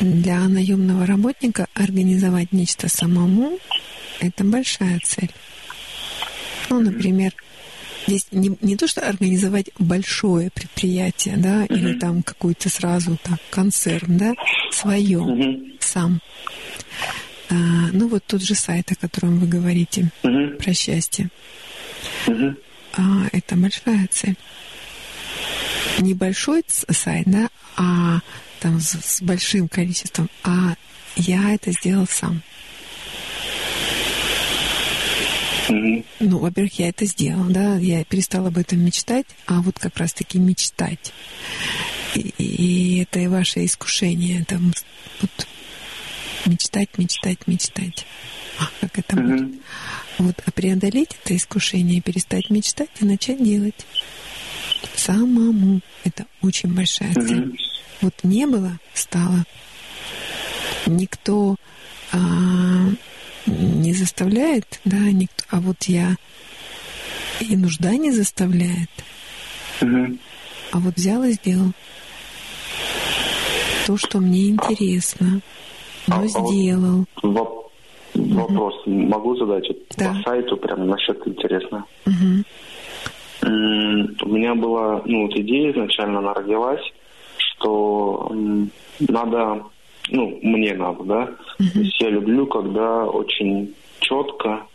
[SPEAKER 5] для наемного работника организовать нечто самому – это большая цель. Ну, например, Здесь не, не то, что организовать большое предприятие, да, uh-huh. или там какой-то сразу так концерн, да, свое, uh-huh. сам. А, ну вот тот же сайт, о котором вы говорите, uh-huh. про счастье. Uh-huh. А, это большая цель. Небольшой сайт, да, а там с, с большим количеством, а я это сделал сам. Mm-hmm. Ну, во-первых, я это сделал, да, я перестала об этом мечтать, а вот как раз-таки мечтать. И, и это и ваше искушение, там, вот, мечтать, мечтать, мечтать. А, как это mm-hmm. будет? Вот, а преодолеть это искушение, перестать мечтать и начать делать самому. Это очень большая цель. Mm-hmm. Вот не было, стало. Никто а, не заставляет, да, никто, а вот я и нужда не заставляет. Угу. А вот взял и сделал то, что мне интересно, но а, сделал.
[SPEAKER 8] А вот вопрос угу. могу задать да. по сайту прям насчет интересно. Угу. У меня была ну, вот идея изначально, она родилась, что надо ну, мне надо, да. Uh-huh. То есть я люблю, когда очень четко,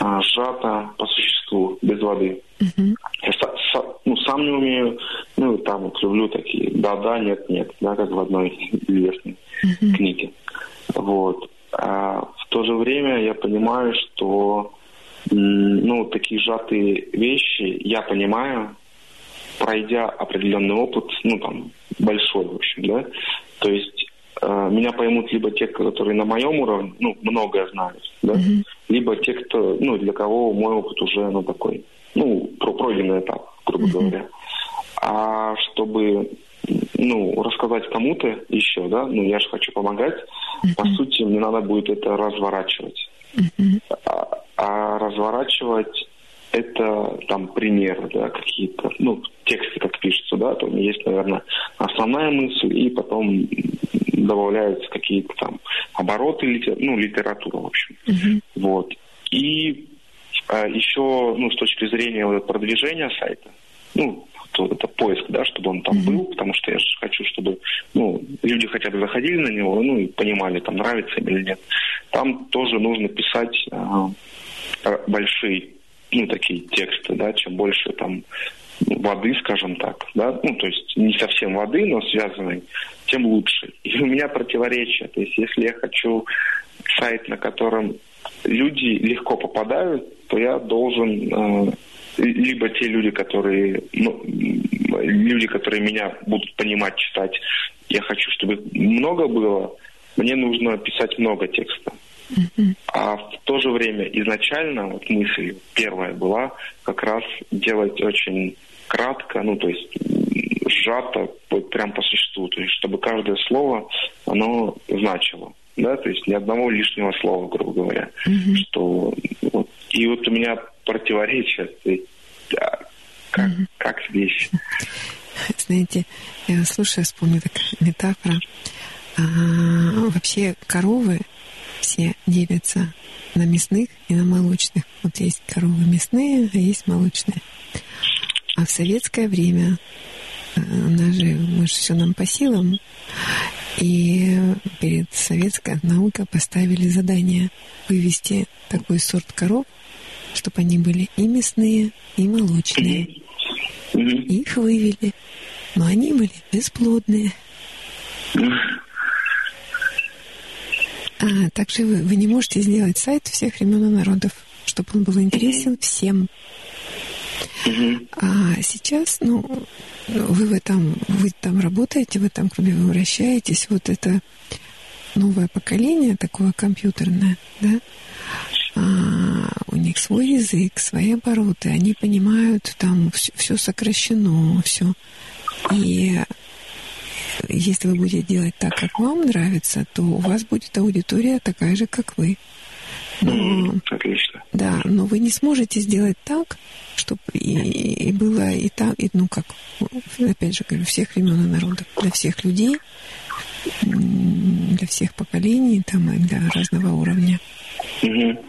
[SPEAKER 8] а, сжато по существу, без воды. Uh-huh. Я са, ну, сам не умею, ну, там вот люблю такие да-да, нет-нет, да, как в одной известной uh-huh. книге. Вот. А в то же время я понимаю, что ну, такие сжатые вещи я понимаю, пройдя определенный опыт, ну, там, большой, в общем, да, то есть меня поймут либо те, которые на моем уровне, ну, многое знают, да, mm-hmm. либо те, кто, ну, для кого мой опыт уже, ну, такой, ну, про пройденный этап, грубо mm-hmm. говоря. А чтобы, ну, рассказать кому-то еще, да, ну, я же хочу помогать, mm-hmm. по сути, мне надо будет это разворачивать. Mm-hmm. А, а разворачивать это там примеры, да, какие-то, ну, тексты как пишутся, да, там есть, наверное, основная мысль, и потом добавляются какие-то там обороты, ну, литература, в общем. Uh-huh. Вот. И а, еще, ну, с точки зрения вот, продвижения сайта, ну, то это поиск, да, чтобы он там uh-huh. был, потому что я же хочу, чтобы, ну, люди хотя бы заходили на него, ну, и понимали, там, нравится им или нет. Там тоже нужно писать а, большие, ну, такие тексты, да, чем больше там воды, скажем так, да, ну, то есть не совсем воды, но связанной, тем лучше. И у меня противоречие, то есть если я хочу сайт, на котором люди легко попадают, то я должен э, либо те люди, которые, ну, люди, которые меня будут понимать, читать, я хочу, чтобы много было, мне нужно писать много текста. А в то же время изначально вот мысль первая была как раз делать очень кратко, ну то есть сжато, вот прям по существу, то есть чтобы каждое слово, оно значило, да, то есть ни одного лишнего слова, грубо говоря, mm-hmm. что вот, и вот у меня противоречие, то есть, да, как, mm-hmm. как здесь.
[SPEAKER 5] Знаете, я слушаю, вспомню такая метафора. А, вообще коровы все делятся на мясных и на молочных. Вот есть коровы мясные, а есть молочные. А в советское время э, она же, мы же все нам по силам, и перед советской наукой поставили задание вывести такой сорт коров, чтобы они были и мясные, и молочные. И их вывели, но они были бесплодные. А, также вы, вы не можете сделать сайт всех времен и народов, чтобы он был интересен всем. А сейчас, ну, вы в этом, вы там работаете, в этом клубе вы вращаетесь, вот это новое поколение такое компьютерное, да, а, у них свой язык, свои обороты, они понимают, там все, все сокращено, все. И если вы будете делать так, как вам нравится, то у вас будет аудитория такая же, как вы.
[SPEAKER 8] Но, Отлично.
[SPEAKER 5] Да, но вы не сможете сделать так, чтобы и, и было и так, и, ну как, опять же говорю, всех времен и народов, для всех людей, для всех поколений, там, и для разного уровня.
[SPEAKER 8] Угу.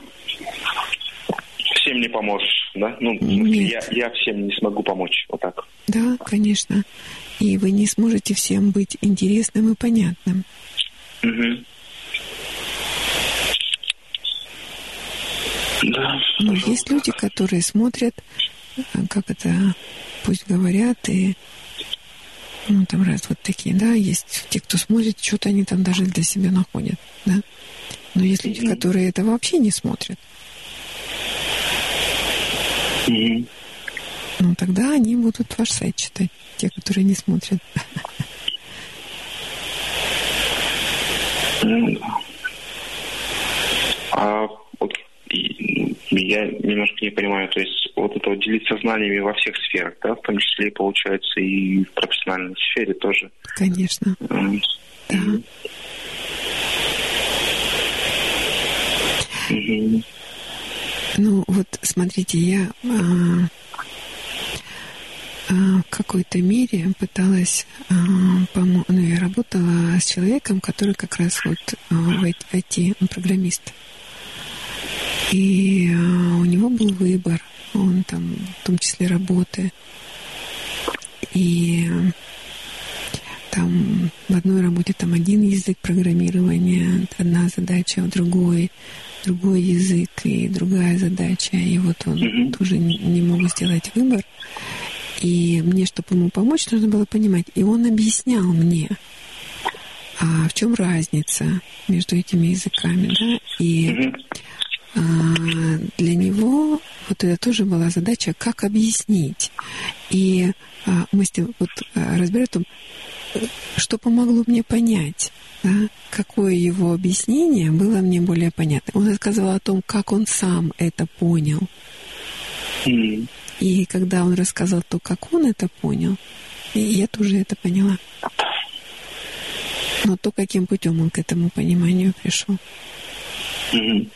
[SPEAKER 8] всем не поможешь, да? Ну, в смысле, я, я всем не смогу помочь, вот так.
[SPEAKER 5] Да, конечно. И вы не сможете всем быть интересным и понятным.
[SPEAKER 8] Угу. Да.
[SPEAKER 5] Но есть люди, которые смотрят, э, как это, пусть говорят, и ну, там раз вот такие, да, есть те, кто смотрит, что-то они там даже для себя находят, да. Но есть люди, которые это вообще не смотрят. Ну, тогда они будут ваш сайт читать, те, которые не смотрят.
[SPEAKER 8] А вот я немножко не понимаю, то есть вот это вот делиться знаниями во всех сферах, да, в том числе, получается, и в профессиональной сфере тоже.
[SPEAKER 5] Конечно.
[SPEAKER 8] М,
[SPEAKER 5] Да. Ну, вот смотрите, я а, а, в какой-то мере пыталась помочь. Ну, я работала с человеком, который как раз вот а, в IT, он программист. И а, у него был выбор, он там, в том числе работы. И а, там в одной работе там один язык программирования, одна задача, в другой другой язык и другая задача. И вот он
[SPEAKER 8] Мгм.
[SPEAKER 5] тоже не, не мог сделать выбор. И мне, чтобы ему помочь, нужно было понимать. И он объяснял мне, а в чем разница между этими языками, да? И
[SPEAKER 8] Мгм.
[SPEAKER 5] А, для него вот это тоже была задача, как объяснить. И а, мы с ним вот а, том, что помогло мне понять, да, какое его объяснение было мне более понятно. Он рассказывал о том, как он сам это понял. И когда он рассказал то, как он это понял, я тоже это поняла. Но то, каким путем он к этому пониманию пришел.
[SPEAKER 8] мгм.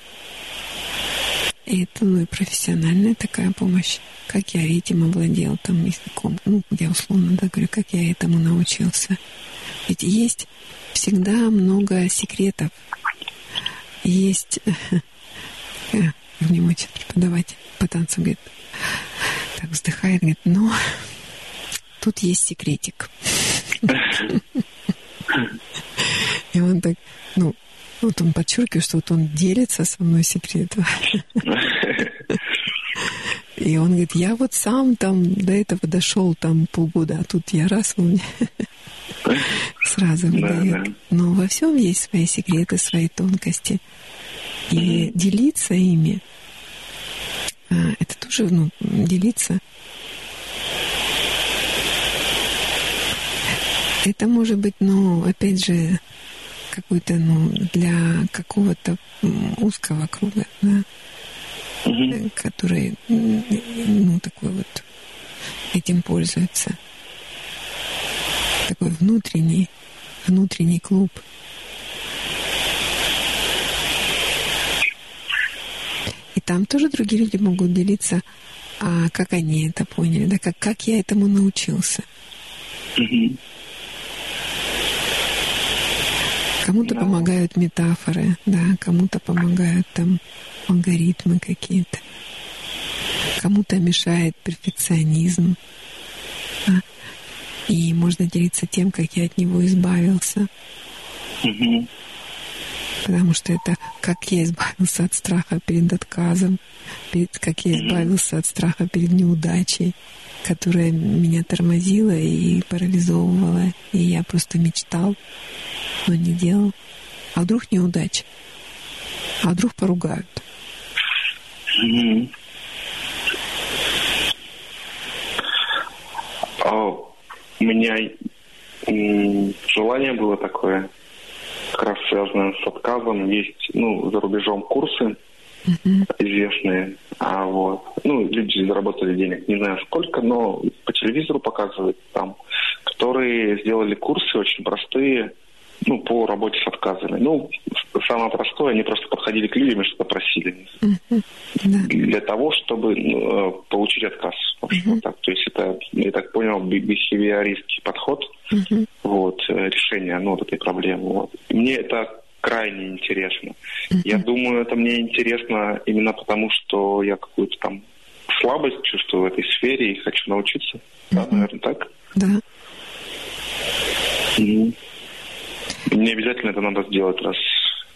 [SPEAKER 5] И это, ну, и профессиональная такая помощь. Как я этим овладел, там, языком. Ну, я условно да, говорю, как я этому научился. Ведь есть всегда много секретов. Есть... Мне мой учитель преподаватель по танцам говорит, так вздыхает, говорит, но тут есть секретик. И он так, ну, вот он подчеркивает, что вот он делится со мной секретом. И он говорит, я вот сам там до этого дошел там полгода, а тут я раз он мне сразу
[SPEAKER 8] Да,
[SPEAKER 5] выдает.
[SPEAKER 8] да.
[SPEAKER 5] Но во всем есть свои секреты, свои тонкости. И делиться ими, а, это тоже, ну, делиться. Это может быть, ну, опять же, какой-то, ну, для какого-то узкого круга, да,
[SPEAKER 8] Мгм.
[SPEAKER 5] который, ну, такой вот этим пользуется. Такой внутренний, внутренний клуб. И там тоже другие люди могут делиться, а как они это поняли, да, как, как я этому научился.
[SPEAKER 8] Мгм.
[SPEAKER 5] Кому-то помогают метафоры, да, кому-то помогают там алгоритмы какие-то. Кому-то мешает перфекционизм. да. И можно делиться тем, как я от него избавился. Потому что это как я избавился от страха перед отказом, перед, как я избавился от страха перед неудачей, которая меня тормозила и парализовывала. И я просто мечтал, но не делал. А вдруг неудача? А вдруг поругают?
[SPEAKER 8] А у меня желание было такое, как раз связанное с отказом. Есть, ну, за рубежом курсы известные, а вот, ну, люди заработали денег, не знаю сколько, но по телевизору показывают там, которые сделали курсы очень простые, ну, по работе с отказами. Ну, самое простое, они просто подходили к людям и что-то просили для того, чтобы ну, э, получить отказ. В общем, вот так. То есть это, я так понял, би- бихевиористский подход, вот, э, решение ну, вот этой проблемы. Вот. И Мне это крайне интересно. Я думаю, это мне интересно именно потому, что я какую-то там слабость чувствую в этой сфере и хочу научиться. Да, наверное, так?
[SPEAKER 5] Да.
[SPEAKER 8] Не обязательно это надо сделать, раз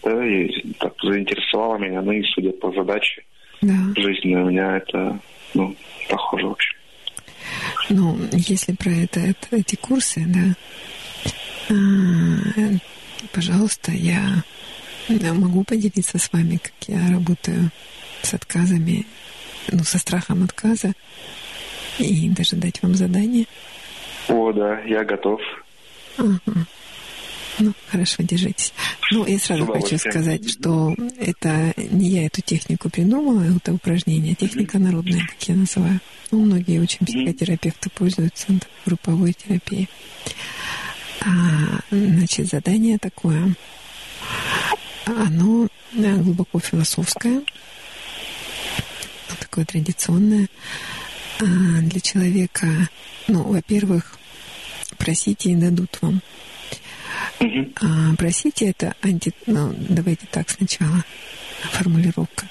[SPEAKER 8] да, и так заинтересовало меня, ну и судя по задаче
[SPEAKER 5] Да.
[SPEAKER 8] жизненной, у меня это, ну, похоже вообще.
[SPEAKER 5] Ну, если про это, это- эти курсы, да, а, пожалуйста, я могу поделиться с вами, как я работаю с отказами, ну, со страхом отказа, и даже дать вам задание.
[SPEAKER 8] О, да, я готов.
[SPEAKER 5] Ага. Ну, хорошо, держитесь. Ну, я сразу хочу сказать, что это не я эту технику придумала, это упражнение, техника народная, как я называю. Ну, многие очень психотерапевты пользуются групповой терапией. А, значит, задание такое. Оно да, глубоко философское, такое традиционное. А, Для человека, ну, во-первых, просите и дадут вам. А, просите это анти... Ну, давайте так сначала формулировка.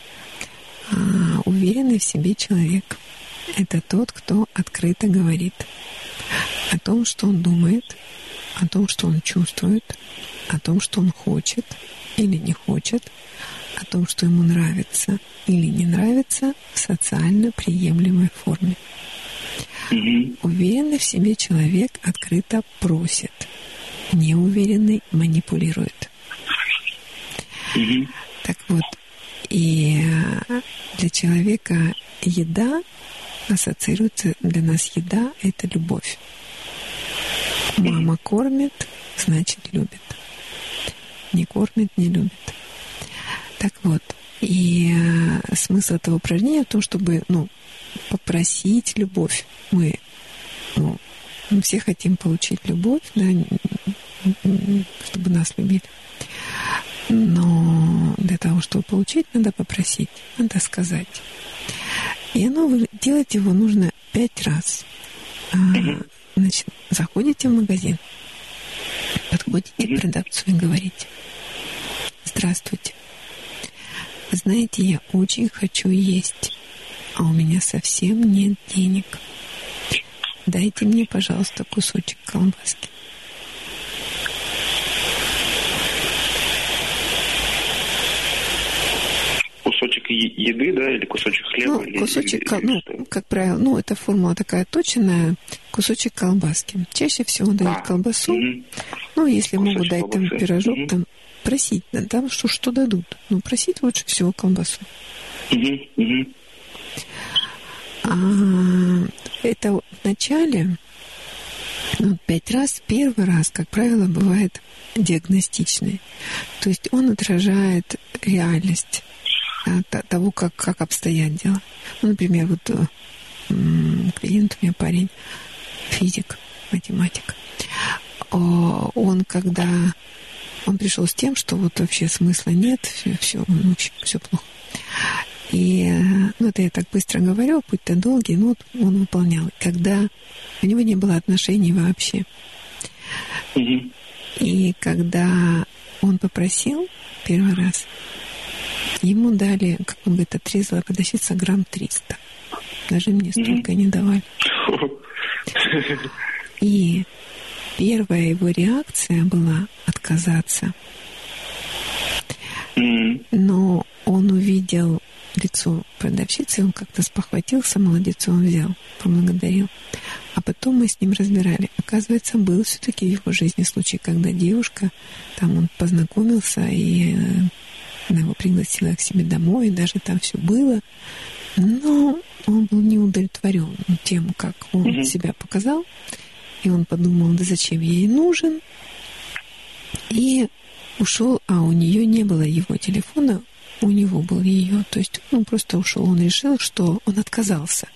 [SPEAKER 5] А, уверенный в себе человек – это тот, кто открыто говорит о том, что он думает, о том, что он чувствует, о том, что он хочет или не хочет, о том, что ему нравится или не нравится в социально приемлемой форме. Уверенный в себе человек открыто просит, неуверенный манипулирует. Так вот, и э, для человека еда ассоциируется, для нас еда – это любовь. Мама кормит, значит любит. Не кормит, не любит. Так вот, и э, смысл этого упражнения в том, чтобы, ну, попросить любовь. Мы, ну, мы все хотим получить любовь, да, чтобы нас любили. Но для того, чтобы получить, надо попросить, надо сказать. И оно, делать его нужно пять раз. А, Значит, заходите в магазин, подходите к продавцу и говорите, здравствуйте, знаете, я очень хочу есть, а у меня совсем нет денег. Дайте мне, пожалуйста, кусочек колбаски.
[SPEAKER 8] Кусочек еды, да, или кусочек хлеба?
[SPEAKER 5] Ну,
[SPEAKER 8] или-
[SPEAKER 5] кусочек,
[SPEAKER 8] или- или
[SPEAKER 5] ну,
[SPEAKER 8] что?
[SPEAKER 5] как правило, ну, эта формула такая точная, кусочек колбаски. Чаще всего дают
[SPEAKER 8] А,
[SPEAKER 5] колбасу.
[SPEAKER 8] мгм.
[SPEAKER 5] Ну, если
[SPEAKER 8] Кусочек
[SPEAKER 5] могут дать там
[SPEAKER 8] колбасы.
[SPEAKER 5] пирожок,
[SPEAKER 8] Мгм.
[SPEAKER 5] там просить, там что, что дадут. Ну, просить лучше всего колбасу.
[SPEAKER 8] Мгм, мгм.
[SPEAKER 5] А, это в начале, ну, пять раз, первый раз, как правило, бывает диагностичный. То есть он отражает реальность того, как, как обстоят дела. Ну, например, вот э, клиент у меня парень, физик, математик. Он когда он пришел с тем, что вот вообще смысла нет, все, все, все плохо. И, э, ну, это я так быстро говорю, путь-то долгий, но вот он выполнял. Когда у него не было отношений вообще. И когда он попросил первый раз, ему дали, как он говорит, отрезала продавщица грамм 300. Даже мне столько не давали. И первая его реакция была отказаться. Но он увидел лицо продавщицы, он как-то спохватился, молодец, он взял, поблагодарил. А потом мы с ним разбирали. Оказывается, был все-таки в его жизни случай, когда девушка, там он познакомился, и э, она его пригласила к себе домой, и даже там все было. Но он был не удовлетворен тем, как он
[SPEAKER 8] Мгм.
[SPEAKER 5] себя показал. И он подумал, да зачем я ей нужен? И ушел, а у нее не было его телефона, у него был ее. То есть он просто ушел, он решил, что он отказался.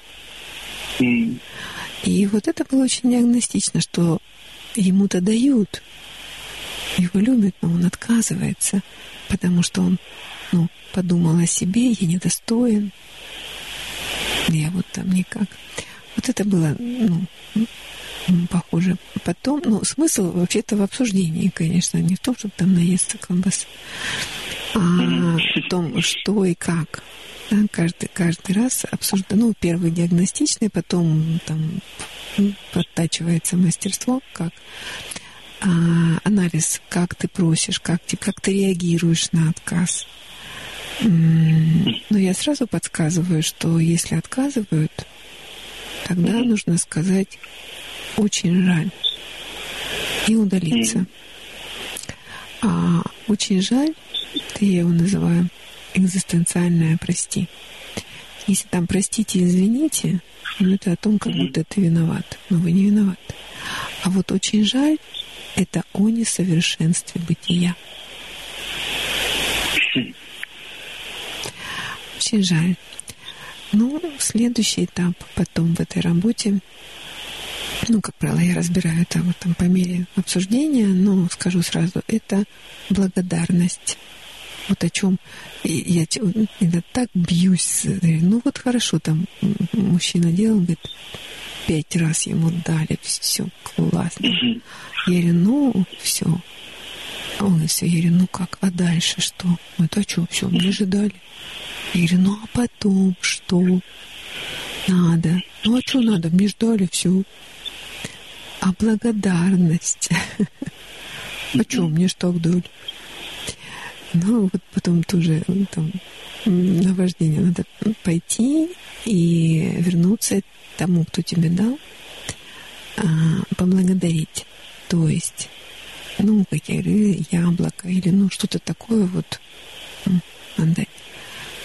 [SPEAKER 8] Мгм.
[SPEAKER 5] И вот это было очень диагностично, что ему-то дают, его любят, но он отказывается, потому что он ну, подумал о себе, я недостоин, я вот там никак. Вот это было, ну, похоже. Потом, ну, смысл вообще-то в обсуждении, конечно, не в том, чтобы там наесться колбасы, а в том, что и как. Да, каждый, каждый раз обсуждаем, ну, первый диагностичный, потом там подтачивается мастерство, как а, анализ, как ты просишь, как, ты, как ты реагируешь на отказ. Но я сразу подсказываю, что если отказывают, тогда нужно сказать очень жаль и удалиться. А очень жаль, это я его называю экзистенциальное прости. Если там простите, извините, ну это о том, как будто ты виноват. Но вы не виноват. А вот очень жаль, это о несовершенстве бытия. Очень жаль. Ну, следующий этап потом в этой работе, ну, как правило, я разбираю это вот там по мере обсуждения, но скажу сразу, это благодарность. Вот о чем я иногда так бьюсь. Ну вот хорошо, там мужчина делал, говорит, пять раз ему дали, все классно. Я говорю, ну, все. А он все, я говорю, ну как, а дальше что? Ну, это что, все, мне же дали. Я говорю, ну а потом что? Надо. Ну а что надо? Мне ждали все. А благодарность. А что, мне что так дали? Ну, вот потом тоже там на вождение надо пойти и вернуться тому, кто тебе дал, а, поблагодарить. То есть, ну, какие яблоко или ну что-то такое вот отдать.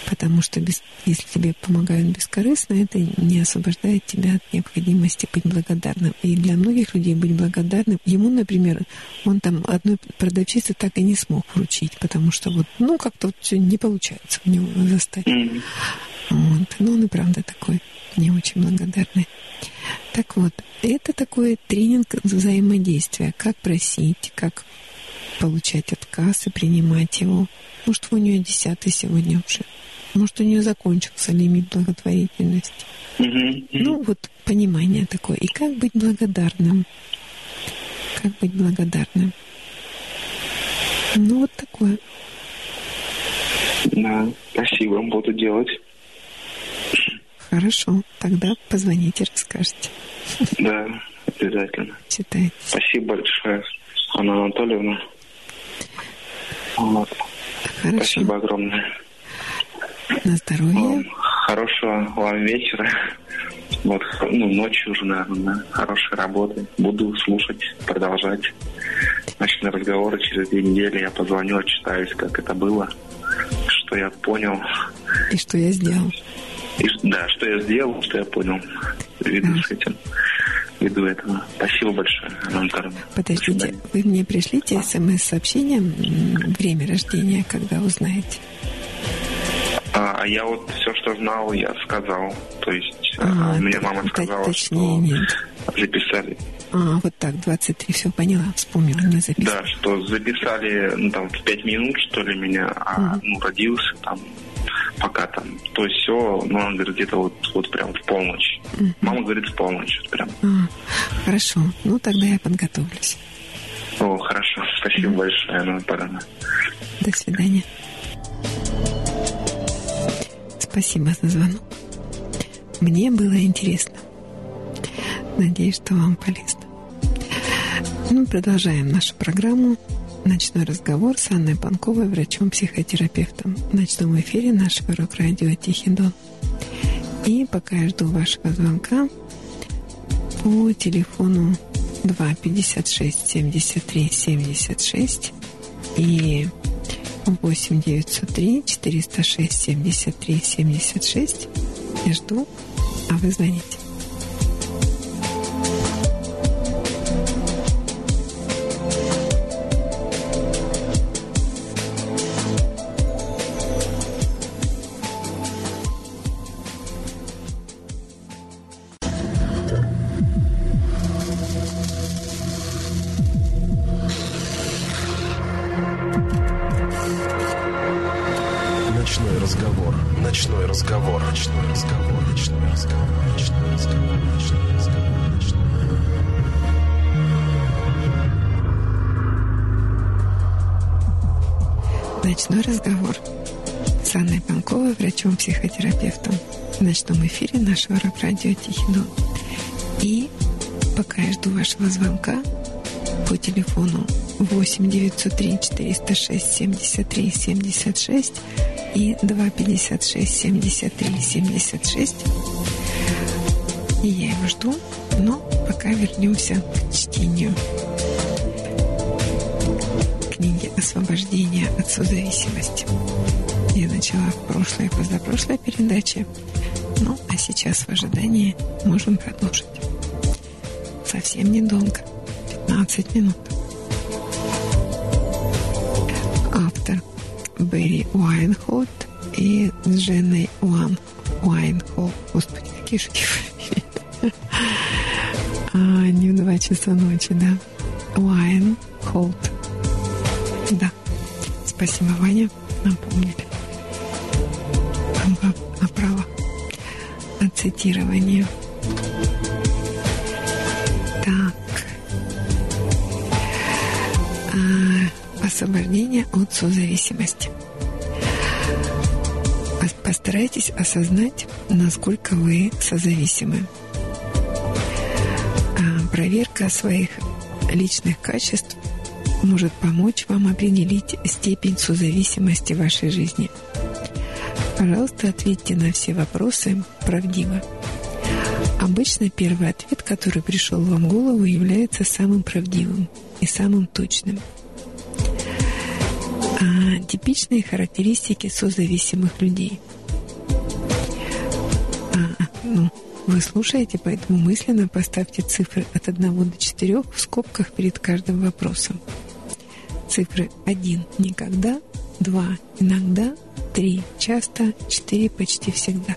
[SPEAKER 5] Потому что без, если тебе помогают бескорыстно, это не освобождает тебя от необходимости быть благодарным. И для многих людей быть благодарным, ему, например, он там одной продавщице так и не смог вручить, потому что вот, ну, как-то вот не получается у него заставить. Mm-hmm. Вот. Но он и правда такой не очень благодарный. Так вот, это такой тренинг взаимодействия. Как просить, как получать отказ и принимать его. Может, у нее десятый сегодня уже. Может, у нее закончился лимит благотворительности. Mm-hmm. Ну, вот понимание такое. И как быть благодарным? Как быть благодарным? Ну, вот такое.
[SPEAKER 8] Да, спасибо, буду делать.
[SPEAKER 5] Хорошо, тогда позвоните, расскажете.
[SPEAKER 8] Да, обязательно.
[SPEAKER 5] Читайте.
[SPEAKER 8] Спасибо большое, Анна Анатольевна. Вот. Хорошо. Спасибо огромное.
[SPEAKER 5] На здоровье.
[SPEAKER 8] Хорошего вам вечера. Вот, ну, ночью уже, наверное, хорошей работы. Буду слушать, продолжать. Ночные разговоры через две недели я позвоню, отчитаюсь, как это было, что я понял.
[SPEAKER 5] И что я сделал.
[SPEAKER 8] И, да, что я сделал, что я понял. Виду да. с этим. Ввиду этого. Спасибо большое, Анна
[SPEAKER 5] Подождите, вы мне пришлите смс-сообщением время рождения, когда узнаете?
[SPEAKER 8] А, а я вот все, что знал, я сказал. То есть а, мне мама сказала, точнее, что нет. записали.
[SPEAKER 5] А, вот так, 23, все поняла, вспомнила, не записала.
[SPEAKER 8] Да, что записали, ну, там, в 5 минут, что ли, меня, а, угу. ну, родился там пока там, то есть все, ну, она говорит, где-то вот, вот прям в полночь. Mm-hmm. Мама говорит, в полночь прям.
[SPEAKER 5] А, хорошо, ну тогда я подготовлюсь.
[SPEAKER 8] О, хорошо, спасибо mm-hmm. большое, Анна Парана.
[SPEAKER 5] До свидания. Спасибо за звонок. Мне было интересно. Надеюсь, что вам полезно. Ну, продолжаем нашу программу Ночной разговор с Анной Панковой, врачом-психотерапевтом. В ночном эфире нашего рок-радио «Тихий дон». И пока я жду вашего звонка по телефону 2 56 73 76 и 8 903 406 73 76. Я жду, а вы звоните. Рок-радио «Тихий дом». И пока я жду вашего звонка по телефону 8 903 406 73 76 и 256 73 76. И я его жду, но пока вернемся к чтению книги «Освобождение от созависимости». Я начала в прошлой и позапрошлой передаче, сейчас в ожидании можем продолжить. Совсем недолго, 15 минут. Автор Берри Уайнхолд и Дженни Уан Уайнхолд. Господи, какие же а, не в два часа ночи, да. Уайнхолд. Да. Спасибо, Ваня. Напомнили. Цитирование. Так. А, освобождение от созависимости. Постарайтесь осознать, насколько вы созависимы. А, проверка своих личных качеств может помочь вам определить степень созависимости вашей жизни. Пожалуйста, ответьте на все вопросы правдиво. Обычно первый ответ, который пришел вам в голову, является самым правдивым и самым точным. А типичные характеристики созависимых людей. А, ну, вы слушаете, поэтому мысленно поставьте цифры от 1 до 4 в скобках перед каждым вопросом цифры 1 – никогда, 2 – иногда, 3 – часто, 4 – почти всегда.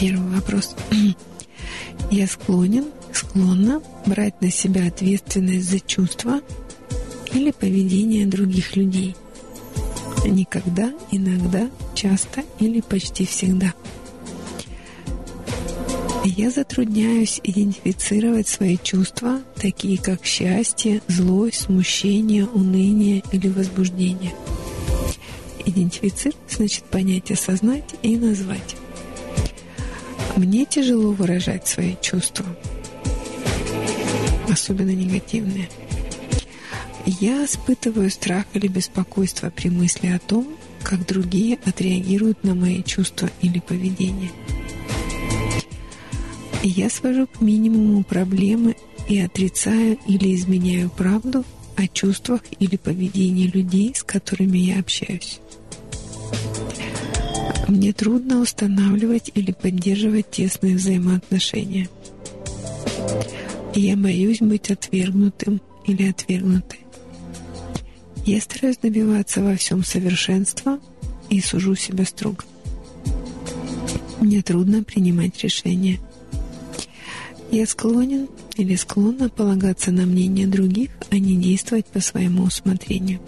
[SPEAKER 5] Первый вопрос. Я склонен, склонна брать на себя ответственность за чувства или поведение других людей. Никогда, иногда, часто или почти всегда – я затрудняюсь идентифицировать свои чувства, такие как счастье, злость, смущение, уныние или возбуждение. Идентифицировать значит понять, осознать и назвать. Мне тяжело выражать свои чувства, особенно негативные. Я испытываю страх или беспокойство при мысли о том, как другие отреагируют на мои чувства или поведение – я свожу к минимуму проблемы и отрицаю или изменяю правду о чувствах или поведении людей, с которыми я общаюсь. Мне трудно устанавливать или поддерживать тесные взаимоотношения. Я боюсь быть отвергнутым или отвергнутой. Я стараюсь добиваться во всем совершенства и сужу себя строго. Мне трудно принимать решения. Я склонен или склонна полагаться на мнение других, а не действовать по своему усмотрению.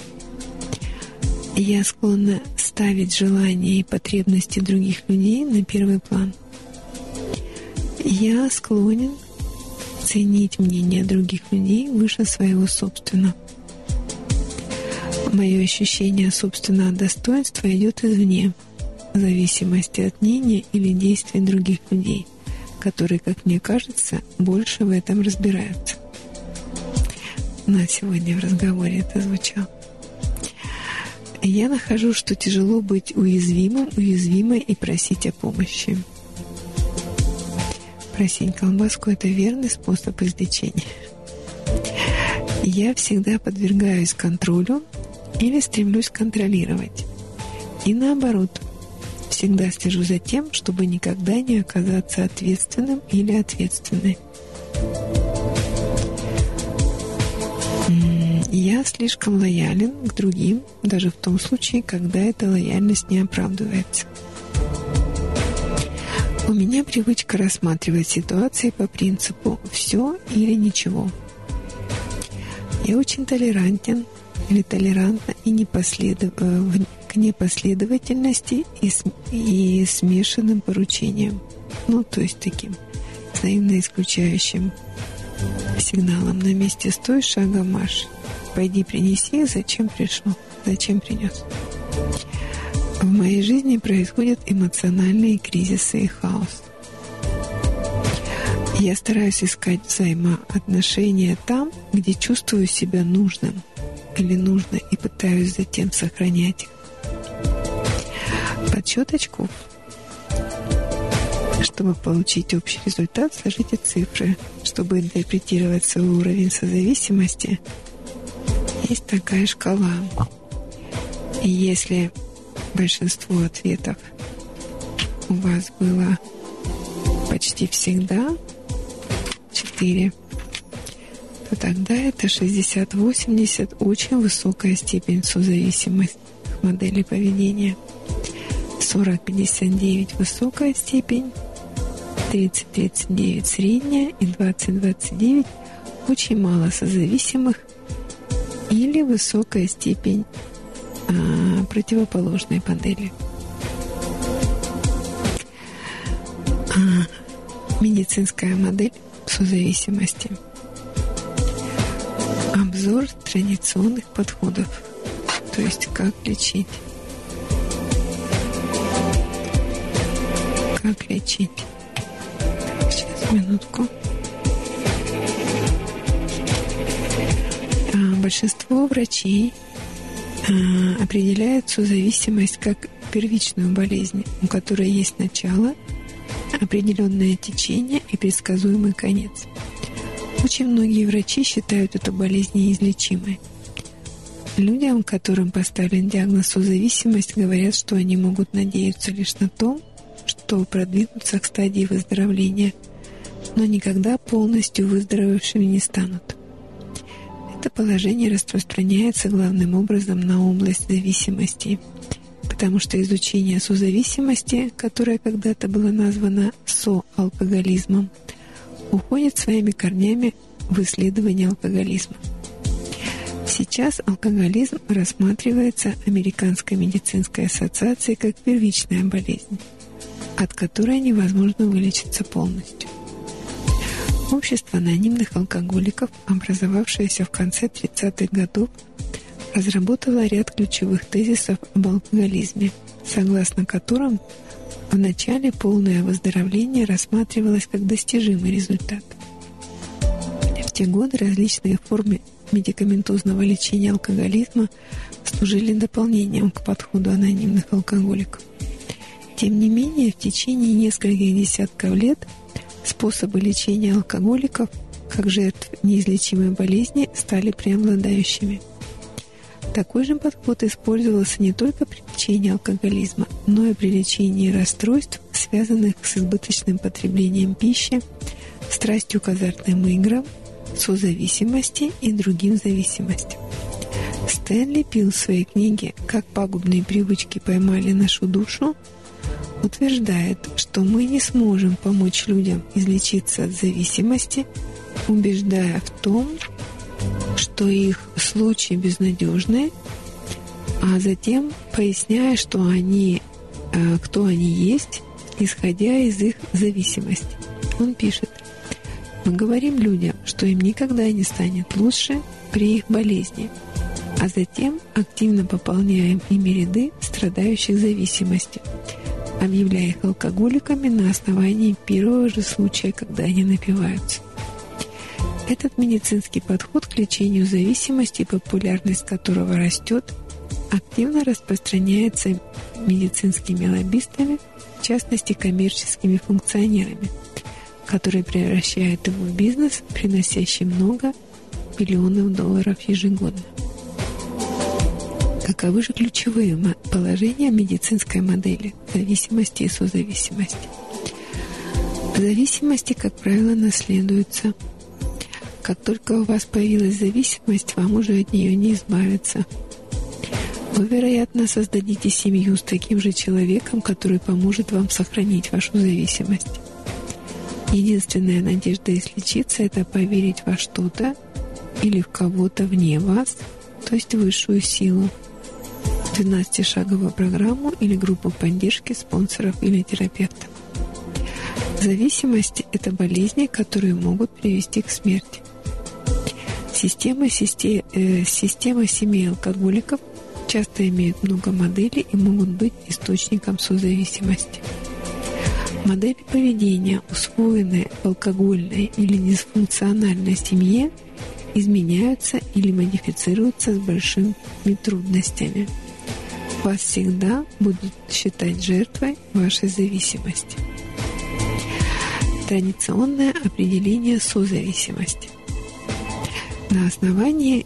[SPEAKER 5] Я склонна ставить желания и потребности других людей на первый план. Я склонен ценить мнение других людей выше своего собственного. Мое ощущение собственного достоинства идет извне, в зависимости от мнения или действий других людей – которые, как мне кажется, больше в этом разбираются. На сегодня в разговоре это звучало. Я нахожу, что тяжело быть уязвимым, уязвимой и просить о помощи. Просить колбаску – это верный способ излечения. Я всегда подвергаюсь контролю или стремлюсь контролировать. И наоборот, всегда слежу за тем, чтобы никогда не оказаться ответственным или ответственной. Я слишком лоялен к другим, даже в том случае, когда эта лояльность не оправдывается. У меня привычка рассматривать ситуации по принципу «все или ничего». Я очень толерантен или толерантна и непоследов к непоследовательности и, и смешанным поручениям. Ну, то есть таким взаимно исключающим сигналом на месте стой, шагом марш. Пойди принеси, зачем пришел, зачем принес. В моей жизни происходят эмоциональные кризисы и хаос. Я стараюсь искать взаимоотношения там, где чувствую себя нужным или нужно, и пытаюсь затем сохранять их. Под щеточку, чтобы получить общий результат, сложите цифры. Чтобы интерпретировать свой уровень созависимости, есть такая шкала. И если большинство ответов у вас было почти всегда 4, то тогда это 60-80 очень высокая степень созависимости моделей поведения. 40-59 высокая степень, 30-39 средняя и 20-29 очень мало созависимых или высокая степень а, противоположной модели. А, медицинская модель созависимости. Обзор традиционных подходов, то есть как лечить. Как лечить. Сейчас, минутку. А, большинство врачей а, определяют созависимость как первичную болезнь, у которой есть начало – определенное течение и предсказуемый конец. Очень многие врачи считают эту болезнь неизлечимой. Людям, которым поставлен диагноз созависимость, говорят, что они могут надеяться лишь на то, что продвинутся к стадии выздоровления, но никогда полностью выздоровевшими не станут. Это положение распространяется главным образом на область зависимости – потому что изучение созависимости, которое когда-то было названо соалкоголизмом, уходит своими корнями в исследование алкоголизма. Сейчас алкоголизм рассматривается Американской медицинской ассоциацией как первичная болезнь, от которой невозможно вылечиться полностью. Общество анонимных алкоголиков, образовавшееся в конце 30-х годов, разработала ряд ключевых тезисов об алкоголизме, согласно которым в начале полное выздоровление рассматривалось как достижимый результат. В те годы различные формы медикаментозного лечения алкоголизма служили дополнением к подходу анонимных алкоголиков. Тем не менее, в течение нескольких десятков лет способы лечения алкоголиков как жертв неизлечимой болезни стали преобладающими – такой же подход использовался не только при лечении алкоголизма, но и при лечении расстройств, связанных с избыточным потреблением пищи, страстью к азартным играм, созависимости и другим зависимостям. Стэнли Пил в своей книге «Как пагубные привычки поймали нашу душу» утверждает, что мы не сможем помочь людям излечиться от зависимости, убеждая в том, что их случаи безнадежны, а затем поясняя, что они, э, кто они есть, исходя из их зависимости. Он пишет, мы говорим людям, что им никогда не станет лучше при их болезни, а затем активно пополняем ими ряды страдающих зависимостью, объявляя их алкоголиками на основании первого же случая, когда они напиваются. Этот медицинский подход к лечению зависимости, популярность которого растет, активно распространяется медицинскими лоббистами, в частности коммерческими функционерами, которые превращают его в бизнес, приносящий много миллионов долларов ежегодно. Каковы же ключевые положения медицинской модели зависимости и созависимости? Зависимости, как правило, наследуются – как только у вас появилась зависимость, вам уже от нее не избавиться. Вы, вероятно, создадите семью с таким же человеком, который поможет вам сохранить вашу зависимость. Единственная надежда излечиться – это поверить во что-то или в кого-то вне вас, то есть высшую силу, 12-шаговую программу или группу поддержки спонсоров или терапевтов. Зависимость – это болезни, которые могут привести к смерти. Система, система, э, система семей алкоголиков часто имеют много моделей и могут быть источником созависимости. Модели поведения, усвоенные в алкогольной или дисфункциональной семье, изменяются или модифицируются с большими трудностями. Вас всегда будут считать жертвой вашей зависимости. Традиционное определение созависимости. На основании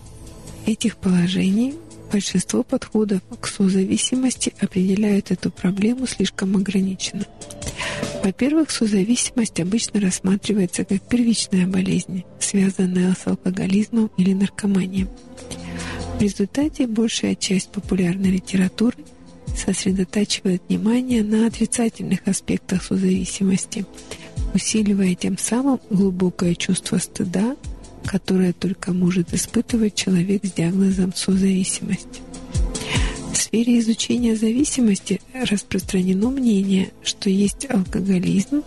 [SPEAKER 5] этих положений большинство подходов к созависимости определяют эту проблему слишком ограниченно. Во-первых, созависимость обычно рассматривается как первичная болезнь, связанная с алкоголизмом или наркоманией. В результате большая часть популярной литературы сосредотачивает внимание на отрицательных аспектах созависимости, усиливая тем самым глубокое чувство стыда, которое только может испытывать человек с диагнозом созависимость. В сфере изучения зависимости распространено мнение, что есть алкоголизм,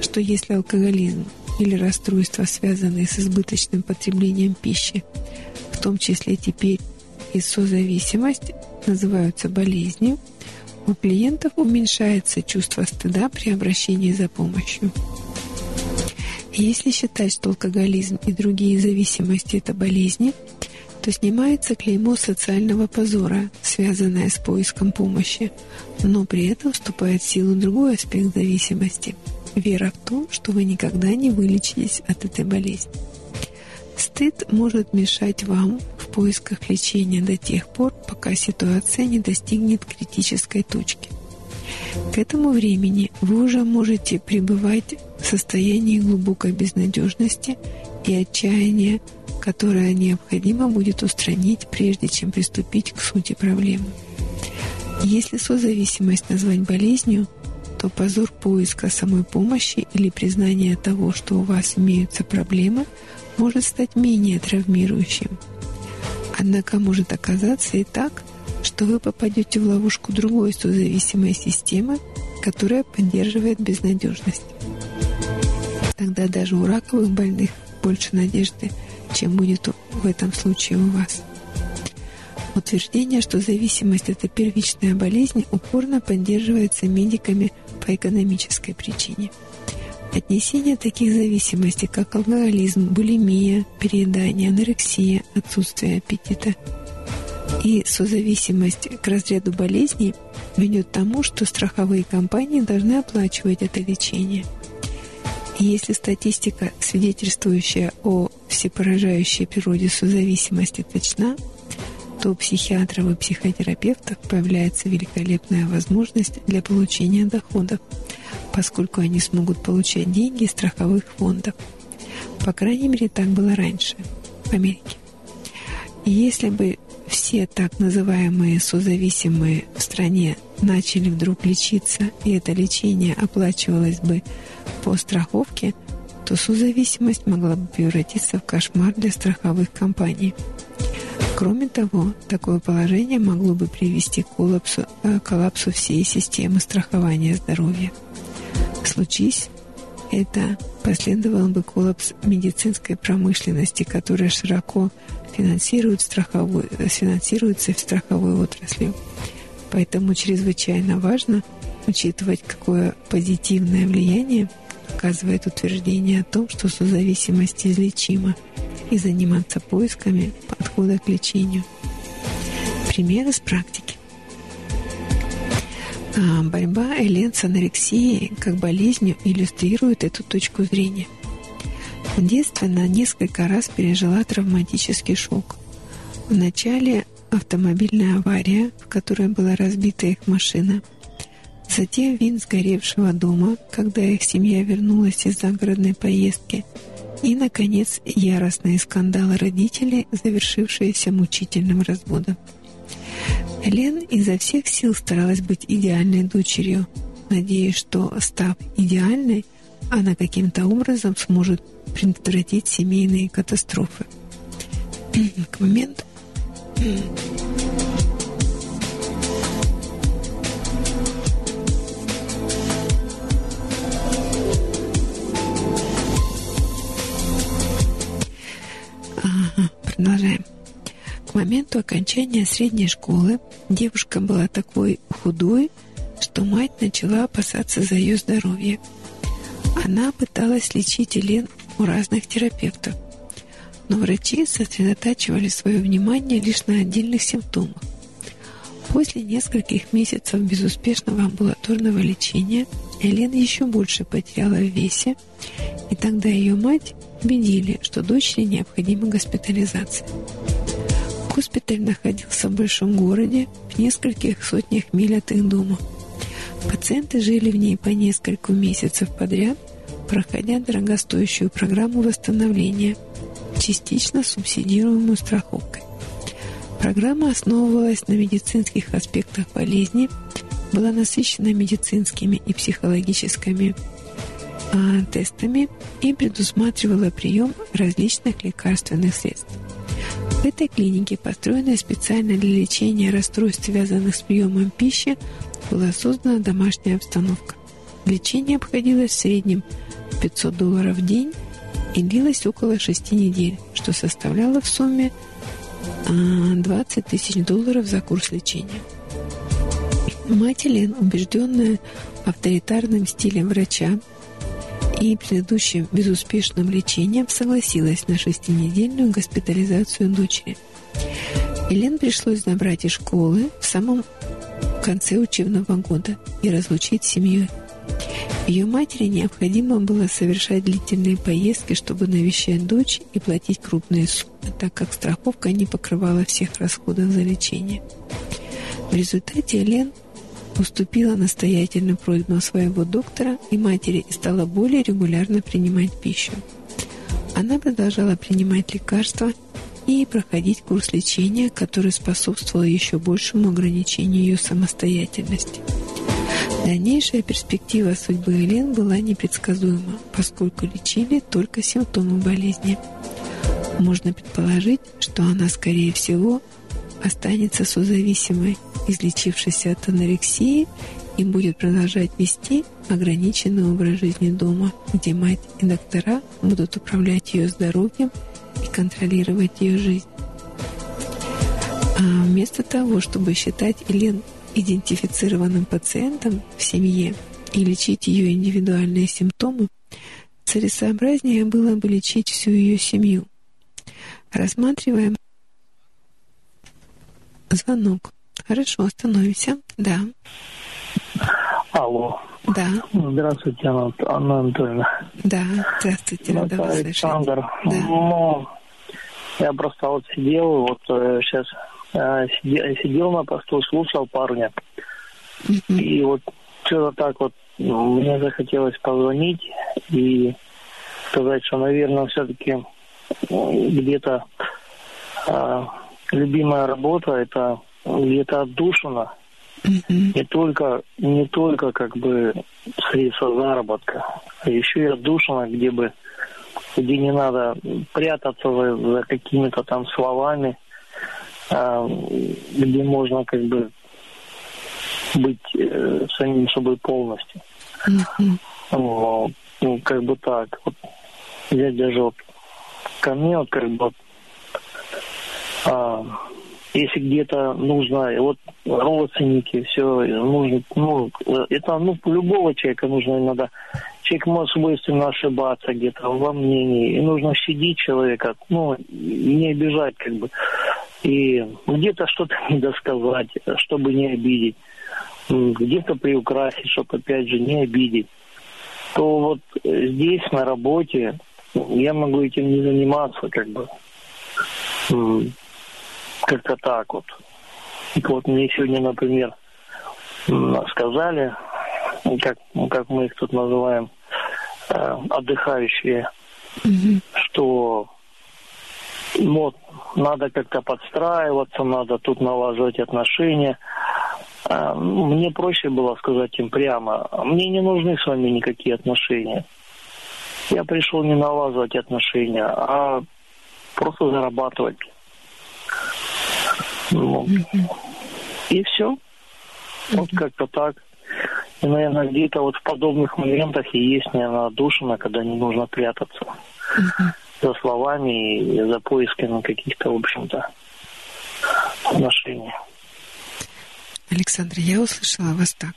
[SPEAKER 5] что если алкоголизм или расстройства, связанные с избыточным потреблением пищи, в том числе теперь и созависимость, называются болезнью, у клиентов уменьшается чувство стыда при обращении за помощью. Если считать, что алкоголизм и другие зависимости – это болезни, то снимается клеймо социального позора, связанное с поиском помощи, но при этом вступает в силу другой аспект зависимости – вера в то, что вы никогда не вылечитесь от этой болезни. Стыд может мешать вам в поисках лечения до тех пор, пока ситуация не достигнет критической точки. К этому времени вы уже можете пребывать в состоянии глубокой безнадежности и отчаяния, которое необходимо будет устранить, прежде чем приступить к сути проблемы. Если созависимость назвать болезнью, то позор поиска самой помощи или признания того, что у вас имеются проблемы, может стать менее травмирующим. Однако может оказаться и так, что вы попадете в ловушку другой созависимой системы, которая поддерживает безнадежность. Тогда даже у раковых больных больше надежды, чем будет в этом случае у вас. Утверждение, что зависимость – это первичная болезнь, упорно поддерживается медиками по экономической причине. Отнесение таких зависимостей, как алкоголизм, булимия, переедание, анорексия, отсутствие аппетита – и созависимость к разряду болезней ведет к тому, что страховые компании должны оплачивать это лечение. И если статистика, свидетельствующая о всепоражающей природе созависимости, точна, то у психиатров и психотерапевтов появляется великолепная возможность для получения доходов, поскольку они смогут получать деньги из страховых фондов. По крайней мере, так было раньше в Америке. И если бы все так называемые созависимые в стране начали вдруг лечиться, и это лечение оплачивалось бы по страховке, то созависимость могла бы превратиться в кошмар для страховых компаний. Кроме того, такое положение могло бы привести к коллапсу, э, коллапсу всей системы страхования здоровья. Случись это, последовал бы коллапс медицинской промышленности, которая широко финансирует страховую, финансируется в страховой отрасли. Поэтому чрезвычайно важно учитывать, какое позитивное влияние оказывает утверждение о том, что созависимость излечима, и заниматься поисками подхода к лечению. Пример из практики. А, борьба Элен с анорексией как болезнью иллюстрирует эту точку зрения – в детстве она несколько раз пережила травматический шок. Вначале автомобильная авария, в которой была разбита их машина. Затем вин сгоревшего дома, когда их семья вернулась из загородной поездки. И, наконец, яростные скандалы родителей, завершившиеся мучительным разводом. Элен изо всех сил старалась быть идеальной дочерью, надеясь, что, став идеальной, она каким-то образом сможет предотвратить семейные катастрофы. К моменту продолжаем. К моменту окончания средней школы девушка была такой худой, что мать начала опасаться за ее здоровье. Она пыталась лечить Елен у разных терапевтов, но врачи сосредотачивали свое внимание лишь на отдельных симптомах. После нескольких месяцев безуспешного амбулаторного лечения Элен еще больше потеряла в весе, и тогда ее мать убедили, что дочери необходима госпитализация. Госпиталь находился в большом городе, в нескольких сотнях миль от их дома. Пациенты жили в ней по несколько месяцев подряд, проходя дорогостоящую программу восстановления, частично субсидируемую страховкой. Программа основывалась на медицинских аспектах болезни, была насыщена медицинскими и психологическими тестами и предусматривала прием различных лекарственных средств. В этой клинике, построенной специально для лечения расстройств, связанных с приемом пищи, была создана домашняя обстановка. Лечение обходилось в среднем 500 долларов в день и длилось около 6 недель, что составляло в сумме 20 а, тысяч долларов за курс лечения. Мать Элен, убежденная авторитарным стилем врача и предыдущим безуспешным лечением, согласилась на шестинедельную госпитализацию дочери. Элен пришлось забрать из школы в самом конце учебного года и разлучить с семьей. Ее матери необходимо было совершать длительные поездки, чтобы навещать дочь и платить крупные суммы, так как страховка не покрывала всех расходов за лечение. В результате Элен уступила настоятельным просьбам своего доктора и матери и стала более регулярно принимать пищу. Она продолжала принимать лекарства и проходить курс лечения, который способствовал еще большему ограничению ее самостоятельности. Дальнейшая перспектива судьбы Элен была непредсказуема, поскольку лечили только симптомы болезни. Можно предположить, что она, скорее всего, останется созависимой, излечившись от анорексии и будет продолжать вести ограниченный образ жизни дома, где мать и доктора будут управлять ее здоровьем и контролировать ее жизнь. А вместо того, чтобы считать Элен идентифицированным пациентом в семье и лечить ее индивидуальные симптомы, целесообразнее было бы лечить всю ее семью. Рассматриваем звонок. Хорошо, остановимся. Да.
[SPEAKER 9] Алло.
[SPEAKER 5] Да.
[SPEAKER 9] Здравствуйте, Анна, Анатольевна.
[SPEAKER 5] Да, здравствуйте, рада вас
[SPEAKER 9] Александр.
[SPEAKER 5] Да.
[SPEAKER 9] Ну, я просто вот сидел, вот сейчас э, сидел, сидел на посту, слушал парня. Mm-hmm. И вот что-то так вот ну, мне захотелось позвонить и сказать, что, наверное, все-таки ну, где-то э, любимая работа это где-то отдушина. Mm-hmm. Не только, не только как бы средства заработка, а еще и отдушина, где бы где не надо прятаться за, за какими-то там словами, а, где можно как бы быть э, самим собой полностью. Mm-hmm. Вот. Ну, как бы так. Вот. Я даже вот ко мне вот как бы вот, а, если где-то нужно, вот родственники, все нужно, ну, это ну, любого человека нужно иногда. Человек может свойственно ошибаться где-то во мнении, и нужно щадить человека, ну, не обижать как бы. И где-то что-то не досказать, чтобы не обидеть. Где-то приукрасить, чтобы опять же не обидеть. То вот здесь, на работе, я могу этим не заниматься, как бы как-то так вот. И вот мне сегодня, например, сказали, как, как мы их тут называем, э, отдыхающие, mm-hmm. что вот надо как-то подстраиваться, надо тут налаживать отношения. А, мне проще было сказать им прямо, мне не нужны с вами никакие отношения. Я пришел не налаживать отношения, а просто зарабатывать. Ну, и все. Вот как-то так. И, наверное, где-то вот в подобных моментах и есть, наверное, отдушина, когда не нужно прятаться за словами и за поисками каких-то, в общем-то, отношения.
[SPEAKER 5] Александр, я услышала вас так.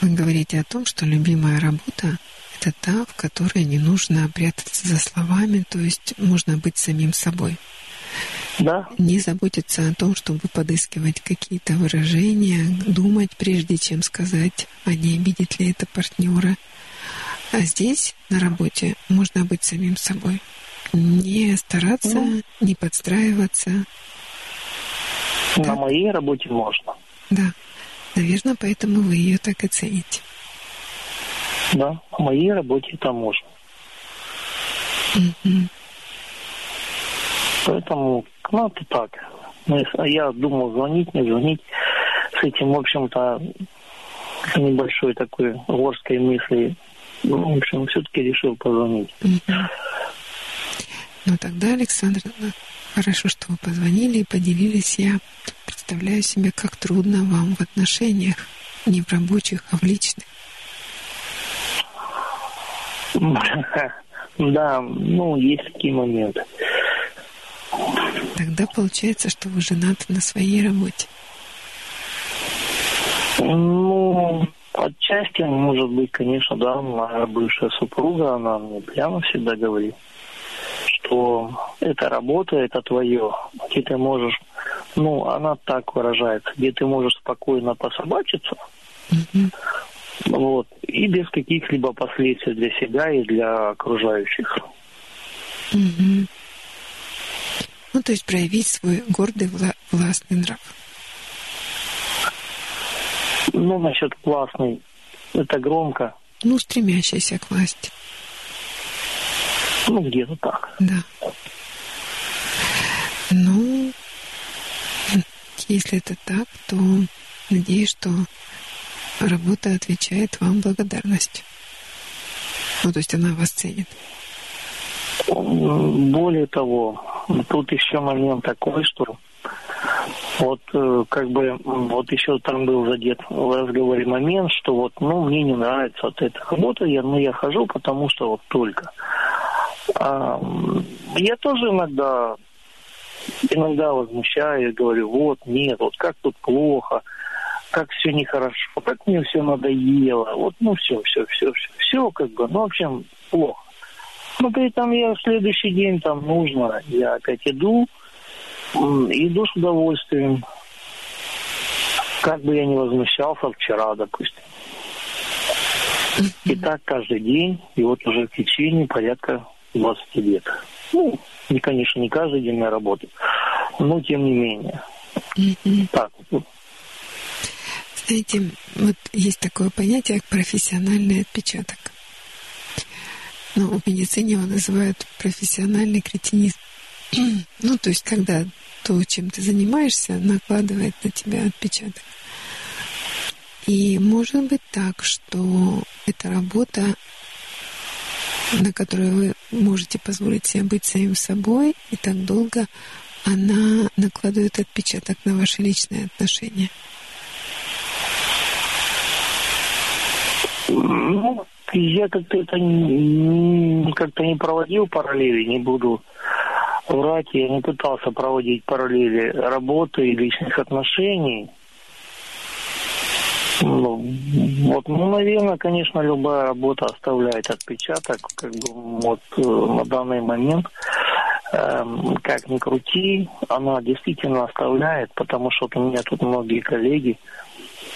[SPEAKER 5] Вы говорите о том, что любимая работа – это та, в которой не нужно прятаться за словами, то есть можно быть самим собой.
[SPEAKER 9] Да.
[SPEAKER 5] Не заботиться о том, чтобы подыскивать какие-то выражения, думать, прежде чем сказать, а не обидит ли это партнера. А здесь, на работе, можно быть самим собой. Не стараться, ну, не подстраиваться.
[SPEAKER 9] На так? моей работе можно.
[SPEAKER 5] Да. Наверное, поэтому вы ее так и цените.
[SPEAKER 9] Да, на моей работе это можно.
[SPEAKER 5] Угу.
[SPEAKER 9] Поэтому, ну, это так. Ну, я думал, звонить, не звонить. С этим, в общем-то, небольшой такой горской мысли. Ну, в общем, все-таки решил позвонить.
[SPEAKER 5] Ну, тогда, Александр, хорошо, что вы позвонили и поделились. Я представляю себе, как трудно вам в отношениях, не в рабочих, а в личных.
[SPEAKER 9] Да, ну, есть такие моменты.
[SPEAKER 5] Тогда получается, что вы женаты на своей работе.
[SPEAKER 9] Ну, отчасти, может быть, конечно, да, моя бывшая супруга, она мне прямо всегда говорит, что это работа, это твое, где ты можешь, ну, она так выражается, где ты можешь спокойно пособачиться, mm-hmm. вот, и без каких-либо последствий для себя и для окружающих.
[SPEAKER 5] Mm-hmm. Ну, то есть проявить свой гордый вла- властный нрав.
[SPEAKER 9] Ну, насчет властный, это громко.
[SPEAKER 5] Ну, стремящийся к власти.
[SPEAKER 9] Ну, где-то так.
[SPEAKER 5] Да. Ну, если это так, то надеюсь, что работа отвечает вам благодарностью. Ну, то есть она вас ценит.
[SPEAKER 9] Более того, тут еще момент такой, что вот э, как бы вот еще там был задет в разговоре момент, что вот ну мне не нравится вот эта работа, я ну я хожу, потому что вот только. А, я тоже иногда иногда возмущаюсь, говорю, вот нет, вот как тут плохо, как все нехорошо, как мне все надоело, вот ну все, все, все, все, все как бы, ну в общем плохо. При этом я в следующий день там нужно, я опять иду, иду с удовольствием. Как бы я ни возмущался вчера, допустим. И так каждый день, и вот уже в течение порядка 20 лет. Ну, не, конечно, не каждый день я работаю, но тем не менее. Так.
[SPEAKER 5] Знаете, вот есть такое понятие, как профессиональный отпечаток. Ну, в медицине его называют профессиональный кретинизм. ну, то есть, когда то, чем ты занимаешься, накладывает на тебя отпечаток. И может быть так, что эта работа, на которой вы можете позволить себе быть самим собой, и так долго она накладывает отпечаток на ваши личные отношения.
[SPEAKER 9] Ну, я как-то это как-то не проводил параллели, не буду врать. Я не пытался проводить параллели работы и личных отношений. Ну, вот, ну, наверное, конечно, любая работа оставляет отпечаток, как бы вот э, на данный момент, э, как ни крути, она действительно оставляет, потому что вот у меня тут многие коллеги,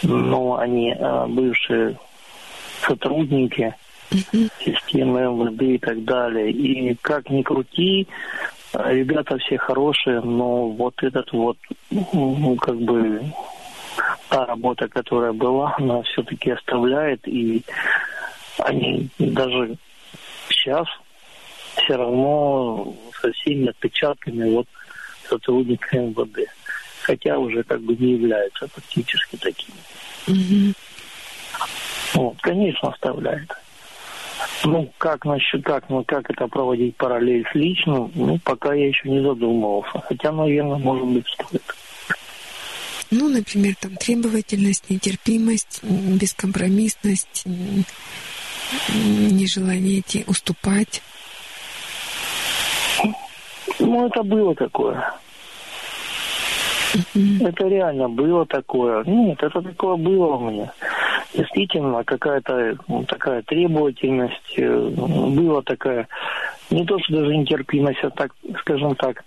[SPEAKER 9] ну, они э, бывшие сотрудники системы МВД и так далее. И как ни крути, ребята все хорошие, но вот этот вот, ну, как бы, та работа, которая была, она все-таки оставляет, и они даже сейчас все равно со всеми отпечатками вот сотрудника МВД. Хотя уже как бы не являются практически такими. Mm-hmm. Вот, конечно, оставляет. Ну, как насчет, как, ну, как это проводить параллель с личным, ну, пока я еще не задумывался. Хотя, наверное, может быть, стоит.
[SPEAKER 5] Ну, например, там требовательность, нетерпимость, бескомпромиссность, нежелание идти уступать.
[SPEAKER 9] Ну, это было такое. Это реально было такое. Нет, это такое было у меня. Действительно, какая-то ну, такая требовательность, э, была такая, не то что даже нетерпимость, а так, скажем так,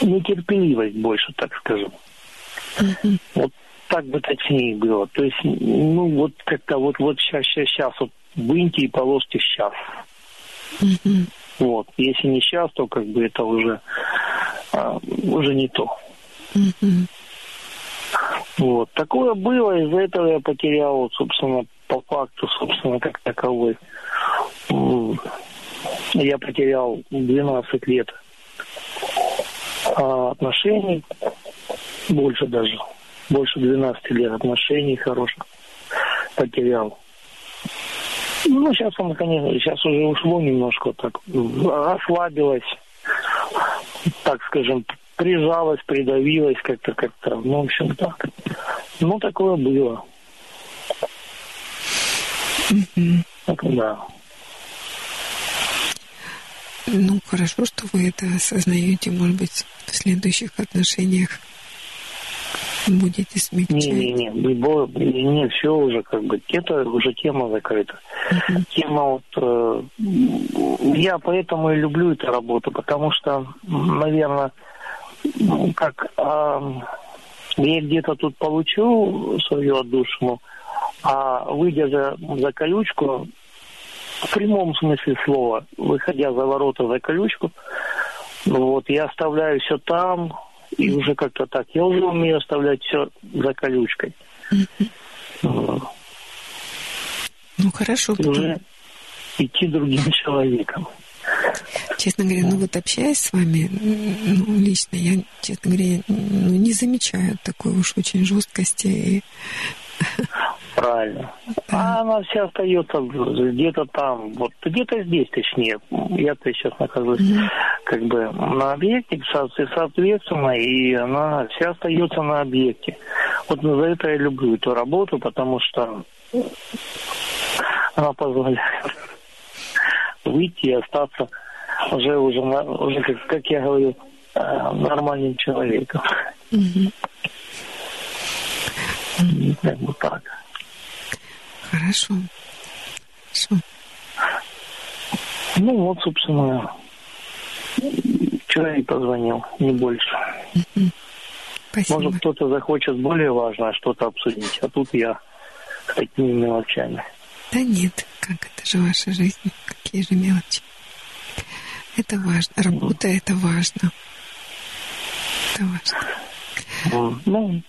[SPEAKER 9] нетерпеливость больше, так скажем. Вот так бы точнее было. То есть, ну, вот как-то вот, вот сейчас, сейчас, сейчас, вот выньте и положьте сейчас. Вот. Если не сейчас, то как бы это уже, а, уже не то. Вот. Такое было, из-за этого я потерял, собственно, по факту, собственно, как таковой. Я потерял 12 лет а, отношений, больше даже, больше 12 лет отношений хороших потерял. Ну, сейчас он, конечно, сейчас уже ушло немножко так, ослабилось, так скажем, прижалась, придавилась как-то, как-то, ну, в общем, так. Ну, такое было. Так, да.
[SPEAKER 5] Ну, хорошо, что вы это осознаете, может быть, в следующих отношениях будете смягчать.
[SPEAKER 9] Не-не-не, не, не, все уже как бы, это уже тема закрыта. Uh-huh. Тема вот, э, я поэтому и люблю эту работу, потому что, наверное, ну, как э, я где-то тут получу свою отдушину, а выйдя за, за колючку, в прямом смысле слова, выходя за ворота за колючку, вот, я оставляю все там, и уже как-то так. Я уже умею оставлять все за колючкой.
[SPEAKER 5] Ну, хорошо.
[SPEAKER 9] И уже идти другим человеком.
[SPEAKER 5] Честно говоря, ну вот общаясь с вами, ну, лично я, честно говоря, ну, не замечаю такой уж очень жесткости и
[SPEAKER 9] Правильно. А она вся остается где-то там, вот где-то здесь, точнее. Я-то сейчас нахожусь mm-hmm. как бы на объекте, соответственно, и она вся остается на объекте. Вот за это я люблю эту работу, потому что она позволяет выйти и остаться уже уже уже как, как я говорю э, нормальным человеком. Mm-hmm. Как бы так.
[SPEAKER 5] Хорошо. Хорошо.
[SPEAKER 9] Ну вот, собственно, человек позвонил, не больше.
[SPEAKER 5] Спасибо.
[SPEAKER 9] Может, кто-то захочет более важное что-то обсудить, а тут я с такими мелочами.
[SPEAKER 5] Да нет, как это же ваша жизнь, какие же мелочи. Это важно, работа mm. это важно. Это важно.
[SPEAKER 9] Ну,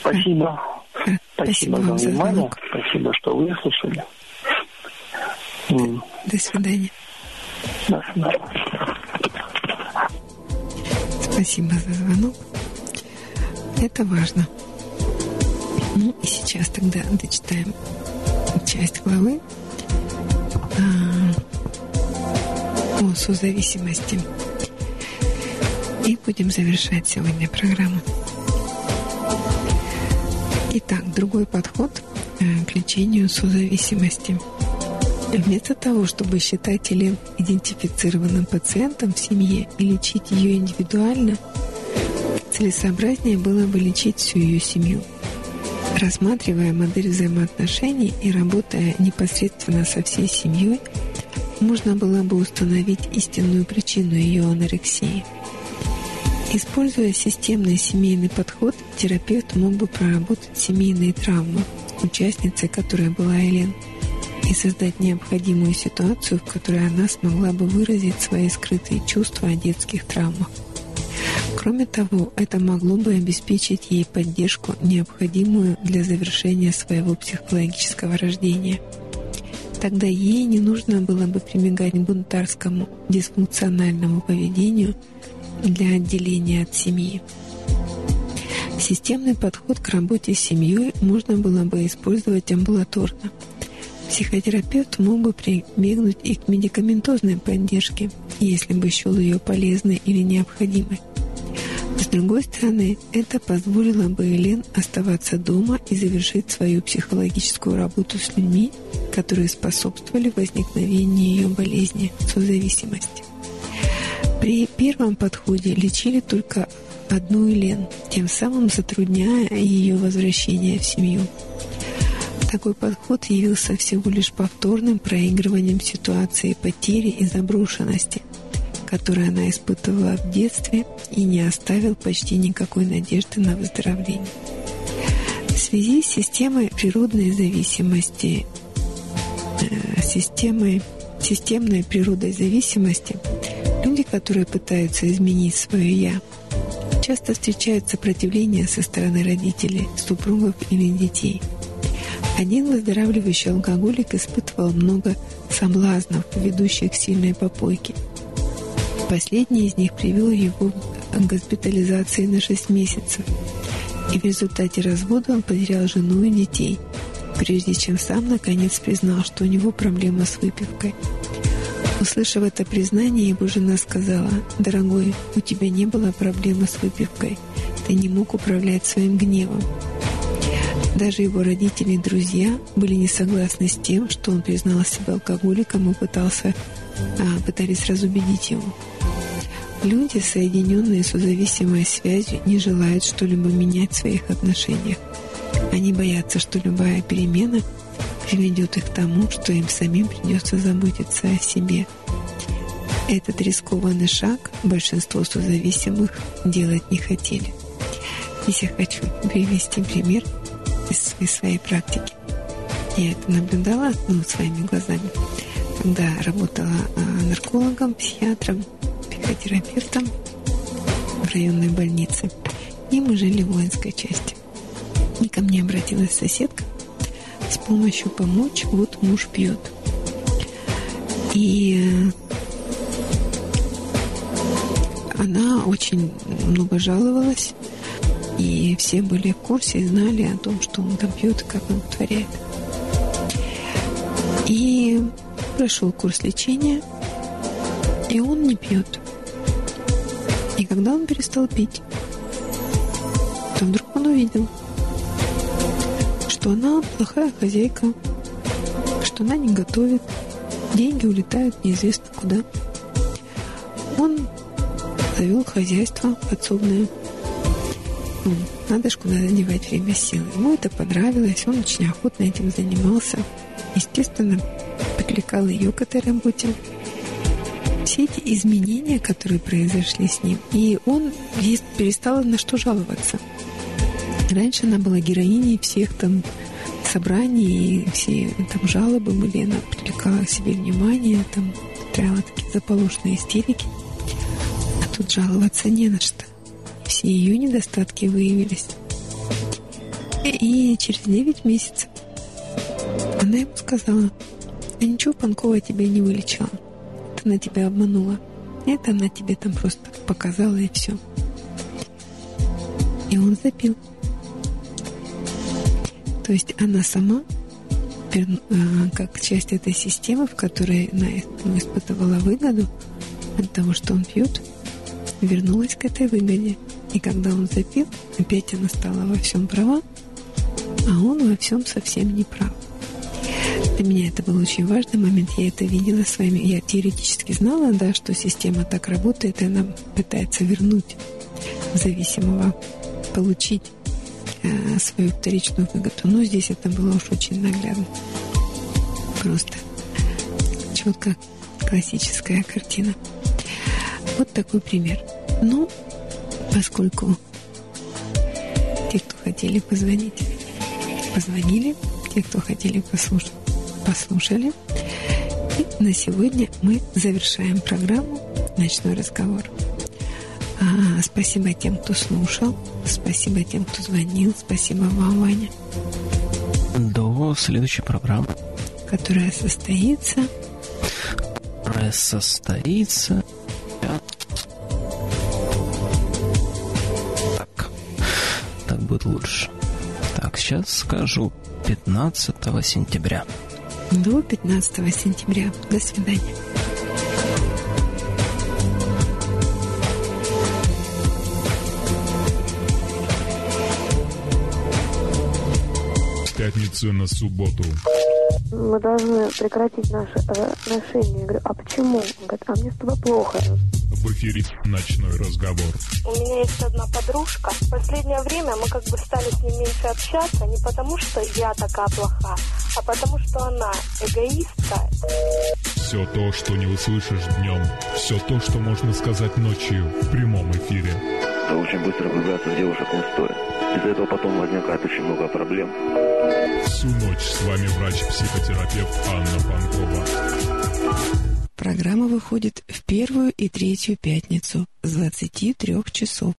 [SPEAKER 9] спасибо.
[SPEAKER 5] Спасибо, спасибо
[SPEAKER 9] за внимание. За спасибо, что выслушали.
[SPEAKER 5] До, до свидания.
[SPEAKER 9] До свидания.
[SPEAKER 5] Спасибо за звонок. Это важно. Ну и сейчас тогда дочитаем часть главы а, о созависимости. И будем завершать сегодня программу. Итак, другой подход э, к лечению созависимости. Вместо того, чтобы считать или идентифицированным пациентом в семье и лечить ее индивидуально, целесообразнее было бы лечить всю ее семью. Рассматривая модель взаимоотношений и работая непосредственно со всей семьей, можно было бы установить истинную причину ее анорексии – Используя системный семейный подход, терапевт мог бы проработать семейные травмы, участницей которой была Элен, и создать необходимую ситуацию, в которой она смогла бы выразить свои скрытые чувства о детских травмах. Кроме того, это могло бы обеспечить ей поддержку, необходимую для завершения своего психологического рождения. Тогда ей не нужно было бы прибегать к бунтарскому, дисфункциональному поведению – для отделения от семьи. Системный подход к работе с семьей можно было бы использовать амбулаторно. Психотерапевт мог бы прибегнуть и к медикаментозной поддержке, если бы счел ее полезной или необходимой. С другой стороны, это позволило бы Элен оставаться дома и завершить свою психологическую работу с людьми, которые способствовали возникновению ее болезни, созависимости. При первом подходе лечили только одну Елен, тем самым затрудняя ее возвращение в семью. Такой подход явился всего лишь повторным проигрыванием ситуации потери и заброшенности, которую она испытывала в детстве и не оставил почти никакой надежды на выздоровление. В связи с системой природной зависимости, э, системой, системной природой зависимости, люди, которые пытаются изменить свое «я», часто встречают сопротивление со стороны родителей, супругов или детей – один выздоравливающий алкоголик испытывал много соблазнов, ведущих к сильной попойке. Последний из них привел его к госпитализации на 6 месяцев. И в результате развода он потерял жену и детей, прежде чем сам наконец признал, что у него проблема с выпивкой. Услышав это признание, его жена сказала, «Дорогой, у тебя не было проблемы с выпивкой. Ты не мог управлять своим гневом. Даже его родители и друзья были не согласны с тем, что он признал себя алкоголиком и пытался, а, пытались разубедить его. Люди, соединенные с зависимой связью, не желают что-либо менять в своих отношениях. Они боятся, что любая перемена приведет их к тому, что им самим придется заботиться о себе. Этот рискованный шаг большинство созависимых делать не хотели. Здесь я хочу привести пример – из, из своей практики. Я это наблюдала ну, своими глазами, когда работала а, наркологом, психиатром, психотерапевтом в районной больнице. И мы жили в воинской части. И ко мне обратилась соседка с помощью помочь. Вот муж пьет. И она очень много жаловалась и все были в курсе и знали о том, что он там пьет как он творяет. И прошел курс лечения, и он не пьет. И когда он перестал пить, то вдруг он увидел, что она плохая хозяйка, что она не готовит, деньги улетают неизвестно куда. Он завел хозяйство подсобное – ну, надо же куда девать время силы. Ему это понравилось, он очень охотно этим занимался. Естественно, прикликал ее к этой работе. Все эти изменения, которые произошли с ним, и он перестал на что жаловаться. Раньше она была героиней всех там собраний, и все там жалобы были, она привлекала к себе внимание, там устраивала такие заполошенные истерики. А тут жаловаться не на что все ее недостатки выявились. И через 9 месяцев она ему сказала, а ничего Панкова тебя не вылечила. Это она тебя обманула. Это она тебе там просто показала и все. И он запил. То есть она сама, а, как часть этой системы, в которой она ну, испытывала выгоду от того, что он пьет, вернулась к этой выгоде. И когда он запил, опять она стала во всем права, а он во всем совсем не прав. Для меня это был очень важный момент. Я это видела с вами. Я теоретически знала, да, что система так работает, и она пытается вернуть зависимого, получить э, свою вторичную выгоду. Но здесь это было уж очень наглядно. Просто четко классическая картина. Вот такой пример. Ну, поскольку те, кто хотели позвонить, позвонили, те, кто хотели послушать, послушали. И на сегодня мы завершаем программу «Ночной разговор». А, спасибо тем, кто слушал, спасибо тем, кто звонил, спасибо вам, Ваня.
[SPEAKER 6] До следующей программы.
[SPEAKER 5] Которая состоится...
[SPEAKER 6] Которая состоится будет лучше. Так, сейчас скажу 15 сентября.
[SPEAKER 5] До 15 сентября. До свидания.
[SPEAKER 2] С пятницы на субботу.
[SPEAKER 3] Мы должны прекратить наши отношения. Я говорю, а почему? Он говорит, а мне с тобой плохо.
[SPEAKER 2] В эфире «Ночной разговор».
[SPEAKER 3] У меня есть одна подружка. В последнее время мы как бы стали с ней меньше общаться не потому, что я такая плоха, а потому, что она эгоистка.
[SPEAKER 2] Все то, что не услышишь днем, все то, что можно сказать ночью в прямом эфире.
[SPEAKER 4] Это очень быстро влюбляться в девушек не стоит. Из-за этого потом возникает очень много проблем.
[SPEAKER 2] Всю ночь с вами врач-психотерапевт Анна Панкова.
[SPEAKER 5] Программа выходит в первую и третью пятницу с 23 часов.